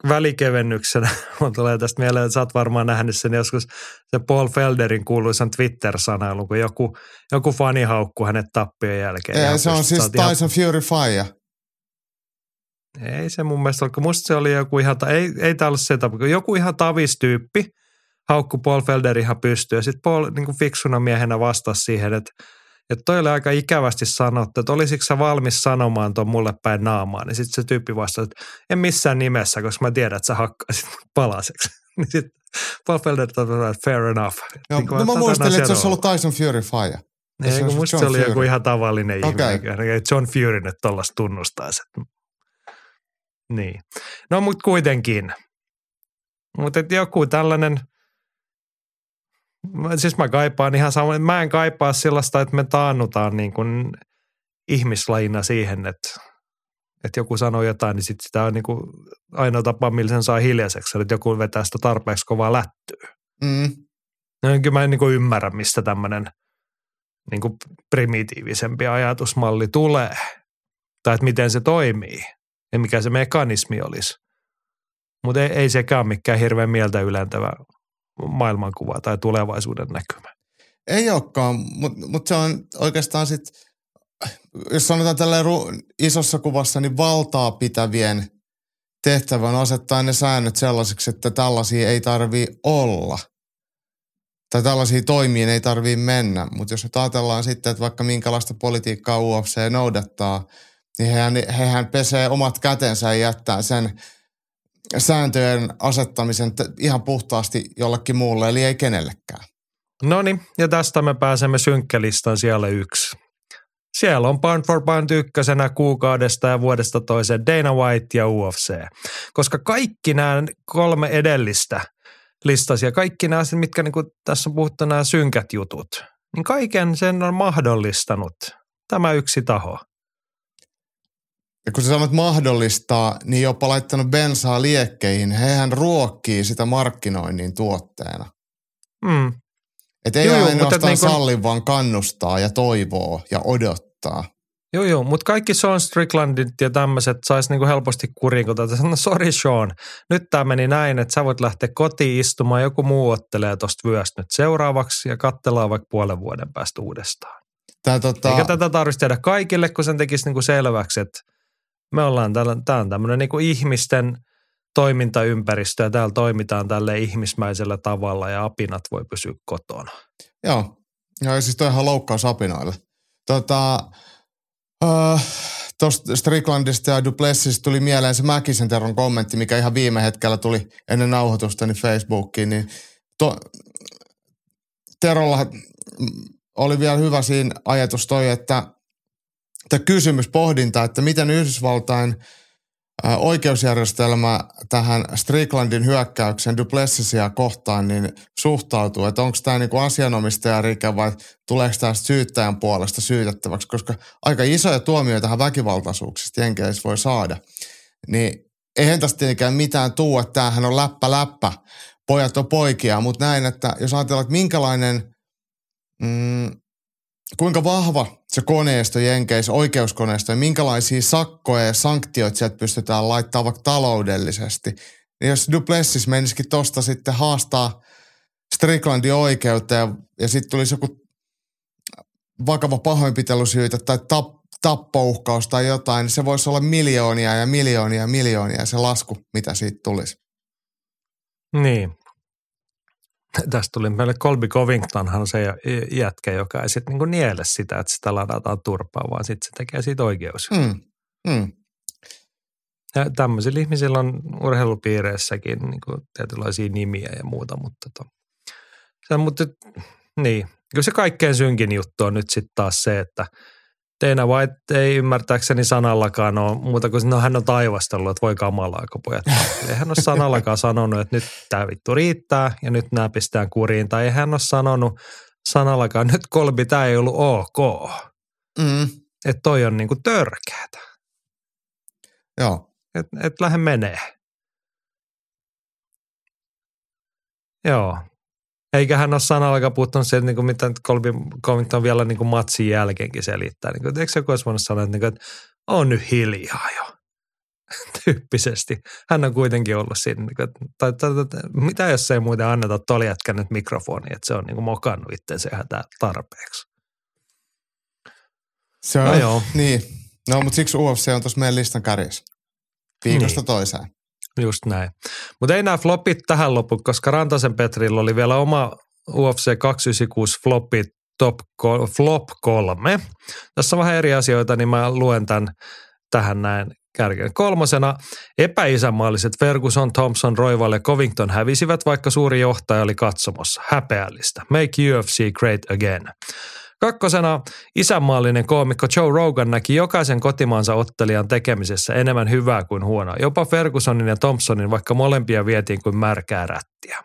välikevennyksenä, mun tulee tästä mieleen, että sä oot varmaan nähnyt sen joskus, se Paul Felderin kuuluisan Twitter-sanailun, kun joku, joku fani haukkuu hänet tappion jälkeen. Ei, se on siis oot ihan- Tyson Fury Fire. Ei se mun mielestä ole, kun musta se oli joku ihan, ei, ei tää ollut se tapa, joku ihan tavistyyppi haukku Paul Felder ihan pystyyn ja sitten Paul niin kuin fiksuna miehenä vastasi siihen, että että toi oli aika ikävästi sanottu, että olisitko sä valmis sanomaan ton mulle päin naamaan. Niin sitten se tyyppi vastasi, että en missään nimessä, koska mä tiedän, että sä hakkaisit mut palaseksi. niin sitten Paul Felder totesi, että fair enough. Joo, Niin no mä muistelin, että se olisi ollut Tyson Fury Fire. ei, se kun olisi musta John se oli joku Fury. ihan tavallinen Okei. ihminen. John Fury nyt tollasta tunnustaisi. että- Niin. No mut kuitenkin. Mutta joku tällainen, siis mä kaipaan ihan sama, mä en kaipaa sellaista, että me taannutaan niin kuin ihmislajina siihen, että, että joku sanoo jotain, niin sit sitä on niin kuin ainoa tapa, millä sen saa hiljaiseksi, että joku vetää sitä tarpeeksi kovaa lättyä. Mm. No kyllä mä en niin kuin ymmärrä, mistä tämmöinen niin kuin primitiivisempi ajatusmalli tulee. Tai että miten se toimii ja mikä se mekanismi olisi. Mutta ei, ei sekään mikään hirveän mieltä ylentävä maailmankuva tai tulevaisuuden näkymä. Ei olekaan, mutta mut se on oikeastaan sitten, jos sanotaan tällä isossa kuvassa, niin valtaa pitävien tehtävän asettaa ne säännöt sellaisiksi, että tällaisia ei tarvii olla. Tai tällaisia toimiin ei tarvii mennä. Mutta jos ajatellaan sitten, että vaikka minkälaista politiikkaa UFC noudattaa, niin hehän, hehän pesee omat kätensä ja jättää sen sääntöjen asettamisen ihan puhtaasti jollekin muulle, eli ei kenellekään. No niin, ja tästä me pääsemme synkkelistan siellä yksi. Siellä on Pound for Pound ykkösenä kuukaudesta ja vuodesta toiseen Dana White ja UFC. Koska kaikki nämä kolme edellistä listasia, kaikki nämä mitkä niin tässä on puhuttu nämä synkät jutut, niin kaiken sen on mahdollistanut tämä yksi taho. Ja kun sä sanot mahdollistaa, niin jopa laittanut bensaa liekkeihin. Hehän ruokkii sitä markkinoinnin tuotteena. Mm. Että ei Joo, ainoastaan et niin kun- salli, vaan kannustaa ja toivoo ja odottaa. Joo, joo, mutta kaikki Sean Stricklandit ja tämmöiset sais niinku helposti kuriin, kun tätä sanoo, sorry Sean, nyt tämä meni näin, että sä voit lähteä kotiin istumaan, joku muu ottelee tosta vyöstä nyt seuraavaksi ja katsellaan vaikka puolen vuoden päästä uudestaan. Tää, tota, Eikä tätä tarvitsisi tehdä kaikille, kun sen tekisi niinku selväksi, että me ollaan täällä, tämä on tämmöinen niinku ihmisten toimintaympäristö ja täällä toimitaan tälle ihmismäisellä tavalla ja apinat voi pysyä kotona. Joo, ja siis toi ihan loukkaus apinoille. Tota, äh, Tuosta Stricklandista ja Duplessista tuli mieleen se Mäkisen Teron kommentti, mikä ihan viime hetkellä tuli ennen nauhoitusta niin Facebookiin. Niin to, Terolla oli vielä hyvä siinä ajatus toi, että tämä kysymys, pohdinta, että miten Yhdysvaltain oikeusjärjestelmä tähän Stricklandin hyökkäykseen Duplessisia kohtaan niin suhtautuu, että onko tämä niinku asianomistajarike vai tuleeko tämä syyttäjän puolesta syytettäväksi, koska aika isoja tuomioitahan väkivaltaisuuksista Jenkeissä voi saada. Niin eihän tästä tietenkään mitään tuu, että tämähän on läppä läppä, pojat on poikia, mutta näin, että jos ajatellaan, että minkälainen, mm, kuinka vahva se koneisto Jenkeissä, oikeuskoneisto ja minkälaisia sakkoja ja sanktioita sieltä pystytään laittamaan vaikka taloudellisesti. Niin jos Duplessis menisikin tosta sitten haastaa Stricklandin oikeuteen ja, ja sitten tulisi joku vakava pahoinpitelysyytä tai tap, tappouhkaus tai jotain, niin se voisi olla miljoonia ja miljoonia ja miljoonia se lasku, mitä siitä tulisi. Niin. Tästä tuli meille Colby Covingtonhan se jätkä, joka ei sitten niinku niele sitä, että sitä ladataan turpaa, vaan sitten se tekee siitä oikeus. Mm. Mm. Ja tämmöisillä ihmisillä on urheilupiireissäkin niinku tietynlaisia nimiä ja muuta, mutta, to, se, mutta niin. Kyllä se kaikkein synkin juttu on nyt sitten taas se, että Teina White ei ymmärtääkseni sanallakaan ole muuta kuin, no hän on taivastellut, että voi kamalaa, kun pojat tappelee. Hän ole sanallakaan sanonut, että nyt tämä vittu riittää ja nyt nämä pistää kuriin. Tai ei hän ole sanonut sanallakaan, nyt kolbi, tämä ei ollut ok. Mm. Että toi on niinku törkeätä. Joo. Että et lähde menee. Joo. Eikä hän ole sanallakaan puuttunut siitä, niin kuin mitä nyt Colby Covington vielä niin kuin matsin jälkeenkin selittää. Niin kuin, eikö joku olisi voinut sanoa, että, niin kuin, että on nyt hiljaa jo tyyppisesti. Hän on kuitenkin ollut siinä, niin kuin, tai, tai, tai, mitä jos ei muuten anneta tuolla jätkän nyt mikrofoni, että se on niin kuin mokannut itsensä ihan tarpeeksi. Se on, No joo. Niin. No, mutta siksi UFC on tuossa meidän listan kärjessä. Viikosta Niin. toiseen. Just näin. Mutta ei nämä flopit tähän lopu, koska Rantasen Petrillä oli vielä oma UFC 296 flopit top flop kolme. Tässä on vähän eri asioita, niin mä luen tämän tähän näin kärkeen. Kolmosena epäisänmaalliset Ferguson, Thompson, Royval ja Covington hävisivät, vaikka suuri johtaja oli katsomossa. Häpeällistä. Make UFC great again. Kakkosena isänmaallinen koomikko Joe Rogan näki jokaisen kotimaansa ottelijan tekemisessä enemmän hyvää kuin huonoa. Jopa Fergusonin ja Thompsonin, vaikka molempia vietiin kuin märkää rättiä.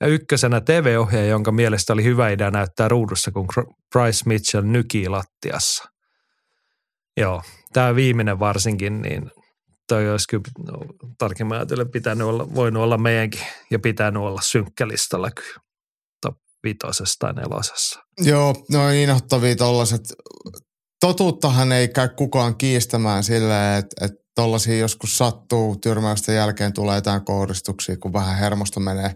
Ja ykkösenä TV-ohjaaja, jonka mielestä oli hyvä idea näyttää ruudussa, kun Bryce Mitchell nykii lattiassa. Joo, tämä viimeinen varsinkin, niin toi olisi kyllä no, tarkemmin ajatellen pitänyt olla, voinut olla meidänkin ja pitänyt olla synkkälistalla kyllä vitosessa tai nelosessa. Joo, no inhottavia tollaset. Totuuttahan ei käy kukaan kiistämään silleen, että, että tollasia joskus sattuu, tyrmäysten jälkeen tulee jotain kohdistuksia, kun vähän hermosta menee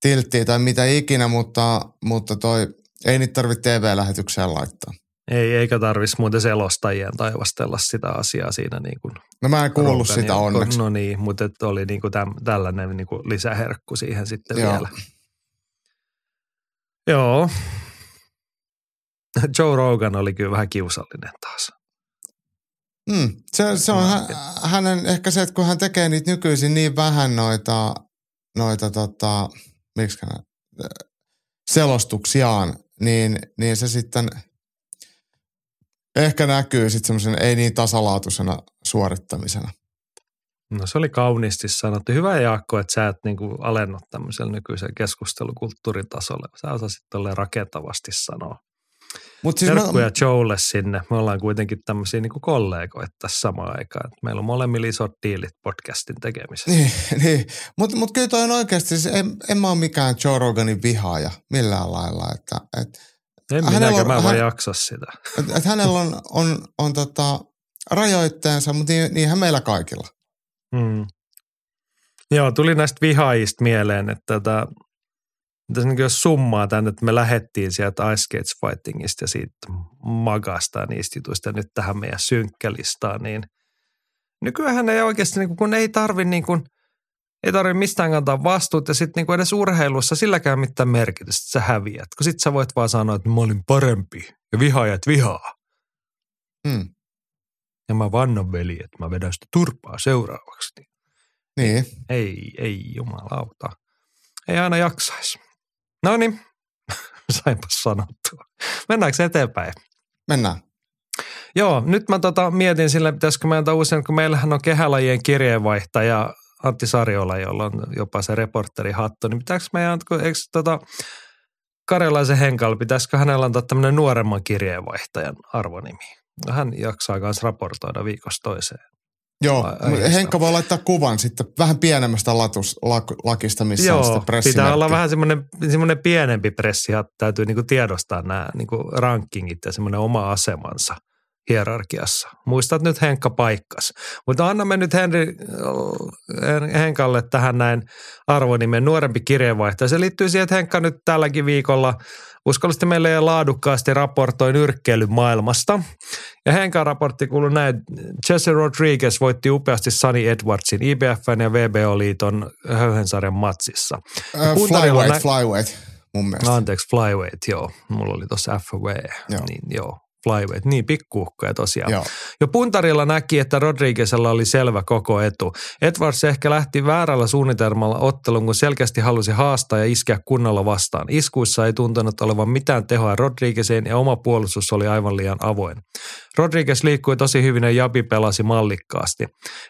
tilttiin tai mitä ikinä, mutta, mutta toi, ei niitä tarvitse TV-lähetykseen laittaa. Ei, eikä tarvitsisi muuten selostajien taivastella sitä asiaa siinä niin kuin No mä en kuullut Rogan sitä onneksi. No niin, mutta et oli niin kuin täm, tällainen niin kuin lisäherkku siihen sitten Joo. vielä. Joo. Joe Rogan oli kyllä vähän kiusallinen taas. Mm, se, se on hä, hänen ehkä se, että kun hän tekee niitä nykyisin niin vähän noita, noita tota, miksi selostuksiaan, niin, niin se sitten ehkä näkyy sitten semmoisen ei niin tasalaatuisena suorittamisena. No se oli kauniisti sanottu. Hyvä Jaakko, että sä et niin kuin alennut tämmöisellä nykyisellä keskustelukulttuuritasolla. Sä osasit tolleen rakentavasti sanoa. Mut siis Terkkuja mä, Joelle sinne. Me ollaan kuitenkin tämmöisiä niin kollegoita tässä samaan aikaan. Meillä on molemmilla isot diilit podcastin tekemisessä. niin, niin. mutta mut kyllä toi on oikeasti, siis en, en mä ole mikään Joe Roganin vihaaja millään lailla. Että, et, En hänellä minäkään, on- mä en hän- jaksa sitä. et, et hänellä on, on, on tota, rajoitteensa, mutta niin, niinhän meillä kaikilla. Mm. Joo, tuli näistä vihaajista mieleen, että tätä, tässä niin jos summaa tänne, että me lähettiin sieltä Ice Skates Fightingista ja siitä magasta niistä jutuista nyt tähän meidän synkkälistaan, niin nykyään ei oikeasti, niin kun ei tarvi niin kuin, ei tarvi mistään kantaa vastuut ja sitten niin edes urheilussa silläkään mitään merkitystä, että sä häviät. Kun sit sä voit vaan sanoa, että mä olin parempi ja vihaajat vihaa. Hmm. Ja mä vannon veli, että mä vedän sitä turpaa seuraavaksi. Niin ei, ei jumalauta. Ei aina jaksaisi. No niin, sainpa sanottua. Mennäänkö eteenpäin? Mennään. Joo, nyt mä tota mietin sille, pitäisikö me antaa uusien, kun meillähän on kehälajien kirjeenvaihtaja Antti Sarjola, jolla on jopa se reporterihattu, niin pitääkö meidän, kun eikö tota Karjalaisen Henkalla, pitäisikö hänellä antaa tämmöinen nuoremman kirjeenvaihtajan arvonimi? Hän jaksaa myös raportoida viikosta toiseen. Joo, Ai- Ai, ai- Henkka voi laittaa kuvan sitten vähän pienemmästä latus, lak, lakista, missä on Joo, sitten pressimerkki. pitää olla vähän semmoinen, semmoinen pienempi pressi, että täytyy niinku tiedostaa nämä niinku rankingit ja semmoinen oma asemansa hierarkiassa. Muistat nyt Henkka paikkas. Mutta annamme nyt Henri, Henkalle tähän näin arvonimen nuorempi kirjeenvaihtaja. Se liittyy siihen, että Henkka nyt tälläkin viikolla uskallisesti meille ja laadukkaasti raportoi nyrkkeilyn maailmasta. Ja Henkan raportti kuuluu näin, Jesse Rodriguez voitti upeasti Sunny Edwardsin IBFn ja VBO-liiton höyhensarjan matsissa. Äh, Puntarilla flyweight, nä- flyweight mun mielestä. No, anteeksi, flyweight, joo. Mulla oli tuossa FW, Joo. niin joo. Flyweight, niin pikkuukkoja tosiaan. Joo. Jo puntarilla näki, että Rodriguezella oli selvä koko etu. Edwards ehkä lähti väärällä suunnitelmalla ottelun, kun selkeästi halusi haastaa ja iskeä kunnolla vastaan. Iskuissa ei tuntunut olevan mitään tehoa Rodriguezeen ja oma puolustus oli aivan liian avoin. Rodriguez liikkui tosi hyvin ja Jabi pelasi mallikkaasti.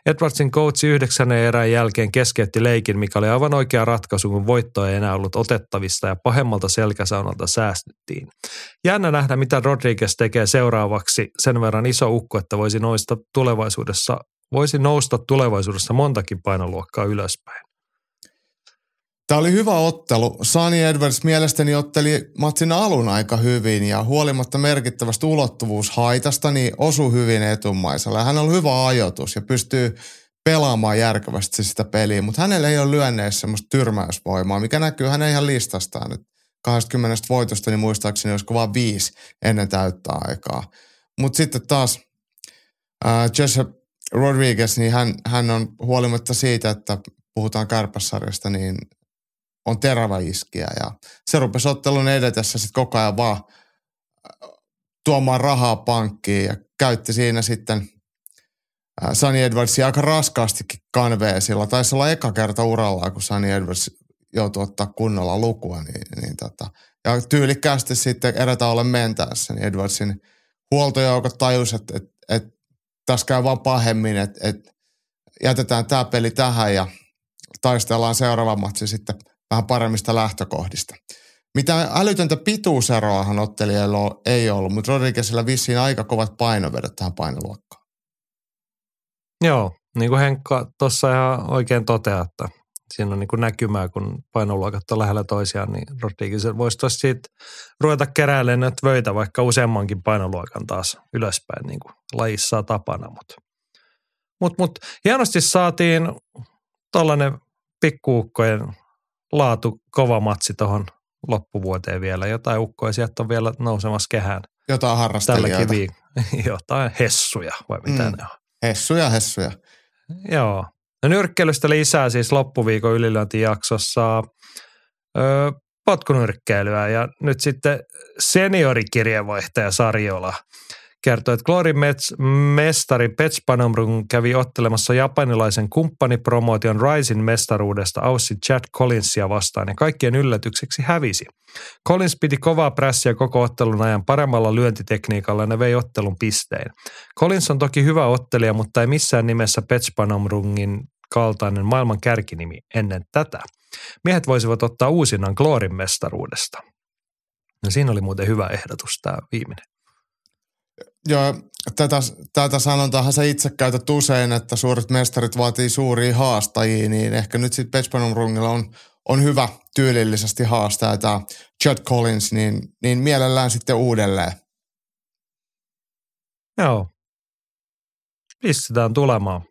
Edwardsin coachi yhdeksännen erän jälkeen keskeytti leikin, mikä oli aivan oikea ratkaisu, kun voitto ei enää ollut otettavista ja pahemmalta selkäsaunalta säästyttiin. Jännä nähdä, mitä Rodriguez tekee seuraavaksi sen verran iso ukko, että voisi nousta tulevaisuudessa, voisi nousta tulevaisuudessa montakin painoluokkaa ylöspäin. Tämä oli hyvä ottelu. Sunny Edwards mielestäni otteli matsin alun aika hyvin ja huolimatta merkittävästä ulottuvuushaitasta, niin osui hyvin etumaisella. Hän on hyvä ajoitus ja pystyy pelaamaan järkevästi sitä peliä, mutta hänellä ei ole lyönneissä semmoista tyrmäysvoimaa, mikä näkyy hänen ihan listastaan. Et 20 voitosta, niin muistaakseni olisiko vaan viisi ennen täyttä aikaa. Mutta sitten taas äh, Jesse Rodriguez, niin hän, hän on huolimatta siitä, että puhutaan kärpäsarjasta, niin on terävä iskiä ja se rupesi ottelun edetessä sitten koko ajan vaan äh, tuomaan rahaa pankkiin ja käytti siinä sitten äh, Sunny Edwardsia aika raskaastikin kanvea sillä. Taisi olla eka kerta uralla, kun Sunny Edwards joutui ottaa kunnolla lukua. Niin, niin tota. Ja tyylikkäästi sitten erätauolle mentäessä, niin Edwardsin huoltojoukot tajus, että, että, että tässä käy vaan pahemmin, että, että jätetään tämä peli tähän ja taistellaan seuraava matsi sitten vähän paremmista lähtökohdista. Mitä älytöntä pituuseroahan ottelijalla ei ollut, mutta Rodriguezilla vissiin aika kovat painovedot tähän painoluokkaan. Joo, niin kuin Henkka tuossa ihan oikein toteaa, että siinä on niin kuin näkymää, kun painoluokat on lähellä toisiaan, niin Rodriguez voisi tuossa siitä ruveta keräilemään näitä vöitä vaikka useammankin painoluokan taas ylöspäin, niin kuin lajissa tapana. Mutta mut, mut, hienosti saatiin tuollainen pikkuukkojen laatu kova matsi tuohon loppuvuoteen vielä. Jotain ukkoja sieltä on vielä nousemassa kehään Jotain harrastelijoita. tälläkin. Jotain hessuja vai mitä mm. ne on. Hessuja, hessuja. Joo. No nyrkkeilystä lisää siis loppuviikon ylilöintijaksossa öö, potkunyrkkeilyä ja nyt sitten seniorikirjeenvaihtaja Sarjola kertoi, että Glory Mets, mestari Pets Panomrun kävi ottelemassa japanilaisen kumppanipromootion Risin mestaruudesta Aussi Chad Collinsia vastaan ja kaikkien yllätykseksi hävisi. Collins piti kovaa prässiä koko ottelun ajan paremmalla lyöntitekniikalla ja vei ottelun pisteen. Collins on toki hyvä ottelija, mutta ei missään nimessä Pets Panomrungin kaltainen maailman kärkinimi ennen tätä. Miehet voisivat ottaa uusinnan Glorin mestaruudesta. No siinä oli muuten hyvä ehdotus tämä viimeinen. Joo, tätä, tätä sanontaahan sä itse käytät usein, että suuret mestarit vaatii suuria haastajia, niin ehkä nyt sitten Petspanum Rungilla on, on hyvä tyylillisesti haastaa tämä Judd Collins, niin, niin mielellään sitten uudelleen. Joo. Pistetään tulemaan.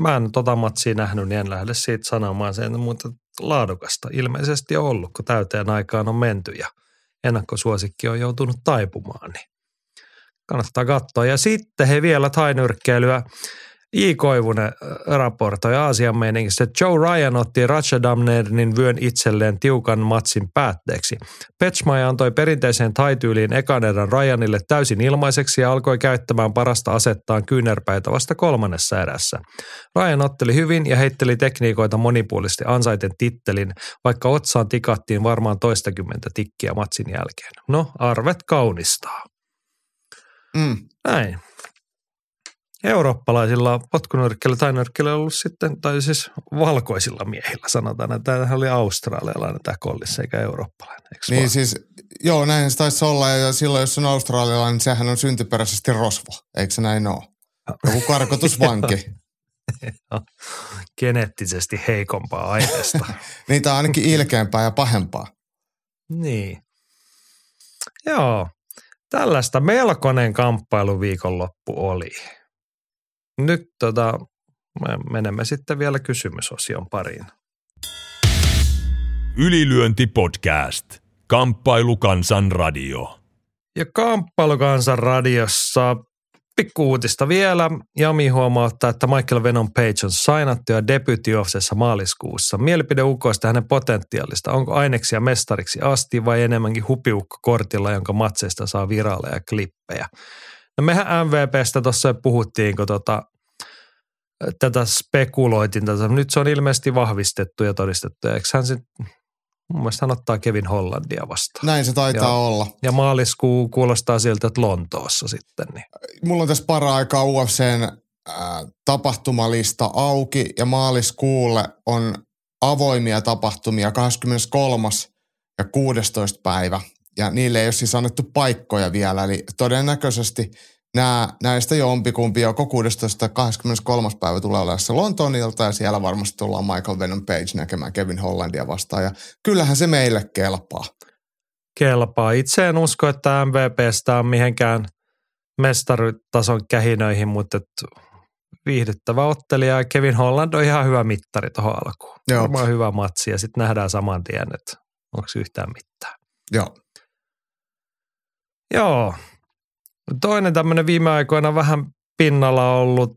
Mä en tota matsia nähnyt, niin en lähde siitä sanomaan sen, mutta laadukasta ilmeisesti on ollut, kun täyteen aikaan on menty ja ennakkosuosikki on joutunut taipumaan, niin kannattaa katsoa. Ja sitten he vielä tainyrkkeilyä. I. Koivunen äh, raportoi Aasian meiningissä, että Joe Ryan otti Ratchadamnernin vyön itselleen tiukan matsin päätteeksi. Petschmai antoi perinteiseen taityyliin ekan erän Ryanille täysin ilmaiseksi ja alkoi käyttämään parasta asettaan kyynärpäitä vasta kolmannessa erässä. Ryan otteli hyvin ja heitteli tekniikoita monipuolisesti ansaiten tittelin, vaikka otsaan tikattiin varmaan toistakymmentä tikkiä matsin jälkeen. No, arvet kaunistaa. Mm. Näin. Eurooppalaisilla potkunyrkkeillä tai nyrkkeillä ollut sitten, tai siis valkoisilla miehillä sanotaan, että tämähän oli australialainen tämä kollis eikä eurooppalainen, eikö Niin vaan? siis, joo näin se taisi olla ja silloin jos on australialainen, niin sehän on syntyperäisesti rosvo, eikö se näin ole? Joku karkotusvanki. Geneettisesti heikompaa aineesta. tämä on ainakin ilkeämpää ja pahempaa. niin. Joo, tällaista melkoinen kamppailu viikonloppu oli. Nyt tota, me menemme sitten vielä kysymysosion pariin. Ylilyönti podcast. Kamppailu kansan radio. Ja Kamppailukansan radiossa pikkuuutista vielä. Jami huomauttaa, että Michael Venom Page on sainattu ja debyyttiofsessa maaliskuussa. Mielipide ukoista hänen potentiaalista. Onko aineksia mestariksi asti vai enemmänkin hupiukko kortilla, jonka matseista saa viraaleja klippejä? No mehän MVPstä tuossa puhuttiin, kun tota, tätä spekuloitin. Tätä. Nyt se on ilmeisesti vahvistettu ja todistettu. Eikö hän sit, mun mielestä hän ottaa Kevin Hollandia vastaan. Näin se taitaa Joo. olla. Ja maaliskuu kuulostaa siltä, että Lontoossa sitten. Niin. Mulla on tässä para-aikaa UFCn äh, tapahtumalista auki ja maaliskuulle on avoimia tapahtumia 23. ja 16. päivä. Ja niille ei ole siis annettu paikkoja vielä, eli todennäköisesti nämä, näistä jompikumpi joko 16. tai 23. päivä tulee olemaan se Lontoonilta ja siellä varmasti tullaan Michael Venom Page näkemään Kevin Hollandia vastaan ja kyllähän se meille kelpaa. Kelpaa. Itse en usko, että MVPstä on mihinkään mestaritason kähinöihin, mutta viihdyttävä ottelija ja Kevin Holland on ihan hyvä mittari tuohon alkuun. Joo. Varmaan hyvä matsi ja sitten nähdään saman tien, että onko yhtään mitään. Joo. Joo. Toinen tämmöinen viime aikoina vähän pinnalla ollut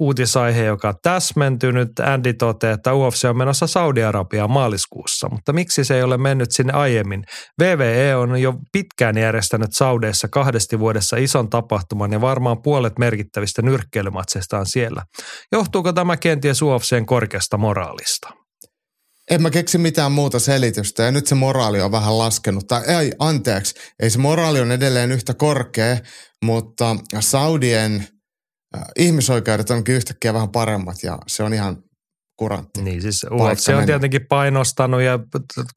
uutisaihe, joka on täsmentynyt. Andy toteaa, että UFC on menossa Saudi-Arabiaan maaliskuussa, mutta miksi se ei ole mennyt sinne aiemmin? VVE on jo pitkään järjestänyt Saudeissa kahdesti vuodessa ison tapahtuman ja varmaan puolet merkittävistä nyrkkeilymatseista on siellä. Johtuuko tämä kenties UFCn korkeasta moraalista? En mä keksi mitään muuta selitystä ja nyt se moraali on vähän laskenut. Tai ei, anteeksi, ei se moraali on edelleen yhtä korkea, mutta Saudien äh, ihmisoikeudet onkin yhtäkkiä vähän paremmat ja se on ihan kurantti. Niin siis UFC on tietenkin painostanut ja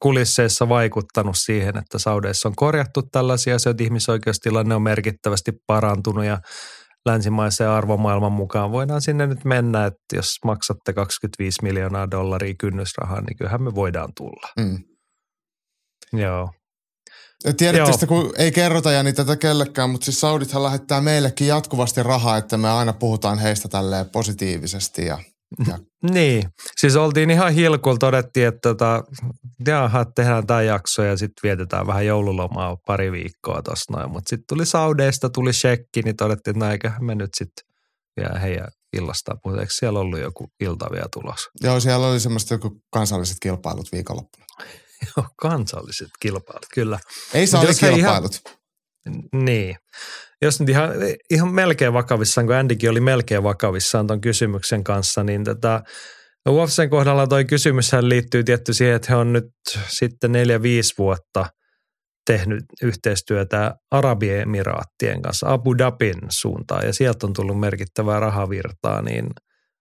kulisseissa vaikuttanut siihen, että Saudeissa on korjattu tällaisia asioita. Ihmisoikeustilanne on merkittävästi parantunut ja länsimaisen arvomaailman mukaan voidaan sinne nyt mennä, että jos maksatte 25 miljoonaa dollaria kynnysrahaa, niin kyllähän me voidaan tulla. Mm. Joo. Tiedätte sitä, kun ei kerrota ja niitä tätä kellekään, mutta siis Saudithan lähettää meillekin jatkuvasti rahaa, että me aina puhutaan heistä tälleen positiivisesti. Ja, ja Niin, siis oltiin ihan hilkulla, todettiin, että tota, jaha, tehdään tämä jakso ja sitten vietetään vähän joululomaa pari viikkoa tuossa noin. Mutta sitten tuli Saudeista, tuli shekki, niin todettiin, että no eiköhän me nyt sitten vielä heidän illastaan puhuta. Eikö siellä ollut joku ilta vielä tulossa? joo, siellä oli semmoista joku kansalliset kilpailut viikonloppuna. Joo, kansalliset kilpailut, kyllä. Ei saa he ihan- kilpailut. Niin. Jos nyt ihan, ihan melkein vakavissaan, kun Andykin oli melkein vakavissaan ton kysymyksen kanssa, niin tätä UFCn kohdalla toi kysymyshän liittyy tietty siihen, että he on nyt sitten neljä-viisi vuotta tehnyt yhteistyötä Arabiemiraattien kanssa Abu Dhabin suuntaan ja sieltä on tullut merkittävää rahavirtaa, niin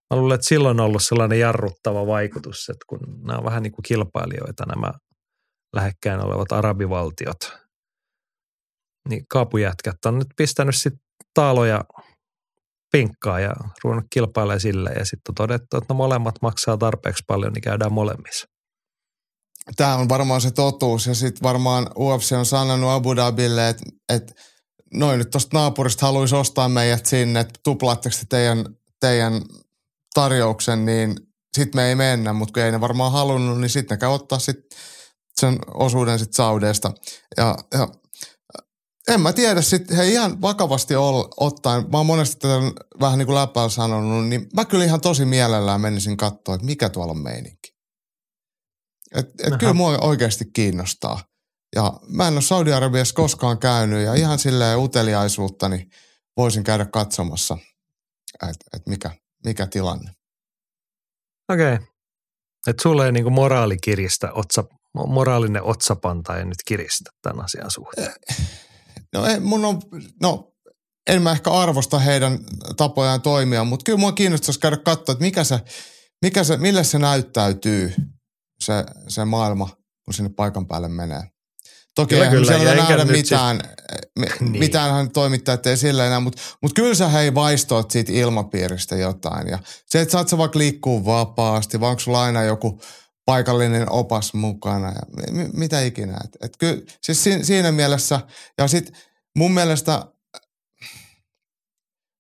mä luulen, että silloin on ollut sellainen jarruttava vaikutus, että kun nämä on vähän niin kuin kilpailijoita nämä lähekkäin olevat arabivaltiot, Niin kaapujätkät on nyt pistänyt sitten taaloja pinkkaa ja ruvennut kilpailemaan sille ja sitten on todettu, että no molemmat maksaa tarpeeksi paljon, niin käydään molemmissa. Tämä on varmaan se totuus ja sitten varmaan UFC on sanonut Abu Dhabille, että, että noin nyt tuosta naapurista haluaisi ostaa meidät sinne, että tuplaatteko te teidän, teidän tarjouksen, niin sitten me ei mennä, mutta kun ei ne varmaan halunnut, niin sitten ne käy ottaa sit sen osuuden sitten Saudeesta. Ja, ja en mä tiedä, sitten he ihan vakavasti ol, ottaen, mä oon monesti tätä vähän niin kuin läpäällä sanonut, niin mä kyllä ihan tosi mielellään menisin katsoa, että mikä tuolla on meininki. Et, et kyllä mua oikeasti kiinnostaa. Ja mä en ole Saudi-Arabiassa koskaan käynyt ja ihan silleen uteliaisuutta, niin voisin käydä katsomassa, että et mikä, mikä tilanne. Okei. Okay. Että sulle ei niinku moraali kiristä, otsa, moraalinen otsapanta ei nyt kiristä tämän asian suhteen. No, ei, mun on, no en mä ehkä arvosta heidän tapojaan toimia, mutta kyllä mua kiinnostaisi käydä katsoa, että mikä se, mikä se, millä se näyttäytyy se, se maailma, kun sinne paikan päälle menee. Toki kyllä, kyllä. siellä nähdä mitään, siis... niin. mitään toimittajat ei sillä enää, mutta, mutta kyllä sä hei vaistoat siitä ilmapiiristä jotain. Ja se, että saat sä vaikka liikkuu vapaasti, vai onko sulla aina joku paikallinen opas mukana ja m- mitä ikinä. Et, et kyllä, siis si- siinä mielessä, ja sitten mun mielestä,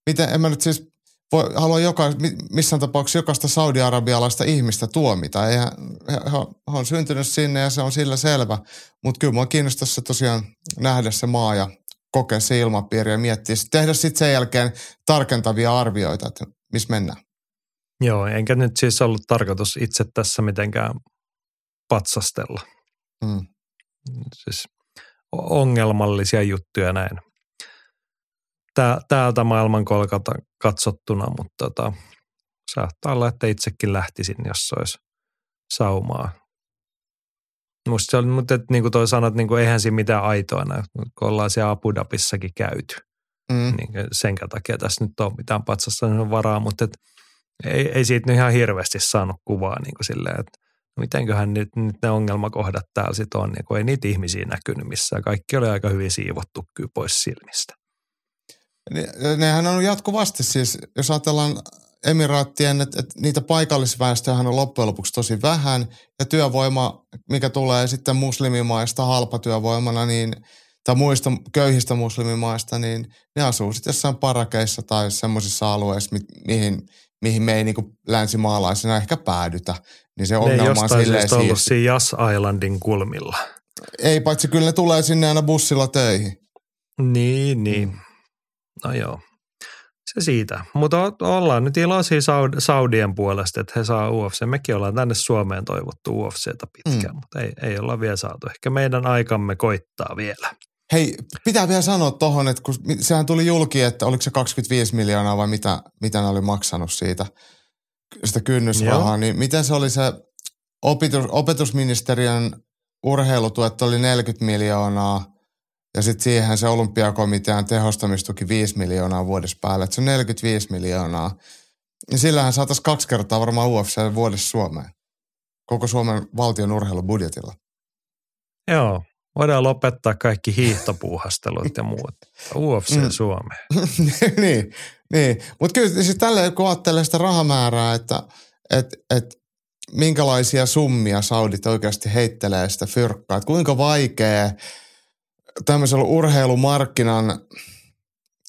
miten, en mä nyt siis voi, halua joka, missään tapauksessa jokaista saudi-arabialaista ihmistä tuomita. Eihän, he, he, he on syntynyt sinne ja se on sillä selvä. Mutta kyllä mua kiinnostaisi se tosiaan nähdä se maa ja kokea se ilmapiiri ja miettiä, tehdä sitten sen jälkeen tarkentavia arvioita, että missä mennään. Joo, enkä nyt siis ollut tarkoitus itse tässä mitenkään patsastella. Hmm. Siis ongelmallisia juttuja näin täältä maailmankolkalta katsottuna, mutta tota, saattaa olla, että itsekin lähtisin, jos olisi saumaa. Musta se on, mutta että, niin kuin toi sanot, niin kuin eihän siinä mitään aitoa näy, kun ollaan siellä Abu Dhabissakin käyty. Mm. Niin sen takia tässä nyt on mitään patsasta varaa, mutta et, ei, ei siitä nyt ihan hirveästi saanut kuvaa niin kuin silleen, että no mitenköhän nyt, nyt ne ongelmakohdat täällä sitten on, niin kun ei niitä ihmisiä näkynyt missään. Kaikki oli aika hyvin siivottu kyllä pois silmistä. Nehän on jatkuvasti siis, jos ajatellaan emiraattien, että, että niitä paikallisväestöjä on loppujen lopuksi tosi vähän ja työvoima, mikä tulee sitten muslimimaista halpatyövoimana, niin tai muista köyhistä muslimimaista, niin ne asuu sitten jossain parakeissa tai semmoisissa alueissa, mi- mihin, mihin me ei niin länsimaalaisena ehkä päädytä. Niin se ongelma on silleen siis ollut siinä Jas Islandin kulmilla. Ei, paitsi kyllä ne tulee sinne aina bussilla töihin. Niin, niin. Mm. No joo, se siitä. Mutta ollaan nyt iloisia Saud- Saudien puolesta, että he saa UFC. Mekin ollaan tänne Suomeen toivottu UFCtä pitkään, mm. mutta ei, ei olla vielä saatu. Ehkä meidän aikamme koittaa vielä. Hei, pitää vielä sanoa tuohon, että kun sehän tuli julki, että oliko se 25 miljoonaa vai mitä, mitä ne oli maksanut siitä, sitä kynnysrahaa, niin miten se oli se opetus, opetusministeriön urheilutuet oli 40 miljoonaa ja sitten siihen se olympiakomitean tehostamistuki 5 miljoonaa vuodessa päälle, että se on 45 miljoonaa. Ja sillähän saataisiin kaksi kertaa varmaan UFC vuodessa Suomeen. Koko Suomen valtion urheilubudjetilla. Joo, voidaan lopettaa kaikki hiihtopuuhastelut ja muut. UFC mm. Suomeen. niin, niin. mutta kyllä siis tälle kun ajattelee sitä rahamäärää, että et, et, minkälaisia summia Saudit oikeasti heittelee sitä fyrkkaa, että kuinka vaikea – tämmöisellä urheilumarkkinan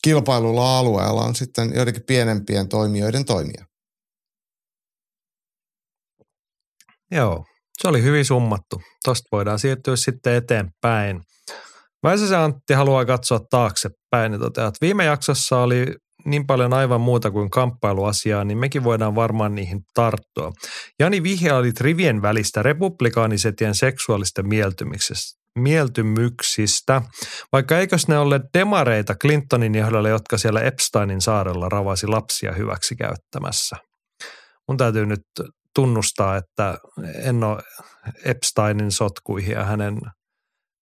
kilpailulla alueella on sitten joidenkin pienempien toimijoiden toimia. Joo, se oli hyvin summattu. Tuosta voidaan siirtyä sitten eteenpäin. Väisäsen Antti haluaa katsoa taaksepäin ja toteaa, että viime jaksossa oli niin paljon aivan muuta kuin kamppailuasiaa, niin mekin voidaan varmaan niihin tarttua. Jani vihjailit rivien välistä republikaanisetien seksuaalista mieltymyksistä, vaikka eikös ne ole demareita Clintonin johdolla, jotka siellä Epsteinin saarella ravasi lapsia hyväksi käyttämässä. Mun täytyy nyt tunnustaa, että en ole Epsteinin sotkuihin ja hänen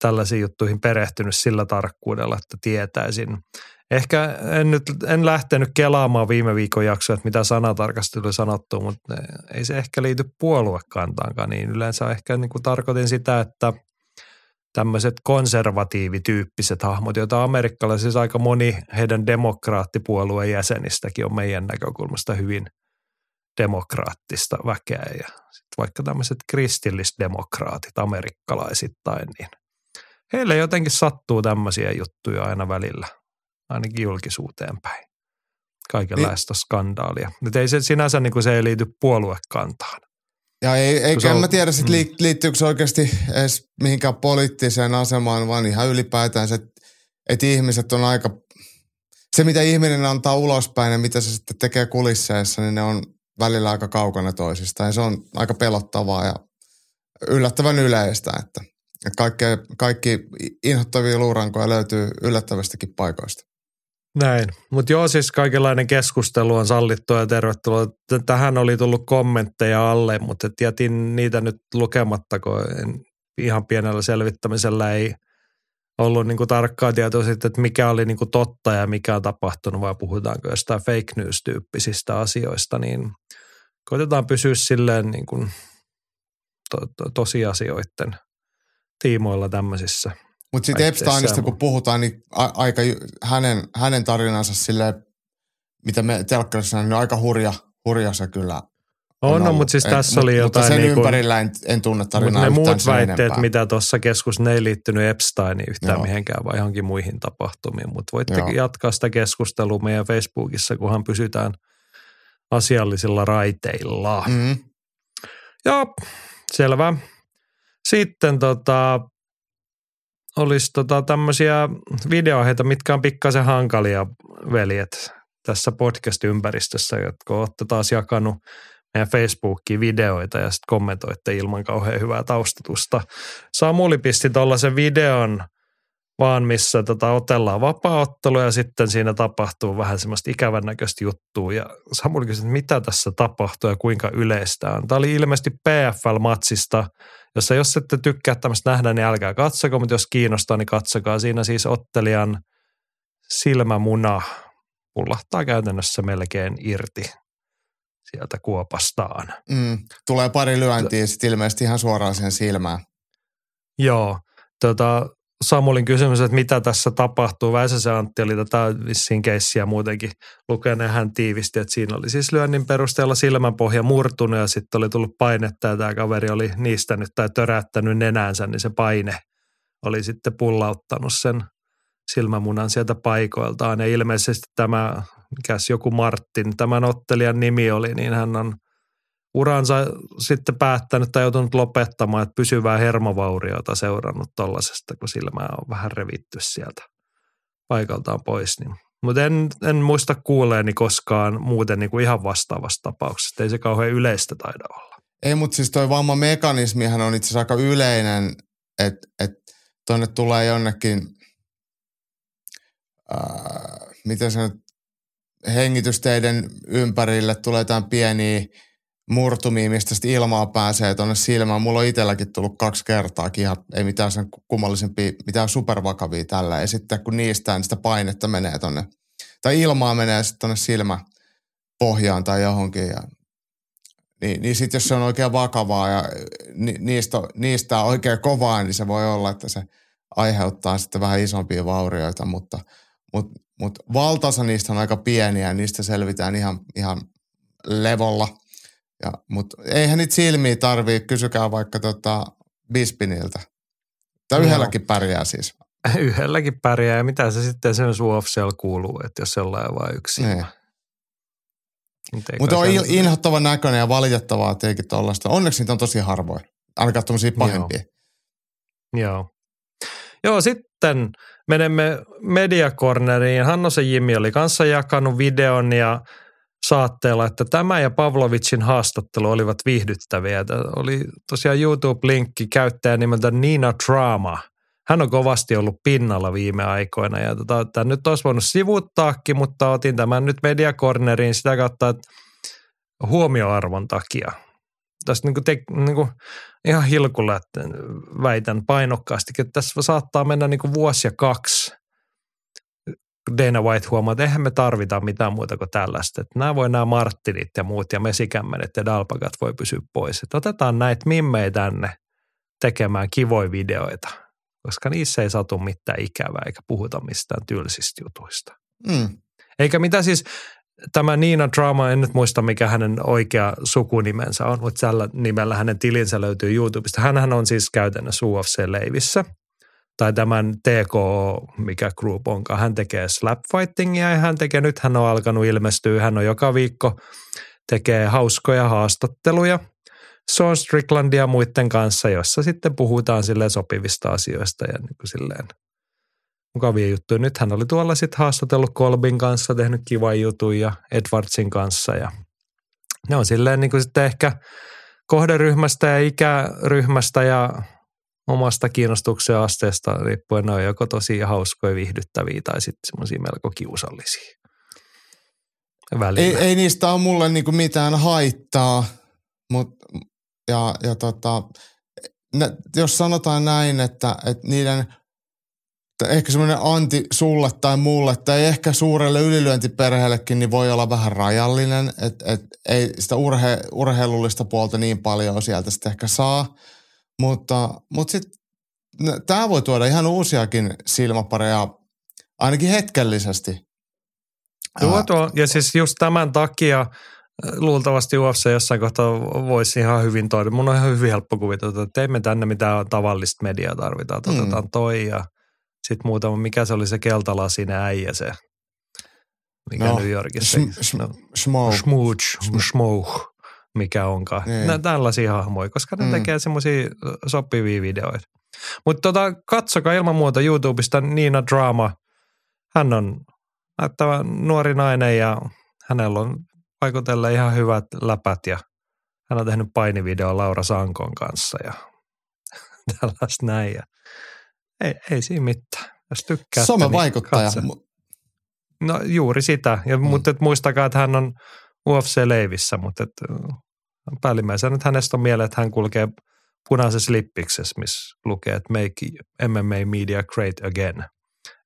tällaisiin juttuihin perehtynyt sillä tarkkuudella, että tietäisin. Ehkä en nyt en lähtenyt kelaamaan viime viikon jaksoa, että mitä sanatarkasti tuli sanottu, mutta ei se ehkä liity puoluekantaankaan niin. Yleensä ehkä niin kuin tarkoitin sitä, että tämmöiset konservatiivityyppiset hahmot, joita amerikkalaisissa aika moni heidän demokraattipuolueen jäsenistäkin on meidän näkökulmasta hyvin demokraattista väkeä. Ja sit vaikka tämmöiset kristillisdemokraatit amerikkalaisittain, niin heille jotenkin sattuu tämmöisiä juttuja aina välillä, ainakin julkisuuteen päin. Kaikenlaista niin. skandaalia. Nyt ei se sinänsä niin kuin se ei liity puoluekantaan. Ja ei, eikä on, mä tiedä, sit mm. liittyykö se oikeasti edes mihinkään poliittiseen asemaan, vaan ihan ylipäätään se, että ihmiset on aika, se mitä ihminen antaa ulospäin ja mitä se sitten tekee kulisseissa, niin ne on välillä aika kaukana toisistaan. Ja se on aika pelottavaa ja yllättävän yleistä, että, että kaikki, kaikki inhottavia luurankoja löytyy yllättävästikin paikoista. Näin, mutta joo siis kaikenlainen keskustelu on sallittua ja tervetuloa. Tähän oli tullut kommentteja alle, mutta jätin niitä nyt lukematta, kun en, ihan pienellä selvittämisellä ei ollut niinku tarkkaa tietoa siitä, että mikä oli niinku totta ja mikä on tapahtunut, vai puhutaanko jostain fake news-tyyppisistä asioista, niin koitetaan pysyä silleen niinku to, to, tosiasioiden tiimoilla tämmöisissä – mutta sitten Epsteinista kun puhutaan, niin a- aika hänen, hänen tarinansa sille, mitä me telkkarissa niin aika hurja, hurja se kyllä on, no, mutta siis tässä oli jotain... Mutta sen niin kuin, ympärillä en, en tunne tarinaa ne muut väitteet, enempää. mitä tuossa keskus, ne ei liittynyt Epsteiniin yhtään Joo. mihinkään, vaan johonkin muihin tapahtumiin. Mutta voitte Joo. jatkaa sitä keskustelua meidän Facebookissa, kunhan pysytään asiallisilla raiteilla. Mm. Joo, selvä. Sitten tota, olisi tota tämmöisiä videoaiheita, mitkä on pikkasen hankalia, veljet, tässä podcast-ympäristössä, jotka olette taas jakanut meidän Facebookiin videoita ja sitten kommentoitte ilman kauhean hyvää taustatusta. Samuli pisti tuollaisen videon vaan, missä tota otellaan vapaaottelu ja sitten siinä tapahtuu vähän semmoista ikävän näköistä juttua. Ja Samuli kysyi, että mitä tässä tapahtuu ja kuinka yleistä on. Tämä oli ilmeisesti PFL-matsista – jossa jos ette tykkää tämmöistä nähdä, niin älkää katsoko, mutta jos kiinnostaa, niin katsokaa. Siinä siis ottelijan silmämuna pullahtaa käytännössä melkein irti sieltä kuopastaan. Mm, tulee pari lyöntiä sitten ilmeisesti ihan suoraan siihen silmään. Joo. Tota, Samulin kysymys, että mitä tässä tapahtuu. Väisäsen Antti oli tätä vissiin keissiä muutenkin lukenut hän tiivisti, että siinä oli siis lyönnin perusteella silmänpohja murtunut ja sitten oli tullut painetta ja tämä kaveri oli niistänyt tai törättänyt nenänsä, niin se paine oli sitten pullauttanut sen silmämunan sieltä paikoiltaan. Ja ilmeisesti tämä, mikäs joku Martin, tämän ottelijan nimi oli, niin hän on – uransa sitten päättänyt tai joutunut lopettamaan, että pysyvää hermovauriota seurannut tollasesta, kun silmää on vähän revitty sieltä paikaltaan pois. Niin. Mutta en, en muista kuuleeni koskaan muuten niin kuin ihan vastaavasta tapauksesta. Ei se kauhean yleistä taida olla. Ei, mutta siis toi vammamekanismihan on itse asiassa aika yleinen, että et tuonne tulee jonnekin, äh, miten se nyt, hengitysteiden ympärille tulee jotain pieniä – murtumia, mistä sitten ilmaa pääsee tuonne silmään. Mulla on itselläkin tullut kaksi kertaa ihan, ei mitään sen kummallisempia, mitään supervakavia tällä. Ja sitten kun niistä, niin sitä painetta menee tuonne, tai ilmaa menee sitten tuonne silmäpohjaan tai johonkin. Ja, niin, niin sitten jos se on oikein vakavaa ja ni, niistä, niistä on oikein kovaa, niin se voi olla, että se aiheuttaa sitten vähän isompia vaurioita, mutta, mutta, mutta valtaosa niistä on aika pieniä ja niistä selvitään ihan, ihan levolla – mutta eihän niitä silmiä tarvii, kysykää vaikka tota Bispiniltä. Tai yhdelläkin pärjää siis. Yhdelläkin pärjää ja mitä se sitten sen UFCL kuuluu, että jos sellainen vain yksi. Niin. Mutta on il- inhottavan näköinen ja valitettavaa tietenkin tuollaista. Onneksi niitä on tosi harvoin. Ainakaan tuommoisia pahempia. Joo. Joo. Joo, sitten menemme Mediacorneriin. Hannosen Jimmi oli kanssa jakanut videon ja saatteella, että tämä ja Pavlovicin haastattelu olivat viihdyttäviä. Tämä oli tosiaan YouTube-linkki käyttäjä nimeltä Nina Drama. Hän on kovasti ollut pinnalla viime aikoina ja tota, tämä nyt olisi voinut sivuuttaakin, mutta otin tämän nyt Media Corneriin sitä kautta, että huomioarvon takia. Tässä niin kuin te, niin kuin ihan hilkulla että väitän painokkaasti, että tässä saattaa mennä niin kuin vuosi ja kaksi Dana White huomaa, että eihän me tarvita mitään muuta kuin tällaista. Että nämä voi nämä Martinit ja muut ja mesikämmenet ja dalpakat voi pysyä pois. Että otetaan näitä mimmejä tänne tekemään kivoja videoita. koska niissä ei satu mitään ikävää eikä puhuta mistään tylsistä jutuista. Mm. Eikä mitä siis, tämä Niina Drama, en nyt muista mikä hänen oikea sukunimensä on, mutta tällä nimellä hänen tilinsä löytyy YouTubesta. Hänhän on siis käytännössä UFC-leivissä tai tämän TK, mikä group onkaan. Hän tekee slapfightingia ja hän tekee, nyt hän on alkanut ilmestyä, hän on joka viikko tekee hauskoja haastatteluja Sean Stricklandia muiden kanssa, jossa sitten puhutaan sille sopivista asioista ja niin kuin silleen mukavia juttuja. Nyt hän oli tuolla sitten haastatellut Kolbin kanssa, tehnyt kivan jutun ja Edwardsin kanssa ja ne on silleen niin kuin sitten ehkä kohderyhmästä ja ikäryhmästä ja omasta kiinnostuksen asteesta riippuen ne on joko tosi hauskoja, viihdyttäviä tai sitten semmoisia melko kiusallisia. Välillä. Ei, ei niistä ole mulle niinku mitään haittaa, mutta ja, ja tota, ne, jos sanotaan näin, että, että niiden ehkä semmoinen anti sulle tai mulle tai ehkä suurelle ylilyöntiperheellekin niin voi olla vähän rajallinen, että et, ei sitä urhe, urheilullista puolta niin paljon sieltä sitten ehkä saa, mutta, mutta sitten tämä voi tuoda ihan uusiakin silmäpareja ainakin hetkellisesti. Tuo, tuo, ja siis just tämän takia luultavasti UFC jossain kohtaa voisi ihan hyvin toida. Mun on ihan hyvin helppo kuvitella, että teemme tänne mitään tavallista mediaa tarvitaan. Otetaan mm. toi ja sitten muutama, mikä se oli se keltalasinen äijä se, mikä no, New Yorkissa. Sh- no, smooch. Mikä onkaan. Niin. Tällaisia hahmoja, koska ne mm. tekee semmoisia sopivia videoita. Mutta tota, katsokaa ilman muuta YouTubesta Niina Drama. Hän on näyttävä nuori nainen ja hänellä on vaikutella ihan hyvät läpät ja hän on tehnyt painivideo Laura Sankon kanssa ja tällaista näin. Ja ei, ei siinä mitään. Jos tykkää. Some-vaikuttaja. No juuri sitä. Ja, mm. Mutta et muistakaa, että hän on UFC-leivissä, mutta et, päällimmäisenä nyt hänestä on mieleen, että hän kulkee punaisessa lippiksessä, missä lukee, että make MMA media great again.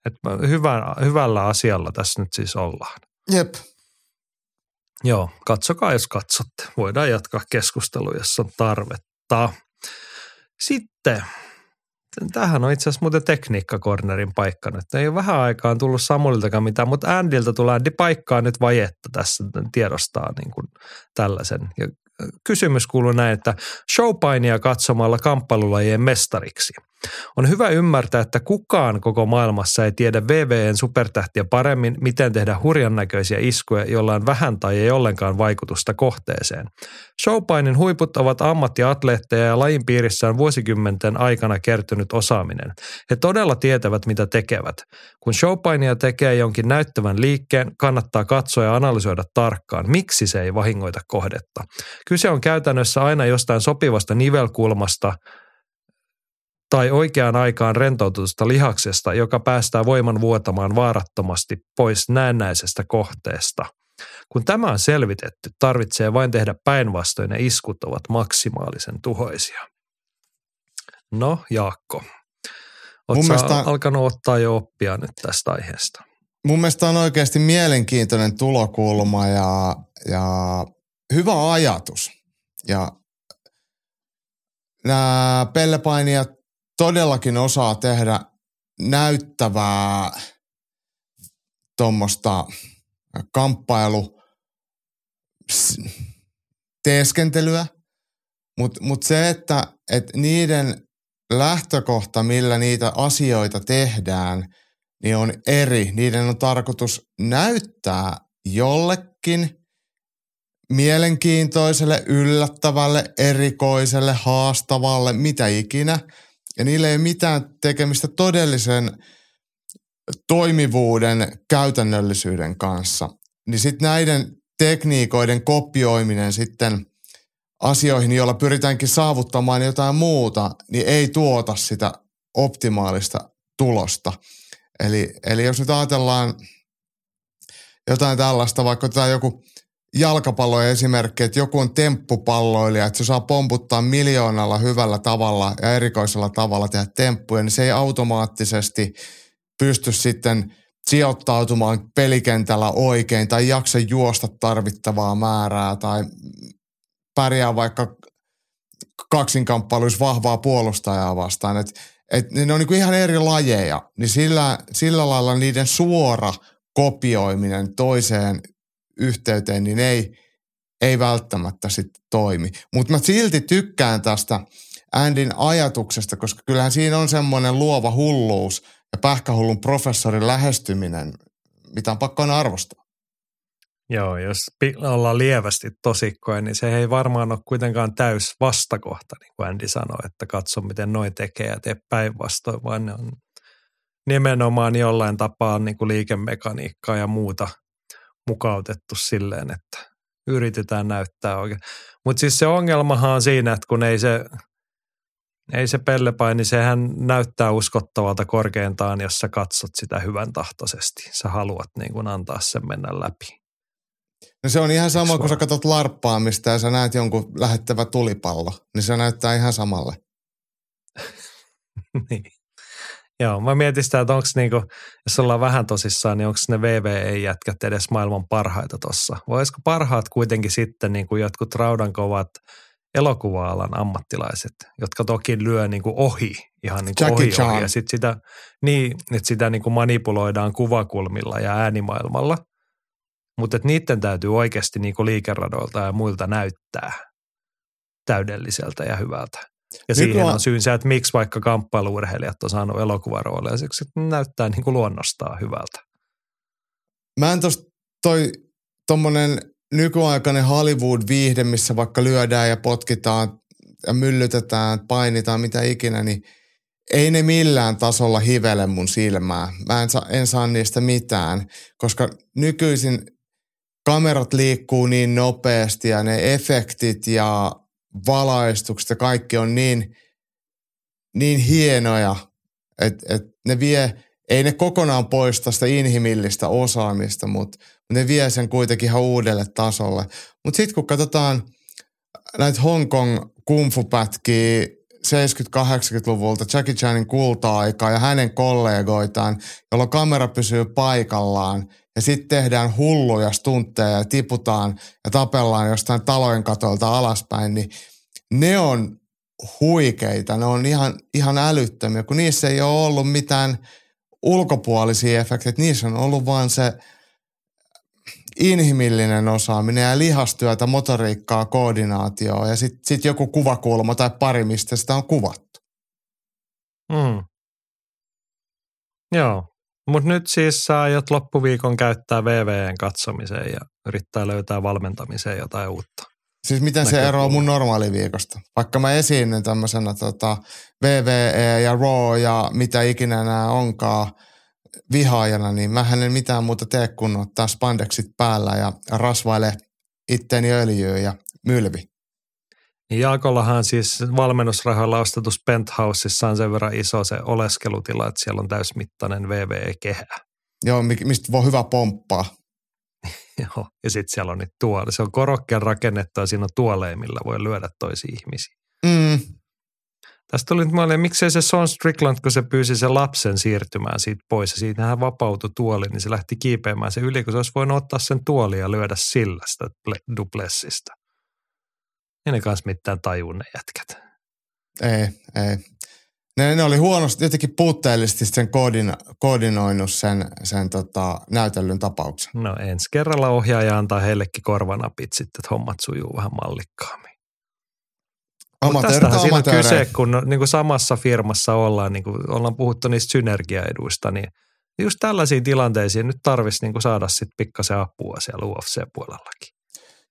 Et hyvä, hyvällä asialla tässä nyt siis ollaan. Jep. Joo, katsokaa jos katsotte. Voidaan jatkaa keskustelua, jos on tarvetta. Sitten, tähän on itse asiassa muuten tekniikkakornerin paikka nyt. Ei ole vähän aikaan tullut Samuliltakaan mitään, mutta Andilta tulee Andy paikkaa nyt vajetta tässä, tiedostaa niin kuin tällaisen. Ja kysymys kuuluu näin, että showpainia katsomalla kamppailulajien mestariksi. On hyvä ymmärtää, että kukaan koko maailmassa ei tiedä VVN supertähtiä paremmin, miten tehdä hurjan näköisiä iskuja, joilla on vähän tai ei ollenkaan vaikutusta kohteeseen. Showpainin huiput ovat ammattiatleetteja ja lajin piirissä on vuosikymmenten aikana kertynyt osaaminen. He todella tietävät, mitä tekevät. Kun showpainia tekee jonkin näyttävän liikkeen, kannattaa katsoa ja analysoida tarkkaan, miksi se ei vahingoita kohdetta. Kyse on käytännössä aina jostain sopivasta nivelkulmasta – tai oikeaan aikaan rentoutusta lihaksesta, joka päästää voiman vuotamaan vaarattomasti pois näennäisestä kohteesta. Kun tämä on selvitetty, tarvitsee vain tehdä päinvastoin ja iskut ovat maksimaalisen tuhoisia. No, Jaakko, oletko mielestä, alkanut ottaa jo oppia nyt tästä aiheesta? Mun mielestä on oikeasti mielenkiintoinen tulokulma ja, ja hyvä ajatus. Ja nämä pellepainijat todellakin osaa tehdä näyttävää tuommoista kamppailu teeskentelyä, mutta mut se, että et niiden lähtökohta, millä niitä asioita tehdään, niin on eri. Niiden on tarkoitus näyttää jollekin mielenkiintoiselle, yllättävälle, erikoiselle, haastavalle, mitä ikinä – ja niillä ei ole mitään tekemistä todellisen toimivuuden käytännöllisyyden kanssa. Niin sitten näiden tekniikoiden kopioiminen sitten asioihin, joilla pyritäänkin saavuttamaan jotain muuta, niin ei tuota sitä optimaalista tulosta. Eli, eli jos nyt ajatellaan jotain tällaista, vaikka tämä joku jalkapallojen esimerkki, että joku on temppupalloilija, että se saa pomputtaa miljoonalla hyvällä tavalla ja erikoisella tavalla tehdä temppuja, niin se ei automaattisesti pysty sitten sijoittautumaan pelikentällä oikein tai jaksa juosta tarvittavaa määrää tai pärjää vaikka kaksinkamppailuissa vahvaa puolustajaa vastaan. Et, että ne on niin ihan eri lajeja, niin sillä, sillä lailla niiden suora kopioiminen toiseen yhteyteen, niin ei, ei välttämättä sitten toimi. Mutta mä silti tykkään tästä Andin ajatuksesta, koska kyllähän siinä on semmoinen luova hulluus ja pähkähullun professorin lähestyminen, mitä on pakko aina arvostaa. Joo, jos ollaan lievästi tosikkoja, niin se ei varmaan ole kuitenkaan täys vastakohta, niin kuin Andy sanoi, että katso miten noin tekee ja tee päinvastoin, vaan ne on nimenomaan jollain tapaa niin kuin liikemekaniikkaa ja muuta mukautettu silleen, että yritetään näyttää oikein. Mutta siis se ongelmahan on siinä, että kun ei se, ei se pellepaini, sehän näyttää uskottavalta korkeintaan, jos sä katsot sitä hyvän tahtoisesti. Sä haluat niin kuin antaa sen mennä läpi. No se on ihan sama, kun sä katsot larppaamista ja sä näet jonkun lähettävä tulipallo, niin se näyttää ihan samalle. niin. Joo, mä mietin sitä, että onko niinku, jos ollaan vähän tosissaan, niin onko ne VVE-jätkät edes maailman parhaita tossa? Voisiko parhaat kuitenkin sitten niin kuin jotkut raudankovat elokuva-alan ammattilaiset, jotka toki lyö niin kuin ohi, ihan niin kuin ohi, ohi, ja sitten sitä, niin, että sitä niin kuin manipuloidaan kuvakulmilla ja äänimaailmalla – mutta niiden täytyy oikeasti niinku liikeradoilta ja muilta näyttää täydelliseltä ja hyvältä. Ja Nyt siihen on syynsä, että miksi vaikka kamppailuurheilijat on saanut elokuvarooleja, siksi että näyttää niin kuin luonnostaan hyvältä. Mä en tosta toi tommonen nykyaikainen Hollywood-viihde, missä vaikka lyödään ja potkitaan ja myllytetään, painitaan, mitä ikinä, niin ei ne millään tasolla hivele mun silmää. Mä en saa, en saa niistä mitään, koska nykyisin kamerat liikkuu niin nopeasti ja ne efektit ja valaistukset ja kaikki on niin, niin hienoja, että et ne vie, ei ne kokonaan poista sitä inhimillistä osaamista, mutta ne vie sen kuitenkin ihan uudelle tasolle. Mutta sitten kun katsotaan näitä Hongkong kumfupätkiä 70-80-luvulta Jackie Chanin kulta-aikaa ja hänen kollegoitaan, jolloin kamera pysyy paikallaan – ja sitten tehdään hulluja stuntteja ja tiputaan ja tapellaan jostain talojen katolta alaspäin, niin ne on huikeita, ne on ihan, ihan älyttömiä, kun niissä ei ole ollut mitään ulkopuolisia efektejä, niissä on ollut vaan se inhimillinen osaaminen ja lihastyötä, motoriikkaa, koordinaatioa ja sitten sit joku kuvakulma tai pari, mistä sitä on kuvattu. Mm. Joo, mutta nyt siis sä aiot loppuviikon käyttää VVN katsomiseen ja yrittää löytää valmentamiseen jotain uutta. Siis miten se eroaa mun normaaliviikosta? Vaikka mä esiinnyn tämmöisenä tota, VVE ja RAW ja mitä ikinä nämä onkaan vihaajana, niin mä en mitään muuta tee kuin ottaa spandexit päällä ja rasvaile itteni öljyä ja mylvi. Niin Jaakollahan siis valmennusrahoilla ostetussa penthouseissa on sen verran iso se oleskelutila, että siellä on täysmittainen VVE-kehä. Joo, mistä voi hyvä pomppaa. Joo, ja sitten siellä on nyt tuoli. Se on korokkeen rakennettu ja siinä on tuoleja, millä voi lyödä toisia ihmisiä. Mm. Tästä tuli nyt mieleen, miksei se Son Strickland, kun se pyysi sen lapsen siirtymään siitä pois ja siitä hän vapautui tuoli, niin se lähti kiipeämään se yli, kun se olisi voinut ottaa sen tuoli ja lyödä sillä sitä duplessista. Ei ne kanssa mitään tajuu ne jätkät. Ei, ei. Ne, ne oli huonosti, jotenkin puutteellisesti sen koordin, koordinoinut sen, sen tota, näytellyn tapauksen. No ensi kerralla ohjaaja antaa heillekin korvanapit sitten, että hommat sujuu vähän mallikkaammin. Tästähän siinä on kyse, kun niin kuin samassa firmassa ollaan, niin kuin ollaan puhuttu niistä synergiaeduista, niin just tällaisiin tilanteisiin nyt tarvitsisi niin saada sitten pikkasen apua siellä UFC-puolellakin.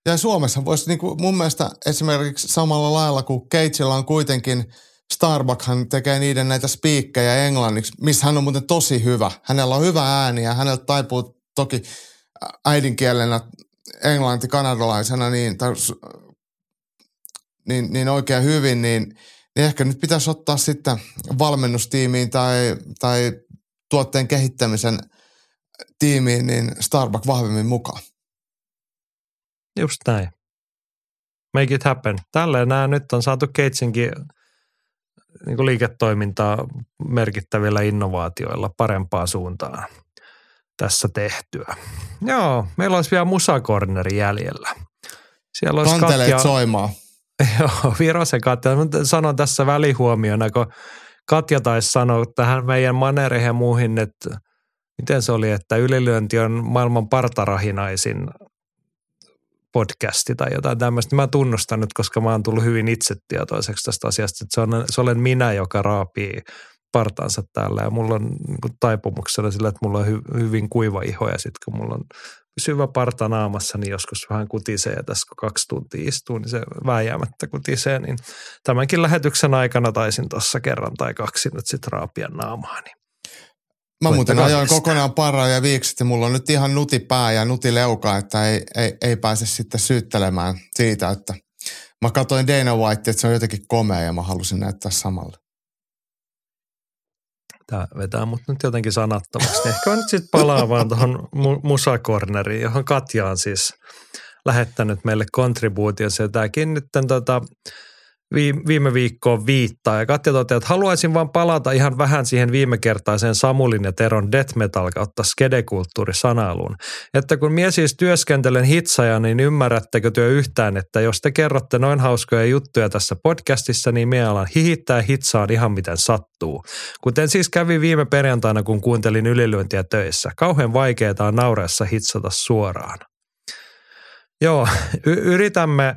Ja Suomessa voisi niin kuin mun mielestä esimerkiksi samalla lailla kuin Keitsillä on kuitenkin Starbuckshan tekee niiden näitä spiikkejä englanniksi, missä hän on muuten tosi hyvä. Hänellä on hyvä ääni ja häneltä taipuu toki äidinkielenä englanti kanadalaisena niin, niin, niin oikein hyvin, niin, niin ehkä nyt pitäisi ottaa sitten valmennustiimiin tai, tai tuotteen kehittämisen tiimiin niin Starbucks vahvemmin mukaan. Just näin. Make it happen. Tälleen nämä nyt on saatu Keitsinkin niin kuin liiketoimintaa merkittävillä innovaatioilla parempaan suuntaan tässä tehtyä. Joo, meillä olisi vielä musakorneri jäljellä. Siellä olisi Kanteleet Katja, soimaan. Joo, Virosen Katja. Sanon tässä välihuomiona, kun Katja taisi sanoa tähän meidän manereihin ja muihin, että miten se oli, että ylilyönti on maailman partarahinaisin podcasti tai jotain tämmöistä. Mä tunnustan nyt, koska mä oon tullut hyvin itsetietoiseksi tästä asiasta, että se, on, se olen minä, joka raapii partaansa täällä ja mulla on niin taipumuksena sillä, että mulla on hy, hyvin kuiva iho ja sitten kun mulla on syvä parta naamassa, niin joskus vähän kutisee ja tässä kun kaksi tuntia istuu, niin se vääjäämättä kutisee, niin tämänkin lähetyksen aikana taisin tuossa kerran tai kaksi nyt sitten raapia naamaa, niin Mä muuten ajoin kokonaan paraa ja viikset ja mulla on nyt ihan nuti pää ja nuti leuka, että ei, ei, ei pääse sitten syyttelemään siitä, että mä katsoin Dana White, että se on jotenkin komea ja mä halusin näyttää samalla. Tämä vetää mut nyt jotenkin sanattomasti. Ehkä mä nyt sitten palaan vaan tuohon musakorneriin, johon Katja on siis lähettänyt meille kontribuutionsa. Ja tämäkin nyt tota, viime viikkoon viittaa. Ja Katja toteaa, että haluaisin vaan palata ihan vähän siihen viime kertaiseen Samulin ja Teron death metal kautta skedekulttuurisanailuun. Että kun mies siis työskentelen hitsaja, niin ymmärrättekö työ yhtään, että jos te kerrotte noin hauskoja juttuja tässä podcastissa, niin me alan hihittää hitsaan ihan miten sattuu. Kuten siis kävi viime perjantaina, kun kuuntelin ylilyöntiä töissä. Kauhean vaikeaa on naureessa hitsata suoraan. Joo, y- yritämme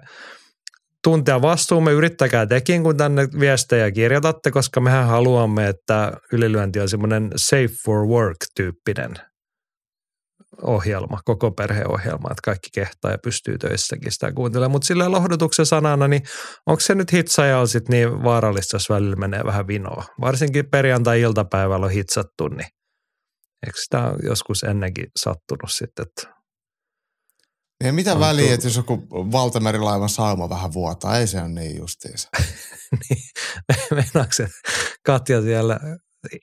tuntea vastuumme, yrittäkää tekin, kun tänne viestejä kirjoitatte, koska mehän haluamme, että ylilyönti on semmoinen safe for work-tyyppinen ohjelma, koko perheohjelma, että kaikki kehtaa ja pystyy töissäkin sitä kuuntelemaan. Mutta sillä lohdutuksen sanana, niin onko se nyt hitsajalla sitten niin vaarallista, jos välillä menee vähän vinoa? Varsinkin perjantai-iltapäivällä on hitsattu, niin eikö sitä joskus ennenkin sattunut sitten, että ei mitä väliä, että jos joku valtamerilaivan sauma vähän vuotaa, ei se ole niin justiinsa. niin, se Katja siellä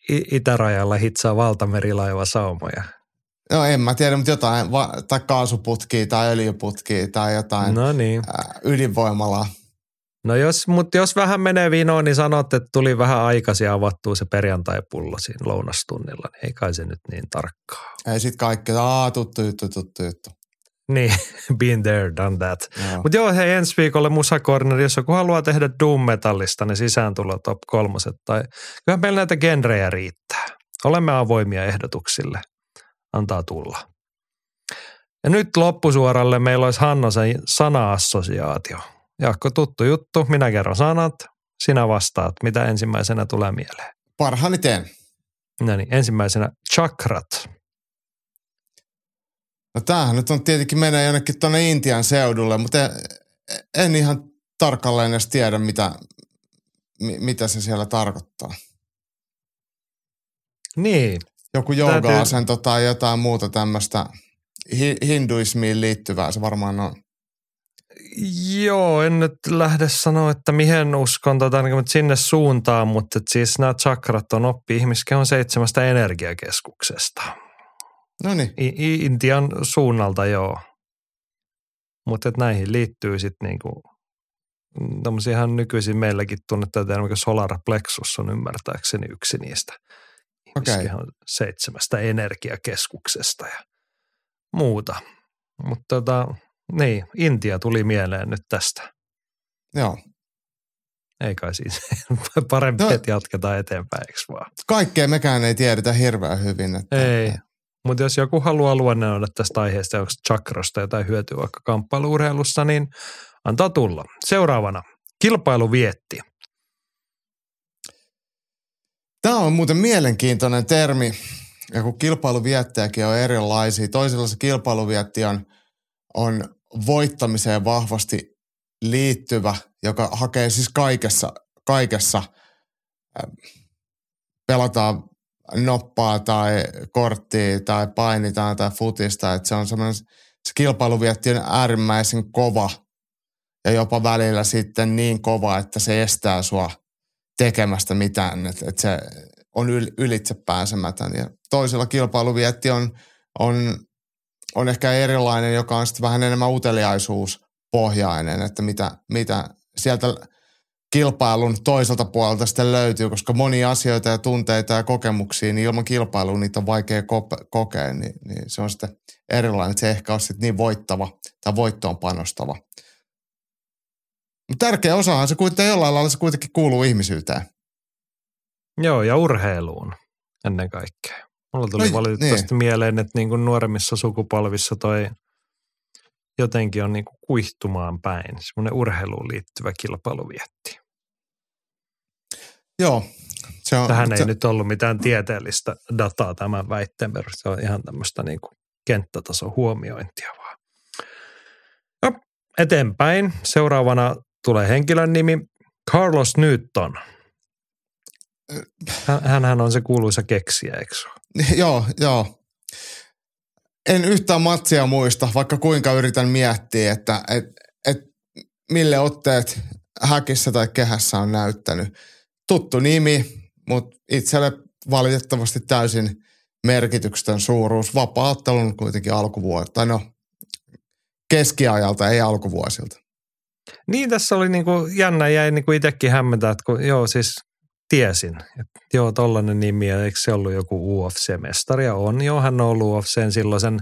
itärajalla hitsaa valtamerilaiva saumoja? No en mä tiedä, mutta jotain, va- tai kaasuputkia tai öljyputkia tai jotain no niin. ää, ydinvoimalaa. No jos, mutta jos vähän menee vinoon, niin sanot, että tuli vähän aikaisin avattua se perjantai-pullo siinä lounastunnilla, niin ei kai se nyt niin tarkkaa. Ei sit kaikki, aa tuttu juttu, tuttu juttu. Niin, been there, done that. Mutta joo, hei ensi viikolle Musa Corner, jos joku haluaa tehdä Doom Metallista, niin sisään tulla top kolmoset. Tai kyllähän meillä näitä genrejä riittää. Olemme avoimia ehdotuksille. Antaa tulla. Ja nyt loppusuoralle meillä olisi Hannosen sana-assosiaatio. Jaakko, tuttu juttu. Minä kerron sanat. Sinä vastaat, mitä ensimmäisenä tulee mieleen. Parhaani teen. No niin, ensimmäisenä chakrat. No tämähän nyt on tietenkin menee jonnekin tuonne Intian seudulle, mutta en, en ihan tarkalleen edes tiedä, mitä, mitä se siellä tarkoittaa. Niin. Joku jooga-asento tai jotain muuta tämmöistä hi, hinduismiin liittyvää se varmaan on. Joo, en nyt lähde sanoa, että mihin uskon tota, niin sinne suuntaan, mutta siis nämä chakrat on oppi ihmiskehon seitsemästä energiakeskuksesta. No niin. Intian suunnalta joo. Mutta näihin liittyy sitten niinku, tämmöisiä ihan nykyisin meilläkin tunnettuja termiä, solar plexus on ymmärtääkseni yksi niistä okay. seitsemästä energiakeskuksesta ja muuta. Mutta tota, niin, Intia tuli mieleen nyt tästä. Joo. Ei kai siis parempi, no, että jatketaan eteenpäin, eikö vaan? Kaikkea mekään ei tiedetä hirveän hyvin. Että, ei, mutta jos joku haluaa luennoida tästä aiheesta, onko chakrasta jotain hyötyä vaikka kamppailuurheilussa, niin antaa tulla. Seuraavana, kilpailu vietti. Tämä on muuten mielenkiintoinen termi. Ja kun kilpailuviettäjäkin on erilaisia. Toisella se kilpailuvietti on, on voittamiseen vahvasti liittyvä, joka hakee siis kaikessa, kaikessa pelataan noppaa tai korttia tai painitaan tai futista. Että se on semmoinen, se kilpailuvietti on äärimmäisen kova ja jopa välillä sitten niin kova, että se estää sua tekemästä mitään. Että et se on yl, ylitse pääsemätön. Ja toisella kilpailuvietti on, on, on ehkä erilainen, joka on sitten vähän enemmän uteliaisuuspohjainen, että mitä, mitä sieltä – kilpailun toiselta puolelta sitten löytyy, koska monia asioita ja tunteita ja kokemuksia, niin ilman kilpailua niitä on vaikea kokea, niin, niin se on sitten erilainen, että se ehkä on sitten niin voittava tai voittoon panostava. Mutta tärkeä osahan se kuitenkin jollain lailla se kuitenkin kuuluu ihmisyyteen. Joo, ja urheiluun ennen kaikkea. Mulla tuli No, valitettavasti niin. mieleen, että niin kuin nuoremmissa sukupolvissa toi jotenkin on niin kuin kuihtumaan päin. Semmoinen urheiluun liittyvä kilpailu vietti. Joo. Se on, Tähän se, ei nyt ollut mitään tieteellistä dataa tämän väitteen perusteella. Se on ihan tämmöistä niin kuin kenttätason huomiointia vaan. No, eteenpäin. Seuraavana tulee henkilön nimi Carlos Newton. Hän- Hänhän on se kuuluisa keksijä, eikö se? Joo, joo. En yhtään matsia muista, vaikka kuinka yritän miettiä, että et, et, mille otteet häkissä tai kehässä on näyttänyt. Tuttu nimi, mutta itselle valitettavasti täysin merkityksetön suuruus. Vapaattelun kuitenkin alkuvuosilta, tai no keskiajalta, ei alkuvuosilta. Niin tässä oli niinku jännä, jäi niinku itsekin hämmentää, että kun, joo siis tiesin, että joo tollainen nimi eikö se ollut joku UFC-mestari ja on. Joo hän on ollut UFCn silloisen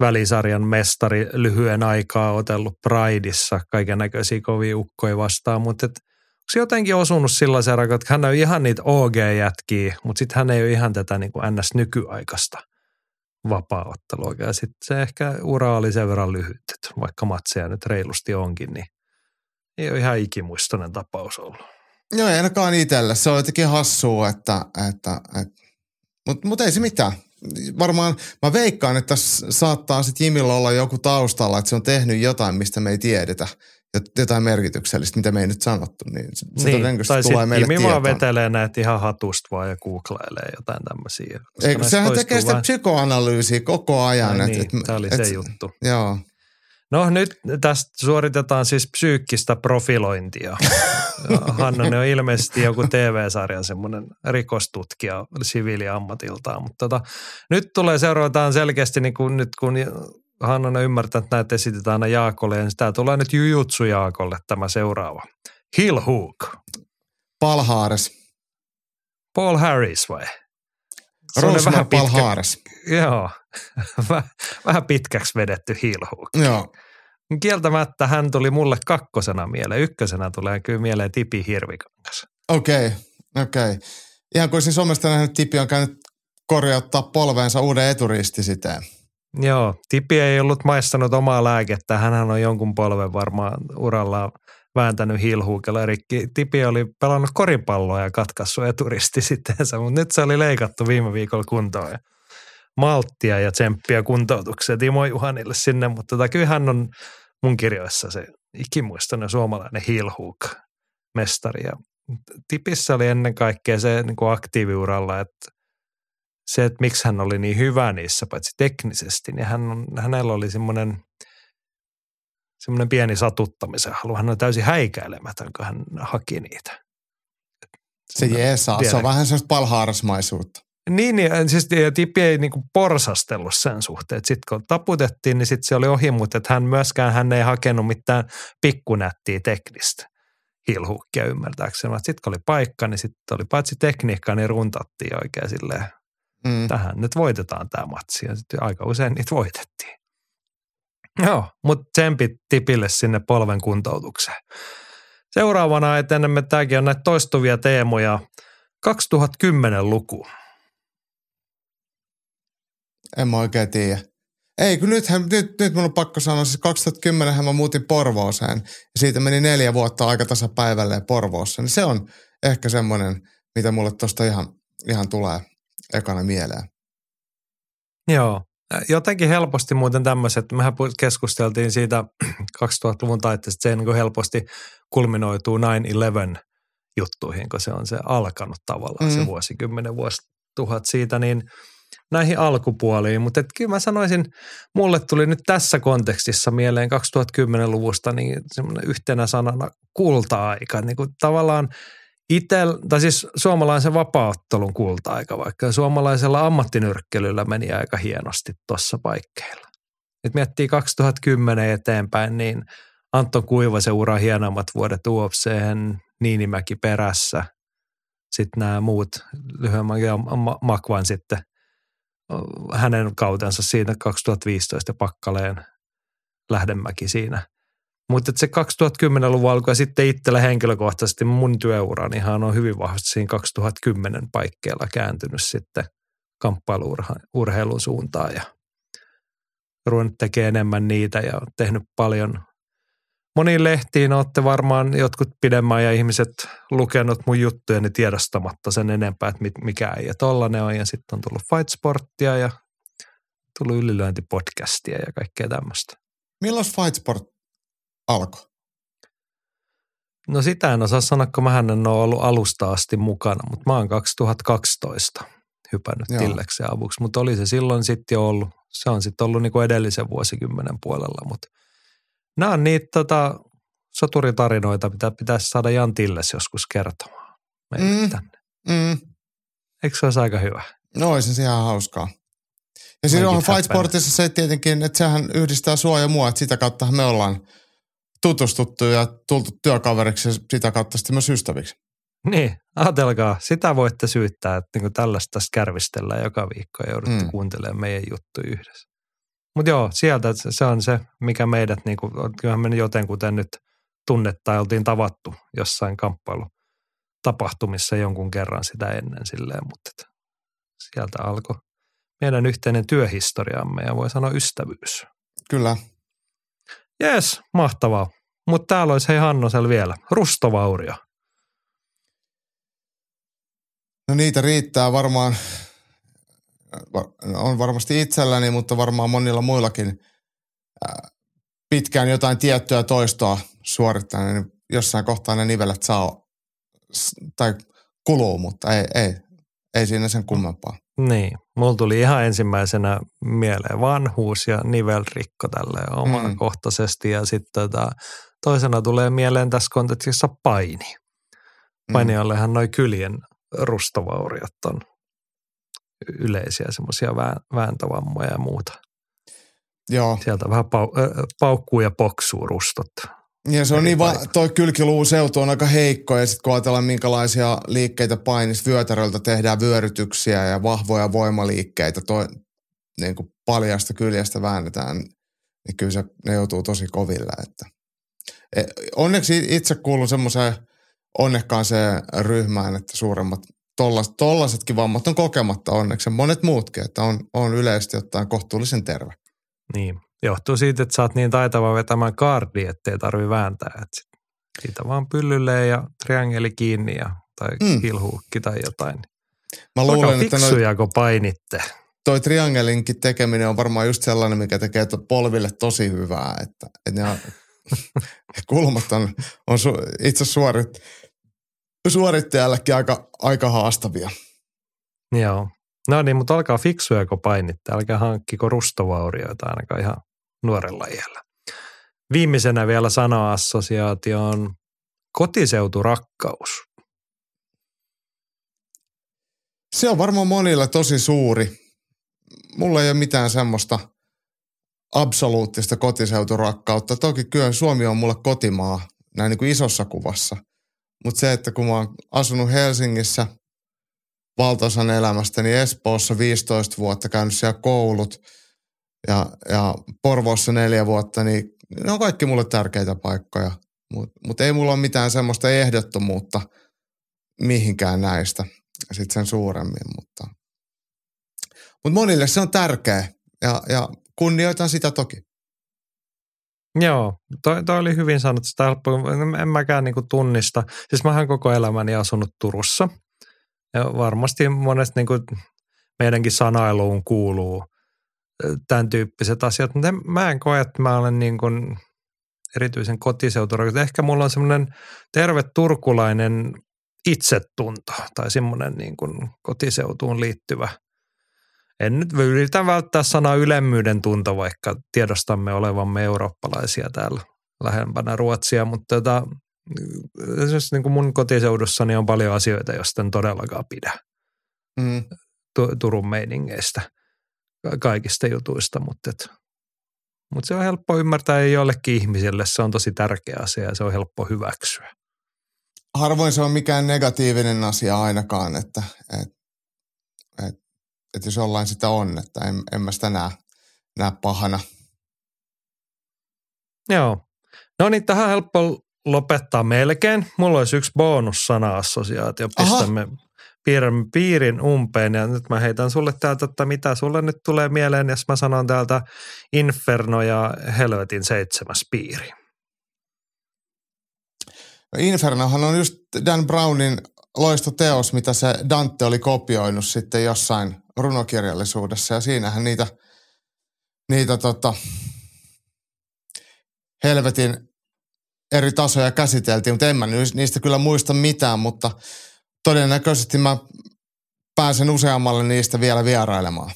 välisarjan mestari lyhyen aikaa otellut Prideissa kaiken näköisiä kovia ukkoja vastaan, mutta et, onko se jotenkin osunut sellaisen rakaan, että hän on ihan niitä OG-jätkiä, mutta sitten hän ei ole ihan tätä niin kuin NS-nykyaikaista vapaaottelua. Ja sitten se ehkä ura oli sen verran lyhyt, että vaikka matseja nyt reilusti onkin, niin ei ole ihan ikimuistoinen tapaus ollut. Joo, ei ainakaan itselle. Se on jotenkin hassua, että, että, että mutta mut ei se mitään. Varmaan mä veikkaan, että saattaa sitten Jimillä olla joku taustalla, että se on tehnyt jotain, mistä me ei tiedetä. Jot- Jotain merkityksellistä, mitä me ei nyt sanottu. Niin se Niin, todennäköisesti tai tulee meille Jimi vaan tietoon. vetelee näitä ihan hatusta vaan ja googlailee jotain tämmöisiä. Eikö, sehän tekee sitä vähän- psykoanalyysiä koko ajan. Ai et- niin, et- tämä oli et- se juttu. Joo. No nyt tästä suoritetaan siis psyykkistä profilointia. Hannonen on ilmeisesti joku TV-sarjan semmoinen rikostutkija siviiliammatiltaan, mutta tota, nyt tulee seuraavataan selkeästi, niin kun, nyt kun Hannonen ymmärtää, että näitä esitetään aina Jaakolle, niin tämä tulee nyt Jujutsu Jaakolle tämä seuraava. Hill Hook. Palhaares. Paul Harris vai? Semmoinen Rosmar Palhaares. Joo, Väh- vähän pitkäksi vedetty Hill Hook. Joo. Kieltämättä hän tuli mulle kakkosena mieleen. Ykkösenä tulee kyllä mieleen Tipi Hirvikangas. Okei, okei. Ihan kuin siis somesta nähnyt Tipi on käynyt korjauttaa polveensa uuden eturistisiteen. Joo, Tipi ei ollut maistanut omaa lääkettä. Hänhän on jonkun polven varmaan urallaan vääntänyt hilhuukella rikki. Tipi oli pelannut koripalloa ja katkaissut eturisti sitteensä, mutta nyt se oli leikattu viime viikolla kuntoon. Ja malttia ja tsemppiä kuntoutukseen Timo Juhanille sinne, mutta tota, kyllä hän on mun kirjoissa se ikimuistoinen suomalainen hilhuuk mestari. Ja Tipissä oli ennen kaikkea se niin aktiiviuralla, että se, että miksi hän oli niin hyvä niissä, paitsi teknisesti, niin hän on, hänellä oli semmoinen, semmoinen pieni satuttamisen halu. Hän on täysin häikäilemätön, kun hän haki niitä. Se jeesaa. Se on vähän sellaista palhaarasmaisuutta. Niin, niin siis ja Tippi ei niinku porsastellut sen suhteen. Sitten kun taputettiin, niin sitten se oli ohi, mutta että hän myöskään hän ei hakenut mitään pikkunättiä teknistä hilhukkia ymmärtääkseni. Sitten kun oli paikka, niin sitten oli paitsi tekniikkaa, niin runtattiin oikein silleen, Mm. tähän nyt voitetaan tämä matsi. Ja sitten aika usein niitä voitettiin. Joo, mutta tsempit tipille sinne polven kuntoutukseen. Seuraavana etenemme, tämäkin on näitä toistuvia teemoja. 2010-luku. En mä oikein tiedä. Ei, kun nythän, nyt, nyt mun on pakko sanoa, siis 2010 mä muutin Porvooseen ja siitä meni neljä vuotta aika tasapäivälleen Porvoossa. Niin se on ehkä semmoinen, mitä mulle tosta ihan, ihan tulee ekana mieleen. Joo. Jotenkin helposti muuten tämmöiset, mehän keskusteltiin siitä 2000-luvun taitteesta, se niin helposti kulminoituu 9-11 juttuihin, kun se on se alkanut tavallaan mm. se Mm. vuosikymmenen vuosituhat siitä, niin näihin alkupuoliin. Mutta et kyllä mä sanoisin, mulle tuli nyt tässä kontekstissa mieleen 2010-luvusta niin semmoinen yhtenä sanana kulta-aika. Niin kuin tavallaan itel, tai siis suomalaisen vapauttelun kulta-aika, vaikka. Suomalaisella ammattinyrkkelyllä meni aika hienosti tuossa paikkeilla. Nyt miettii 2010 eteenpäin, niin Antto Kuivasen ura hienommat vuodet UFC:hen, Niinimäki perässä, sitten nämä muut lyhyemmän ja Ma- Makvan sitten hänen kautensa siitä 2015 ja Pakkaleen Lähdemäki siinä Mutta se 2010-luvun alku ja sitten itsellä henkilökohtaisesti mun työurani ihan on hyvin vahvasti siinä 2010 paikkeilla kääntynyt sitten kamppailuurheilun suuntaan ja ruvennut tekemään enemmän niitä ja tehnyt paljon. Moniin lehtiin olette varmaan jotkut pidemmän ja ihmiset lukenut mun juttuja niin tiedostamatta sen enempää, että mikä ei ja tollanen on. Ja sitten on tullut Fight Sporttia ja tullut ylilyöntipodcastia ja kaikkea tämmöistä. Milloin Fight Sport alkoi? No sitä en osaa sanoa, kun mä en ole ollut alusta asti mukana, mutta mä oon 2012 hypännyt Joo. Tilleksen avuksi, mutta oli se silloin sitten jo ollut. Se on sitten ollut niinku edellisen vuosikymmenen puolella, mutta nämä on niitä tota, soturitarinoita, mitä pitäisi saada Jan Tilles joskus kertomaan meille mm. tänne. Mm. Eikö se olisi aika hyvä? No olisi se ihan hauskaa. Ja siinä on Fight Sportissa se tietenkin, että sehän yhdistää sua ja mua, että sitä kautta me ollaan tutustuttu ja tultu työkaveriksi ja sitä kautta sitten myös ystäviksi. Niin, ajatelkaa, sitä voitte syyttää, että niin tällaista kärvistellään joka viikko ja joudutte mm. kuuntelemaan meidän juttu yhdessä. Mutta joo, sieltä se on se, mikä meidät, niin kuin, kyllähän me jotenkuten nyt tunnetta oltiin tavattu jossain kamppailu tapahtumissa jonkun kerran sitä ennen silleen, mutta sieltä alkoi meidän yhteinen työhistoriamme ja voi sanoa ystävyys. Kyllä. Jees, mahtavaa. Mutta täällä olisi hei Hannosel vielä, rustovaurio. No niitä riittää varmaan, on varmasti itselläni, mutta varmaan monilla muillakin pitkään jotain tiettyä toistoa suorittaa, niin jossain kohtaa ne nivelet saa tai kuluu, mutta ei, ei, ei siinä sen kummempaa. Niin, mulla tuli ihan ensimmäisenä mieleen vanhuus ja nivelrikko tälle omakohtaisesti mm. ja sitten tota, toisena tulee mieleen tässä kontekstissa paini. Painijallehan mm. noin kyljen rustovauriot on yleisiä semmoisia vääntävammoja ja muuta. Joo. Sieltä vähän pau, äh, paukkuu ja poksuu rustot. Ja se on niin, va- toi seutu on aika heikko ja sitten kun ajatellaan minkälaisia liikkeitä painis vyötäröltä tehdään vyörytyksiä ja vahvoja voimaliikkeitä, toi, niin kuin paljasta kyljestä väännetään, niin kyllä se, ne joutuu tosi koville. Että. E, onneksi itse kuulun semmoiseen onnekkaaseen ryhmään, että suuremmat tollaset, tollasetkin vammat on kokematta onneksi monet muutkin, että on, on yleisesti ottaen kohtuullisen terve. Niin, johtuu siitä, että sä oot niin taitava vetämään kardi, ettei tarvi vääntää. Että siitä vaan pyllylle ja triangeli kiinni ja, tai mm. kilhuukki tai jotain. Mä luulen, että noi, kun painitte. Toi triangelinkin tekeminen on varmaan just sellainen, mikä tekee polville tosi hyvää, että, että ne on, kulmat on, on su, itse suorit, suorittajallekin aika, aika haastavia. Joo. No niin, mutta alkaa fiksuja, kun painitte. Älkää hankkiko rustovaurioita ainakaan ihan nuorella iällä. Viimeisenä vielä sana-assosiaatio on kotiseuturakkaus. Se on varmaan monilla tosi suuri. Mulla ei ole mitään semmoista absoluuttista kotiseuturakkautta. Toki kyllä Suomi on mulle kotimaa näin niin kuin isossa kuvassa – mutta se, että kun mä oon asunut Helsingissä valtaosan elämästäni niin Espoossa 15 vuotta, käynyt siellä koulut ja, ja Porvoossa neljä vuotta, niin ne on kaikki mulle tärkeitä paikkoja. Mutta mut ei mulla ole mitään semmoista ehdottomuutta mihinkään näistä sitten sen suuremmin, mutta, mutta monille se on tärkeä ja, ja kunnioitan sitä toki. Joo, toi, toi oli hyvin sanottu. Sitä en mäkään niinku tunnista. Siis mä koko elämäni asunut Turussa. Ja varmasti monesti niinku meidänkin sanailuun kuuluu tämän tyyppiset asiat. Mutta mä en koe, että mä olen niin kuin erityisen kotiseuturakentaja. Ehkä mulla on semmoinen terve turkulainen itsetunto tai semmoinen niin kuin kotiseutuun liittyvä – en nyt yritä välttää sanaa ylemmyyden tunto, vaikka tiedostamme olevamme eurooppalaisia täällä lähempänä Ruotsia, mutta tota, niin kuin mun kotiseudussani on paljon asioita, joista en todellakaan pidä mm. Turun meiningeistä, kaikista jutuista, mutta, et, mutta se on helppo ymmärtää ja jollekin ihmiselle se on tosi tärkeä asia ja se on helppo hyväksyä. Harvoin se on mikään negatiivinen asia ainakaan, että, että, että että jos jollain sitä on, että en, en mä sitä näe, näe pahana. Joo. No niin, tähän helppo lopettaa melkein. Mulla olisi yksi bonussana-assosiaatio. Pistämme piirin umpeen ja nyt mä heitän sulle täältä, että mitä sulle nyt tulee mieleen, jos mä sanon täältä Inferno ja Helvetin seitsemäs piiri. Infernohan on just Dan Brownin loistoteos, mitä se Dante oli kopioinut sitten jossain runokirjallisuudessa ja siinähän niitä, niitä tota, helvetin eri tasoja käsiteltiin, mutta en mä niistä kyllä muista mitään, mutta todennäköisesti mä pääsen useammalle niistä vielä vierailemaan.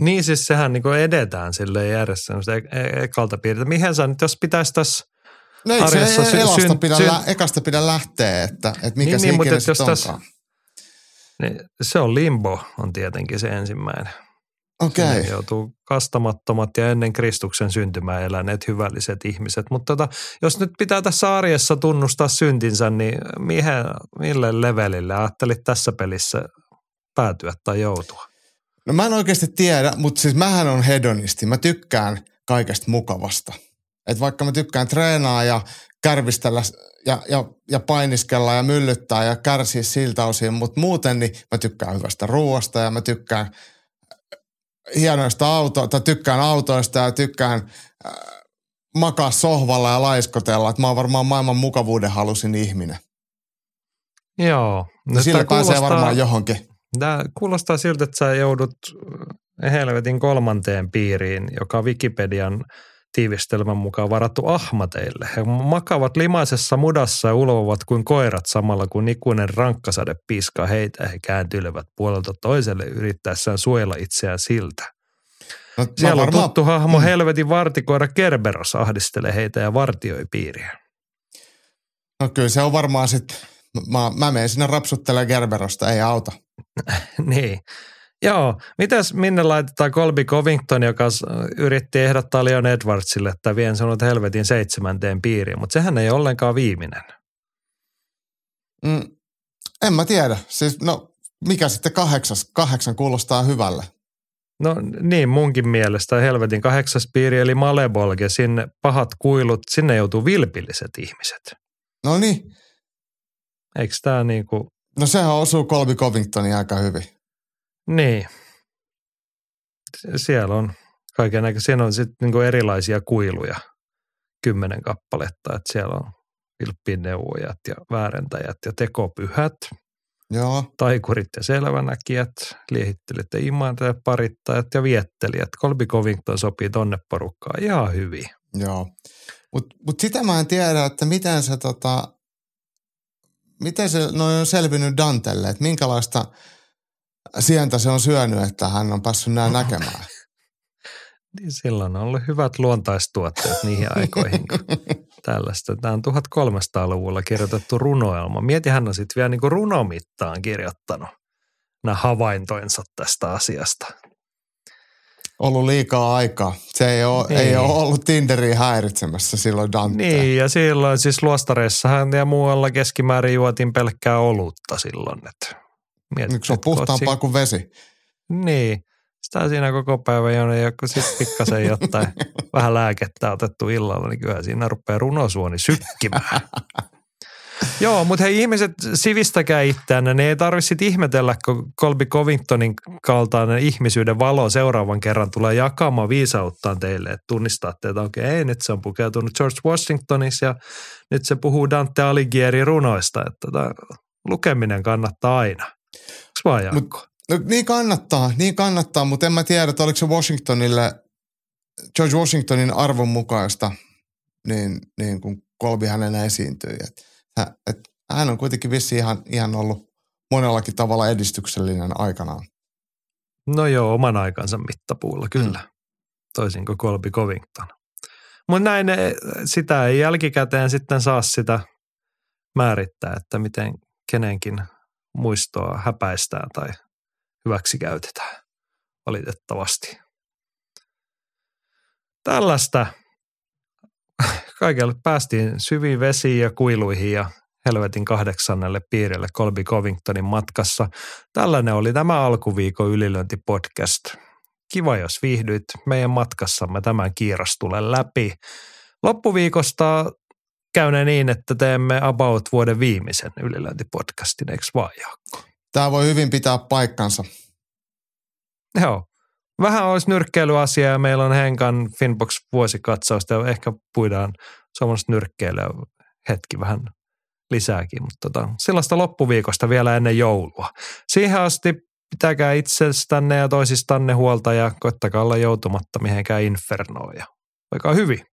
Niin siis sehän niin edetään sille järjessä e- e- ekalta piirteitä. Mihin sä nyt, jos pitäisi tässä No ei se sy- elasta syn, pidä, syn... lä- ekasta pidä lähteä, että, että mikä niin, se niin, ikinä jos onkaan. niin, se on limbo on tietenkin se ensimmäinen. Okei. Okay. joutuu kastamattomat ja ennen Kristuksen syntymää eläneet hyvälliset ihmiset. Mutta tota, jos nyt pitää tässä arjessa tunnustaa syntinsä, niin mihin, mille levelille ajattelit tässä pelissä päätyä tai joutua? No mä en oikeasti tiedä, mutta siis mähän on hedonisti. Mä tykkään kaikesta mukavasta. Et vaikka mä tykkään treenaa ja kärvistellä ja, ja, ja painiskella ja myllyttää ja kärsiä siltä osin, mutta muuten niin mä tykkään hyvästä ruoasta ja mä tykkään hienoista autoista, tykkään autoista ja tykkään äh, makaa sohvalla ja laiskotella. Että mä oon varmaan maailman mukavuuden halusin ihminen. Joo. No Sillä pääsee varmaan johonkin. Tämä kuulostaa siltä, että sä joudut helvetin kolmanteen piiriin, joka Wikipedian tiivistelmän mukaan varattu ahmateille. He makavat limaisessa mudassa ja ulvovat kuin koirat samalla kun ikuinen rankkasade piskaa heitä ja he kääntyilevät puolelta toiselle yrittäessään suojella itseään siltä. No, Siellä on varmaan... tuttu hahmo mm. helvetin vartikoira Kerberos ahdistelee heitä ja vartioi piiriä. No kyllä se on varmaan sitten, mä, mä menen sinne rapsuttelemaan Gerberosta, ei auta. niin. Joo, mitäs minne laitetaan Colby Covington, joka yritti ehdottaa Leon Edwardsille, että vien sanot helvetin seitsemänteen piiriin, mutta sehän ei ollenkaan viimeinen. Mm, en mä tiedä. Siis, no, mikä sitten kahdeksas? Kahdeksan kuulostaa hyvälle. No niin, munkin mielestä helvetin kahdeksas piiri eli Malebolge, sinne pahat kuilut, sinne joutuu vilpilliset ihmiset. No niin. Eikö tämä niin kuin... No sehän osuu Colby Covingtonin aika hyvin. Niin. Siellä on kaiken näköisiä. Siinä on sitten niin erilaisia kuiluja, kymmenen kappaletta. Että siellä on vilppineuvojat ja väärentäjät ja tekopyhät. Joo. Taikurit ja selvänäkijät, liehittelijät ja imantajat, parittajat ja viettelijät. Colby Covington sopii tonne porukkaan ihan hyvin. Joo. Mutta mut sitä mä en tiedä, että miten se tota, miten se noin on selvinnyt Dantelle, että minkälaista – sientä se on syönyt, että hän on päässyt näin näkemään. niin silloin on ollut hyvät luontaistuotteet niihin aikoihin, kun tällaista. Tämä on 1300-luvulla kirjoitettu runoelma. Mieti, hän on sitten vielä niin kuin runomittaan kirjoittanut nämä havaintoinsa tästä asiasta. Ollut liikaa aikaa. Se ei ole, niin. ei ole ollut Tinderiä häiritsemässä silloin Dante. Niin, ja silloin siis luostareissahan ja muualla keskimäärin juotiin pelkkää olutta silloin. Että Mietit, se on puhtaampaa kuin vesi. Niin. Sitä siinä koko päivän jo, ja kun sitten pikkasen jotain vähän lääkettä otettu illalla, niin kyllä siinä rupeaa runosuoni sykkimään. Joo, mutta hei ihmiset, sivistäkää itseänne. Ne ei tarvitse ihmetellä, kun Colby Covingtonin kaltainen ihmisyyden valo seuraavan kerran tulee jakamaan viisauttaan teille, että tunnistatte, että okei, okay, nyt se on pukeutunut George Washingtonissa ja nyt se puhuu Dante Alighieri runoista, että lukeminen kannattaa aina. Onko Mut, no, niin kannattaa, niin kannattaa, mutta en mä tiedä, että oliko se Washingtonille, George Washingtonin arvon mukaista, niin, niin kun Kolbi hänen esiintyi. Et, et, hän on kuitenkin vissi ihan, ihan ollut monellakin tavalla edistyksellinen aikanaan. No joo, oman aikansa mittapuulla kyllä, mm. toisin kuin Colby Covington. Mutta näin sitä ei jälkikäteen sitten saa sitä määrittää, että miten kenenkin muistoa häpäistään tai hyväksi käytetään valitettavasti. Tällaista kaikelle päästiin syviin vesiin ja kuiluihin ja helvetin kahdeksannelle piirille Colby Covingtonin matkassa. Tällainen oli tämä alkuviikon ylilöintipodcast. Kiva, jos viihdyit meidän matkassamme tämän kiirastulen läpi. loppuviikosta käynee niin, että teemme About vuoden viimeisen ylilöintipodcastin, eikö vaan Jaakko? Tämä voi hyvin pitää paikkansa. Joo. Vähän olisi nyrkkeilyasiaa ja meillä on Henkan Finbox vuosikatsausta ja ehkä puidaan suomalaista nyrkkeilyä hetki vähän lisääkin, mutta tota, sellaista loppuviikosta vielä ennen joulua. Siihen asti pitäkää itsestänne ja toisistanne huolta ja koittakaa olla joutumatta mihinkään infernoon ja hyvin.